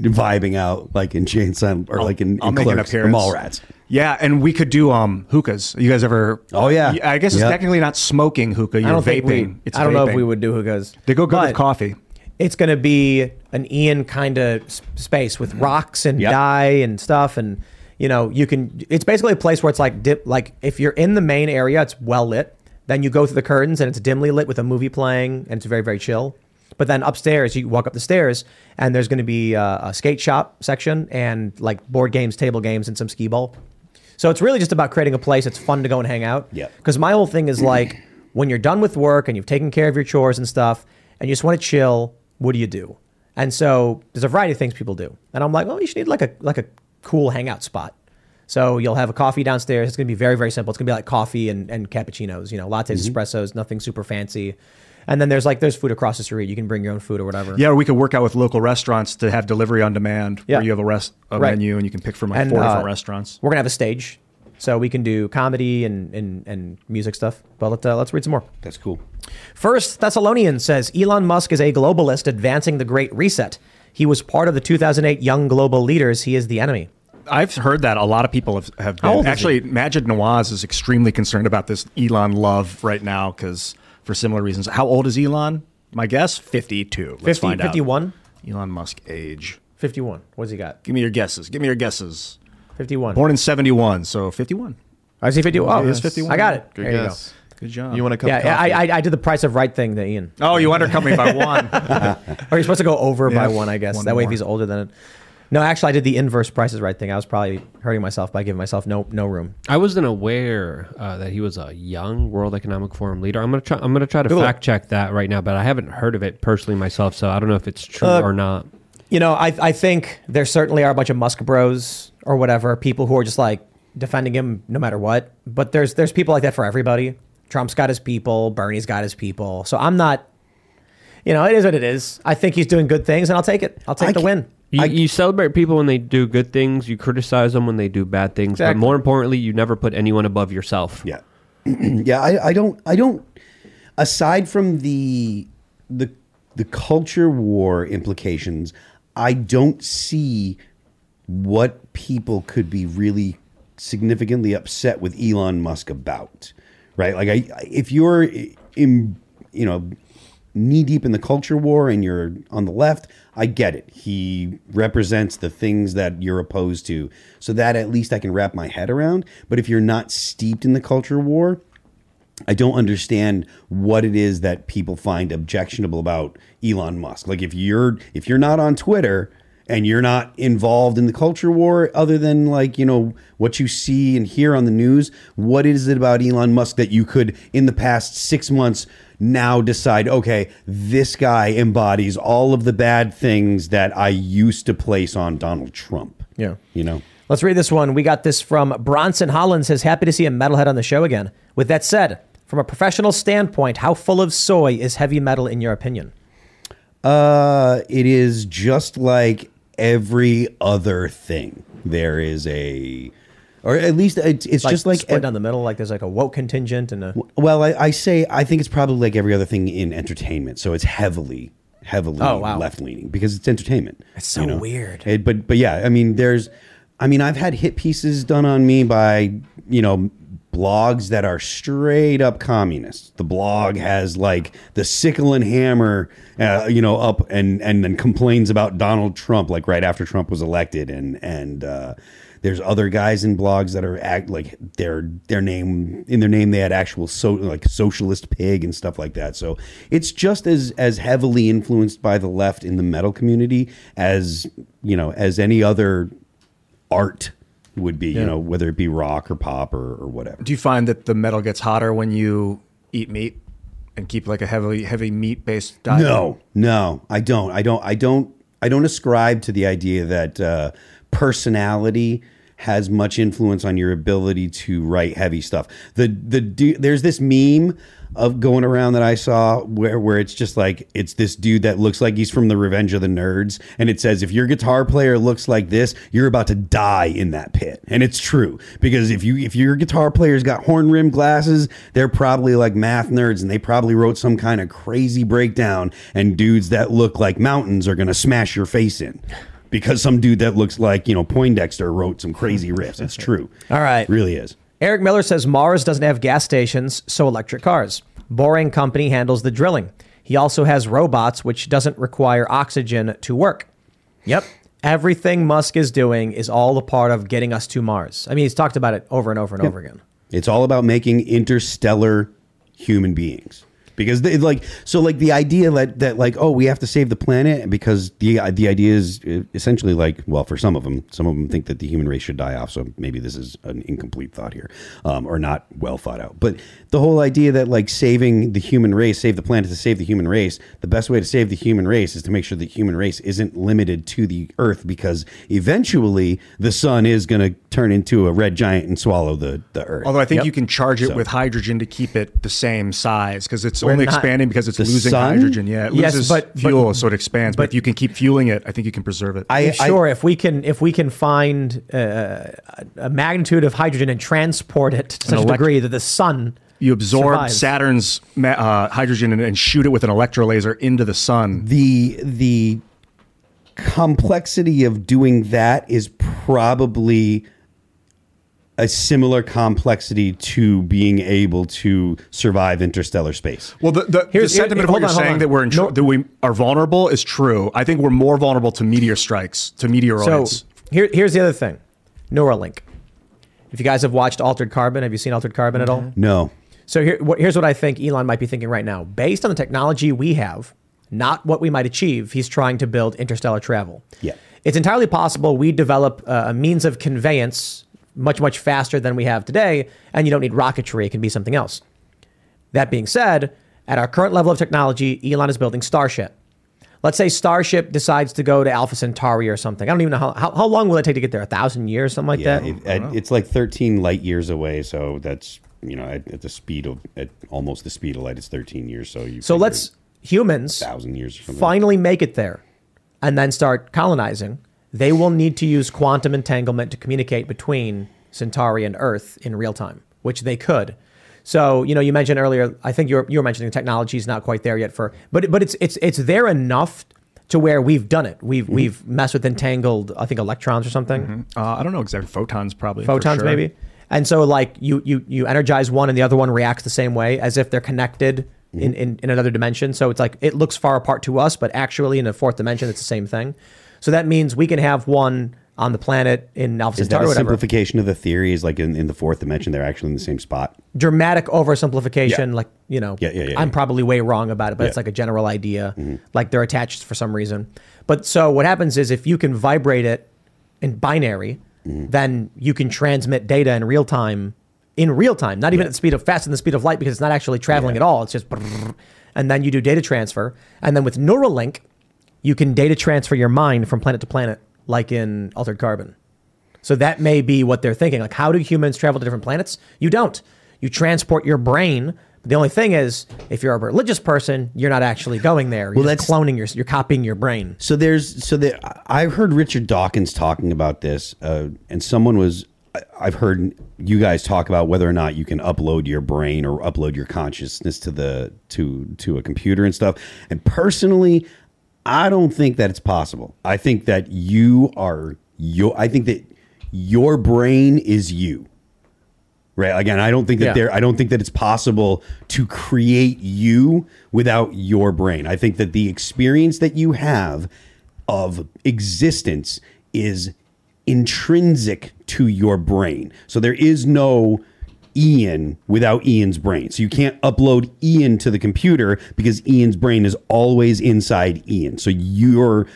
vibing out like in Jay and Silent or like in, I'll in make an Clerks or appearance. Mallrats. Yeah, and we could do um hookahs. You guys ever? Oh, yeah. I guess it's Yeah. technically not smoking hookah. You're I don't vaping. think we. it's I don't know if we would do hookahs. They go good But with coffee. It's going to be an Ian kind of space with mm-hmm. rocks and dye and stuff, and you know you can. It's basically a place where it's like dip. Like if you're in the main area, it's well lit. Then you go through the curtains and it's dimly lit with a movie playing, and it's very very chill. But then upstairs, you walk up the stairs, and there's going to be a, a skate shop section and like board games, table games, and some skee ball. So it's really just about creating a place that's fun to go and hang out. Yeah. Because my whole thing is like, when you're done with work and you've taken care of your chores and stuff, and you just want to chill, what do you do? And so there's a variety of things people do. And I'm like, well, you should need like a like a cool hangout spot. So you'll have a coffee downstairs. It's gonna be very very simple. It's gonna be like coffee and, and cappuccinos, you know, lattes, Mhm. espressos, nothing super fancy. And then there's like there's food across the street. You can bring your own food or whatever. Yeah, or we could work out with local restaurants to have delivery on demand, Yeah. where you have a rest a Right. menu and you can pick from like And, four uh, different restaurants. We're gonna have a stage, so we can do comedy and and, and music stuff. But let, uh, let's read some more. That's cool. First Thessalonian says Elon Musk is a globalist advancing the Great Reset. He was part of the 2008 Young Global Leaders. He is the enemy. I've heard that a lot of people have, have been. Actually, Maajid Nawaz is extremely concerned about this Elon love right now because for similar reasons. How old is Elon? My guess, 52. Let's 50, find out. 51? Elon Musk age. 51. What's he got? Give me your guesses. Give me your guesses. 51. Born in 71, so 51. I see 51. Oh, He is yes. 51. I got it. Good there you guess. go. Good job. You want a cup Yeah, of yeah I. I, I did the price of right thing to Ian. Oh, you undercut me by one. [LAUGHS] or you're supposed to go over by one, I guess. one that way, if he's older than it. No, actually, I did the inverse prices right thing. I was probably hurting myself by giving myself no no room. I wasn't aware uh, that he was a young World Economic Forum leader. I'm gonna try. I'm gonna try to Google it. fact check that right now, but I haven't heard of it personally myself, so I don't know if it's true Uh, or not. You know, I I think there certainly are a bunch of Musk bros or whatever people who are just like defending him no matter what. But there's there's people like that for everybody. Trump's got his people. Bernie's got his people. So I'm not. You know, it is what it is. I think he's doing good things, and I'll take it. I'll take the win. You, you celebrate people when they do good things. You criticize them when they do bad things. But more importantly, you never put anyone above yourself. Yeah. [CLEARS THROAT] yeah, I, I don't I don't aside from the the the culture war implications, I don't see what people could be really significantly upset with Elon Musk about. Right? Like I if you're in you know knee deep in the culture war and you're on the left, I get it. He represents the things that you're opposed to. So that at least I can wrap my head around. But if you're not steeped in the culture war, I don't understand what it is that people find objectionable about Elon Musk. Like if you're if you're not on Twitter and you're not involved in the culture war other than like, you know, what you see and hear on the news, what is it about Elon Musk that you could in the past 6 months now decide, okay, this guy embodies all of the bad things that I used to place on Donald Trump. Yeah. You know. Let's read this one. We got this from Bronson Holland says, happy to see a metalhead on the show again. With that said, from a professional standpoint, how full of soy is heavy metal in your opinion? Uh, it is just like every other thing. There is a, or at least it's, it's just like split down the middle, like there's like a woke contingent and a Well, I, I say I think it's probably like every other thing in entertainment. So it's heavily, heavily Oh, wow. left leaning because it's entertainment. It's so weird. It- but but yeah, I mean, there's, I mean, I've had hit pieces done on me by you know blogs that are straight up communists. The blog has like the sickle and hammer, uh, you know, up and and then complains about Donald Trump like right after Trump was elected, and and uh, there's other guys in blogs that are act like their their name in their name they had actual so like socialist pig and stuff like that. So it's just as as heavily influenced by the left in the metal community as you know as any other art would be. You know whether it be rock or pop or, or whatever. Do you find that the metal gets hotter when you eat meat and keep like a heavily heavy meat based diet? No, no, I don't. I don't. I don't. I don't ascribe to the idea that uh, personality has much influence on your ability to write heavy stuff. The the there's this meme of going around that I saw where where it's just like it's this dude that looks like he's from the Revenge of the Nerds, and it says if your guitar player looks like this, you're about to die in that pit, and it's true because if you if your guitar player's got horn rimmed glasses, they're probably like math nerds, and they probably wrote some kind of crazy breakdown, and dudes that look like mountains are gonna smash your face in. Because some dude that looks like, you know, Poindexter wrote some crazy [LAUGHS] riffs. It's true. All right. really is. Eric Miller says Mars doesn't have gas stations, so electric cars. Boring Company handles the drilling. He also has robots, which doesn't require oxygen to work. Yep. Everything Musk is doing is all a part of getting us to Mars. I mean, he's talked about it over and over and over again. It's all about making interstellar human beings. Because they, like so like the idea that that like oh we have to save the planet because the the idea is essentially like well for some of them some of them think that the human race should die off so maybe this is an incomplete thought here um, or not well thought out but the whole idea that like saving the human race save the planet to save the human race the best way to save the human race is to make sure the human race isn't limited to the earth because eventually the sun is going to turn into a red giant and swallow the the earth Although I think Yep. you can charge it So- with hydrogen to keep it the same size because it's We're only not- expanding because it's losing sun? hydrogen. Yeah, it Yes, loses but- but- fuel, so it expands. But, but- if you can keep fueling it, I think you can preserve it. I- sure, if we can, if we can find uh, a magnitude of hydrogen and transport it to such a degree that the sun you absorb survives. Saturn's uh, hydrogen and, and shoot it with an electrolaser into the sun. the the complexity of doing that is probably a similar complexity to being able to survive interstellar space. Well, the, the, the Here's- here- sentiment of what on, you're hold saying on. that we're in, No- that we are vulnerable is true. I think we're more vulnerable to meteor strikes, to meteoroids. So here, here's the other thing, Neuralink. If you guys have watched Altered Carbon, have you seen Altered Carbon at all? No. So here, what, here's what I think Elon might be thinking right now. Based on the technology we have, not what we might achieve, he's trying to build interstellar travel. Yeah. It's entirely possible we develop uh, a means of conveyance much, much faster than we have today, and you don't need rocketry. It can be something else. That being said, at our current level of technology, Elon is building Starship. Let's say Starship decides to go to Alpha Centauri or something. I don't even know how, how, how long will it take to get there? A thousand years, something like Yeah, that? it- at- it's like 13 light years away, so that's you know at, at the speed of at almost the speed of light, it's 13 years. So you So let's humans thousand years finally make it there and then start colonizing. They will need to use quantum entanglement to communicate between Centauri and Earth in real time, which they could. So, you know, you mentioned earlier, I think you were, you were mentioning technology is not quite there yet for, but, but it's, it's, it's there enough to where we've done it. We've, Mm-hmm. we've messed with entangled, I think electrons or something, uh, I don't know exactly. Photons, probably. photons sure. maybe. And so like you, you, you energize one and the other one reacts the same way as if they're connected Mm-hmm. in, in, in another dimension. So it's like, it looks far apart to us, but actually in a fourth dimension, it's the same thing. So that means we can have one on the planet in Alpha Is that Centauri a simplification of the theory? Is like in, in the fourth dimension, they're actually in the same spot. Dramatic oversimplification, Yeah. like, you know, Yeah, yeah, yeah, I'm yeah. probably way wrong about it, but it's like a general idea. Mm-hmm. Like they're attached for some reason. But so what happens is if you can vibrate it in binary, mm-hmm. then you can transmit data in real time, in real time, not even at the speed of faster than the speed of light because it's not actually traveling at all. It's just, and then you do data transfer. And then with Neuralink, you can data transfer your mind from planet to planet, like in Altered Carbon. So that may be what they're thinking. Like, how do humans travel to different planets? You don't. You transport your brain. The only thing is, if you're a religious person, you're not actually going there. You're Well, just cloning your, you're copying your brain. So there's so there. I've heard Richard Dawkins talking about this, uh, and someone was. I've heard you guys talk about whether or not you can upload your brain or upload your consciousness to the to to a computer and stuff. And personally, I don't think that it's possible. I think that you are your. I think that your brain is you. Right. Again, I don't think that Yeah. there. I don't think that it's possible to create you without your brain. I think that the experience that you have of existence is intrinsic to your brain. So there is no Ian without Ian's brain. So you can't upload Ian to the computer because Ian's brain is always inside Ian. So you're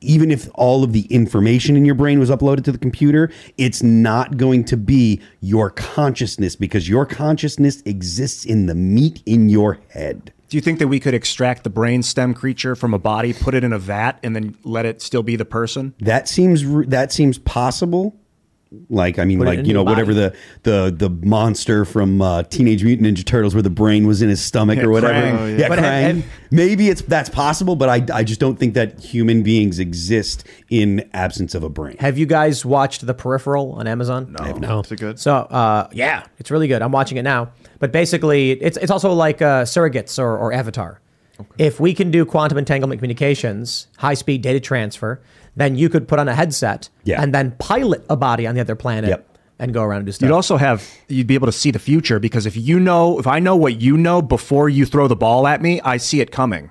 even if all of the information in your brain was uploaded to the computer, it's not going to be your consciousness because your consciousness exists in the meat in your head. Do you think that we could extract the brain stem creature from a body, put it in a vat, and then let it still be the person? That seems that seems possible. Like I mean, Put like you know, your body. whatever the the the monster from uh, Teenage Mutant Ninja Turtles, where the brain was in his stomach Yeah, or whatever. Krang. Oh, yeah. yeah, But have- have- Maybe it's that's possible, but I I just don't think that human beings exist in absence of a brain. Have you guys watched The Peripheral on Amazon? No, I have not. Is it good? So, uh, yeah, it's really good. I'm watching it now. But basically, it's, it's also like uh, surrogates or, or Avatar. If we can do quantum entanglement communications, high speed data transfer, then you could put on a headset Yeah. and then pilot a body on the other planet Yep. and go around and do stuff. You'd also have you'd be able to see the future because if you know if I know what you know before you throw the ball at me, I see it coming.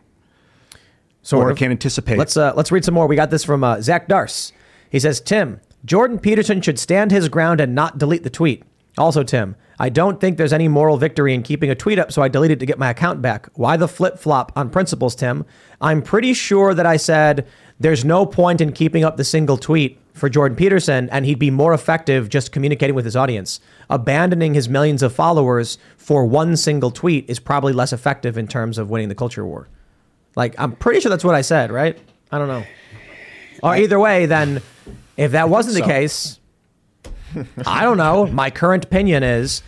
Sort or of. can anticipate. Let's uh, let's read some more. We got this from uh, Zach Darce. He says, "Tim, Jordan Peterson should stand his ground and not delete the tweet." Also, Tim, I don't think there's any moral victory in keeping a tweet up, so I deleted to get my account back. Why the flip flop on principles, Tim? I'm pretty sure that I said there's no point in keeping up the single tweet for Jordan Peterson, and he'd be more effective just communicating with his audience. Abandoning his millions of followers for one single tweet is probably less effective in terms of winning the culture war. Like, I'm pretty sure that's what I said, right? I don't know. Or either way, then, if that wasn't the So- case, I don't know. My current opinion is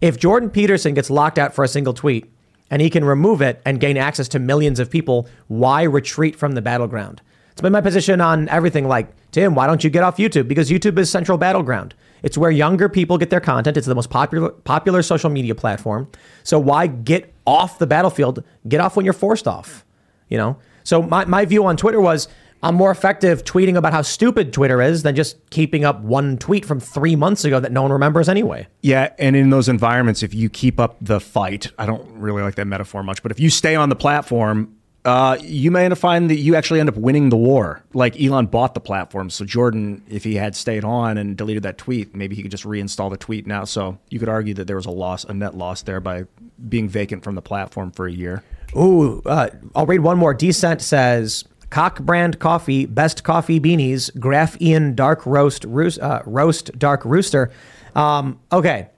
if Jordan Peterson gets locked out for a single tweet and he can remove it and gain access to millions of people, why retreat from the battleground? It's been my position on everything like, Tim, why don't you get off YouTube? Because YouTube is central battleground. It's where younger people get their content. It's the most popular popular social media platform. So why get off the battlefield? Get off when you're forced off. You know? So my, my view on Twitter was I'm more effective tweeting about how stupid Twitter is than just keeping up one tweet from three months ago that no one remembers anyway. Yeah, and in those environments, if you keep up the fight, I don't really like that metaphor much, but if you stay on the platform, uh, you may end up finding that you actually end up winning the war. Like Elon bought the platform, so Jordan, if he had stayed on and deleted that tweet, maybe he could just reinstall the tweet now. So you could argue that there was a loss, a net loss there by being vacant from the platform for a year. Ooh, uh, I'll read one more. Descent says Cock brand coffee, best coffee beanies, Graph Ian dark roast, roos- uh, roast dark rooster. Um, okay,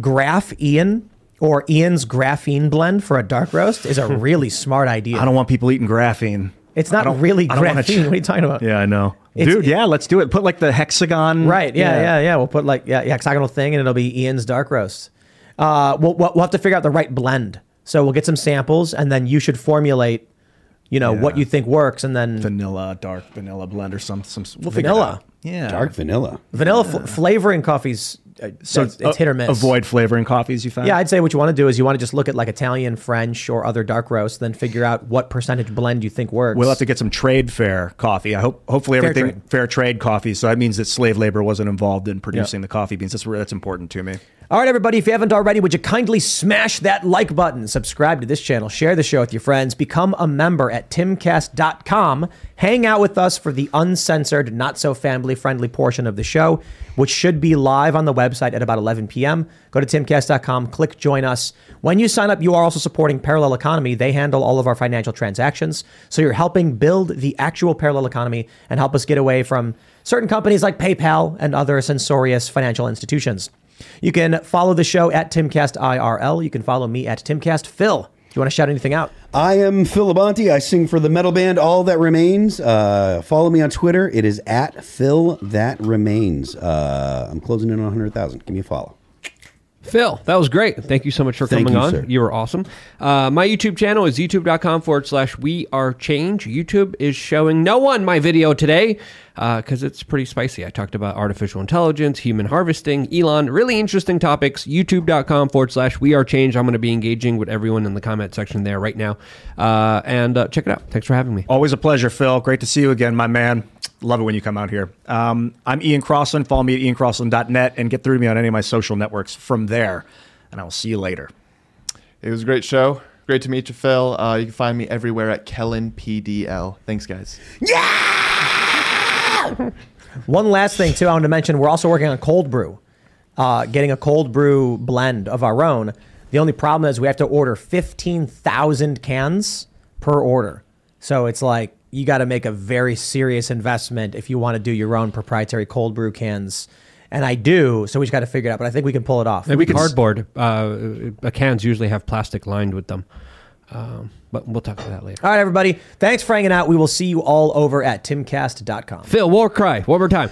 Graph Ian or Ian's graphene blend for a dark roast is a [LAUGHS] really smart idea. I don't want people eating graphene. It's not don't- really I don't graphene. what are you talking about? Yeah, I know. It's- Dude, yeah, let's do it. Put like the hexagon. Right. Yeah, yeah. Yeah. We'll put like yeah, yeah, hexagonal thing, and it'll be Ian's dark roast. Uh, we'll, we'll we'll have to figure out the right blend. So we'll get some samples, and then you should formulate, you know, what you think works, and then Vanilla, dark vanilla blend or some some. We'll figure it vanilla. out. Yeah. Dark vanilla. Vanilla fl- flavoring coffees. Uh, So it's, it's hit or miss. Avoid flavoring coffees. You found. Yeah, I'd say what you want to do is you want to just look at like Italian, French, or other dark roasts, then figure out what percentage blend you think works. We'll have to get some trade fair coffee. I hope, hopefully, Fair everything trade. fair trade coffee. So that means that slave labor wasn't involved in producing the coffee beans. That's that's important to me. All right, everybody, if you haven't already, would you kindly smash that like button, subscribe to this channel, share the show with your friends, become a member at timcast.com, hang out with us for the uncensored, not so family friendly portion of the show, which should be live on the website at about 11 p.m. Go to timcast.com, click join us. When you sign up, you are also supporting Parallel Economy. They handle all of our financial transactions. So you're helping build the actual parallel economy and help us get away from certain companies like PayPal and other censorious financial institutions. You can follow the show at Timcast IRL. You can follow me at Timcast Phil. Do you want to shout anything out? I am Phil Labonte. I sing for the metal band All That Remains. Uh, follow me on Twitter. It is at Phil That Remains. Uh, I'm closing in on 100,000. Give me a follow. Phil, that was great. Thank you so much for Thank coming you, on. sir. You were awesome. Uh, my YouTube channel is youtube.com forward slash we are change. YouTube is showing no one my video today because it's pretty spicy. I talked about artificial intelligence, human harvesting, Elon, really interesting topics. YouTube.com forward slash we are change. I'm going to be engaging with everyone in the comment section there right now. Uh, and uh, check it out. Thanks for having me. Always a pleasure, Phil. Great to see you again, my man. Love it when you come out here. Um, I'm Ian Crossland. Follow me at iancrossland.net and get through to me on any of my social networks from there. And I will see you later. It was a great show. Great to meet you, Phil. Uh, you can find me everywhere at Kellen PDL. Thanks, guys. Yeah! [LAUGHS] One last thing, too, I wanted to mention we're also working on cold brew, uh, getting a cold brew blend of our own. The only problem is we have to order 15,000 cans per order. So it's like you got to make a very serious investment if you want to do your own proprietary cold brew cans. And I do, so we just got to figure it out. But I think we can pull it off. Maybe cardboard. Uh, uh, cans usually have plastic lined with them. Um, but we'll talk about that later. All right, everybody. Thanks for hanging out. We will see you all over at timcast.com. Phil, war cry. One more time.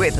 With the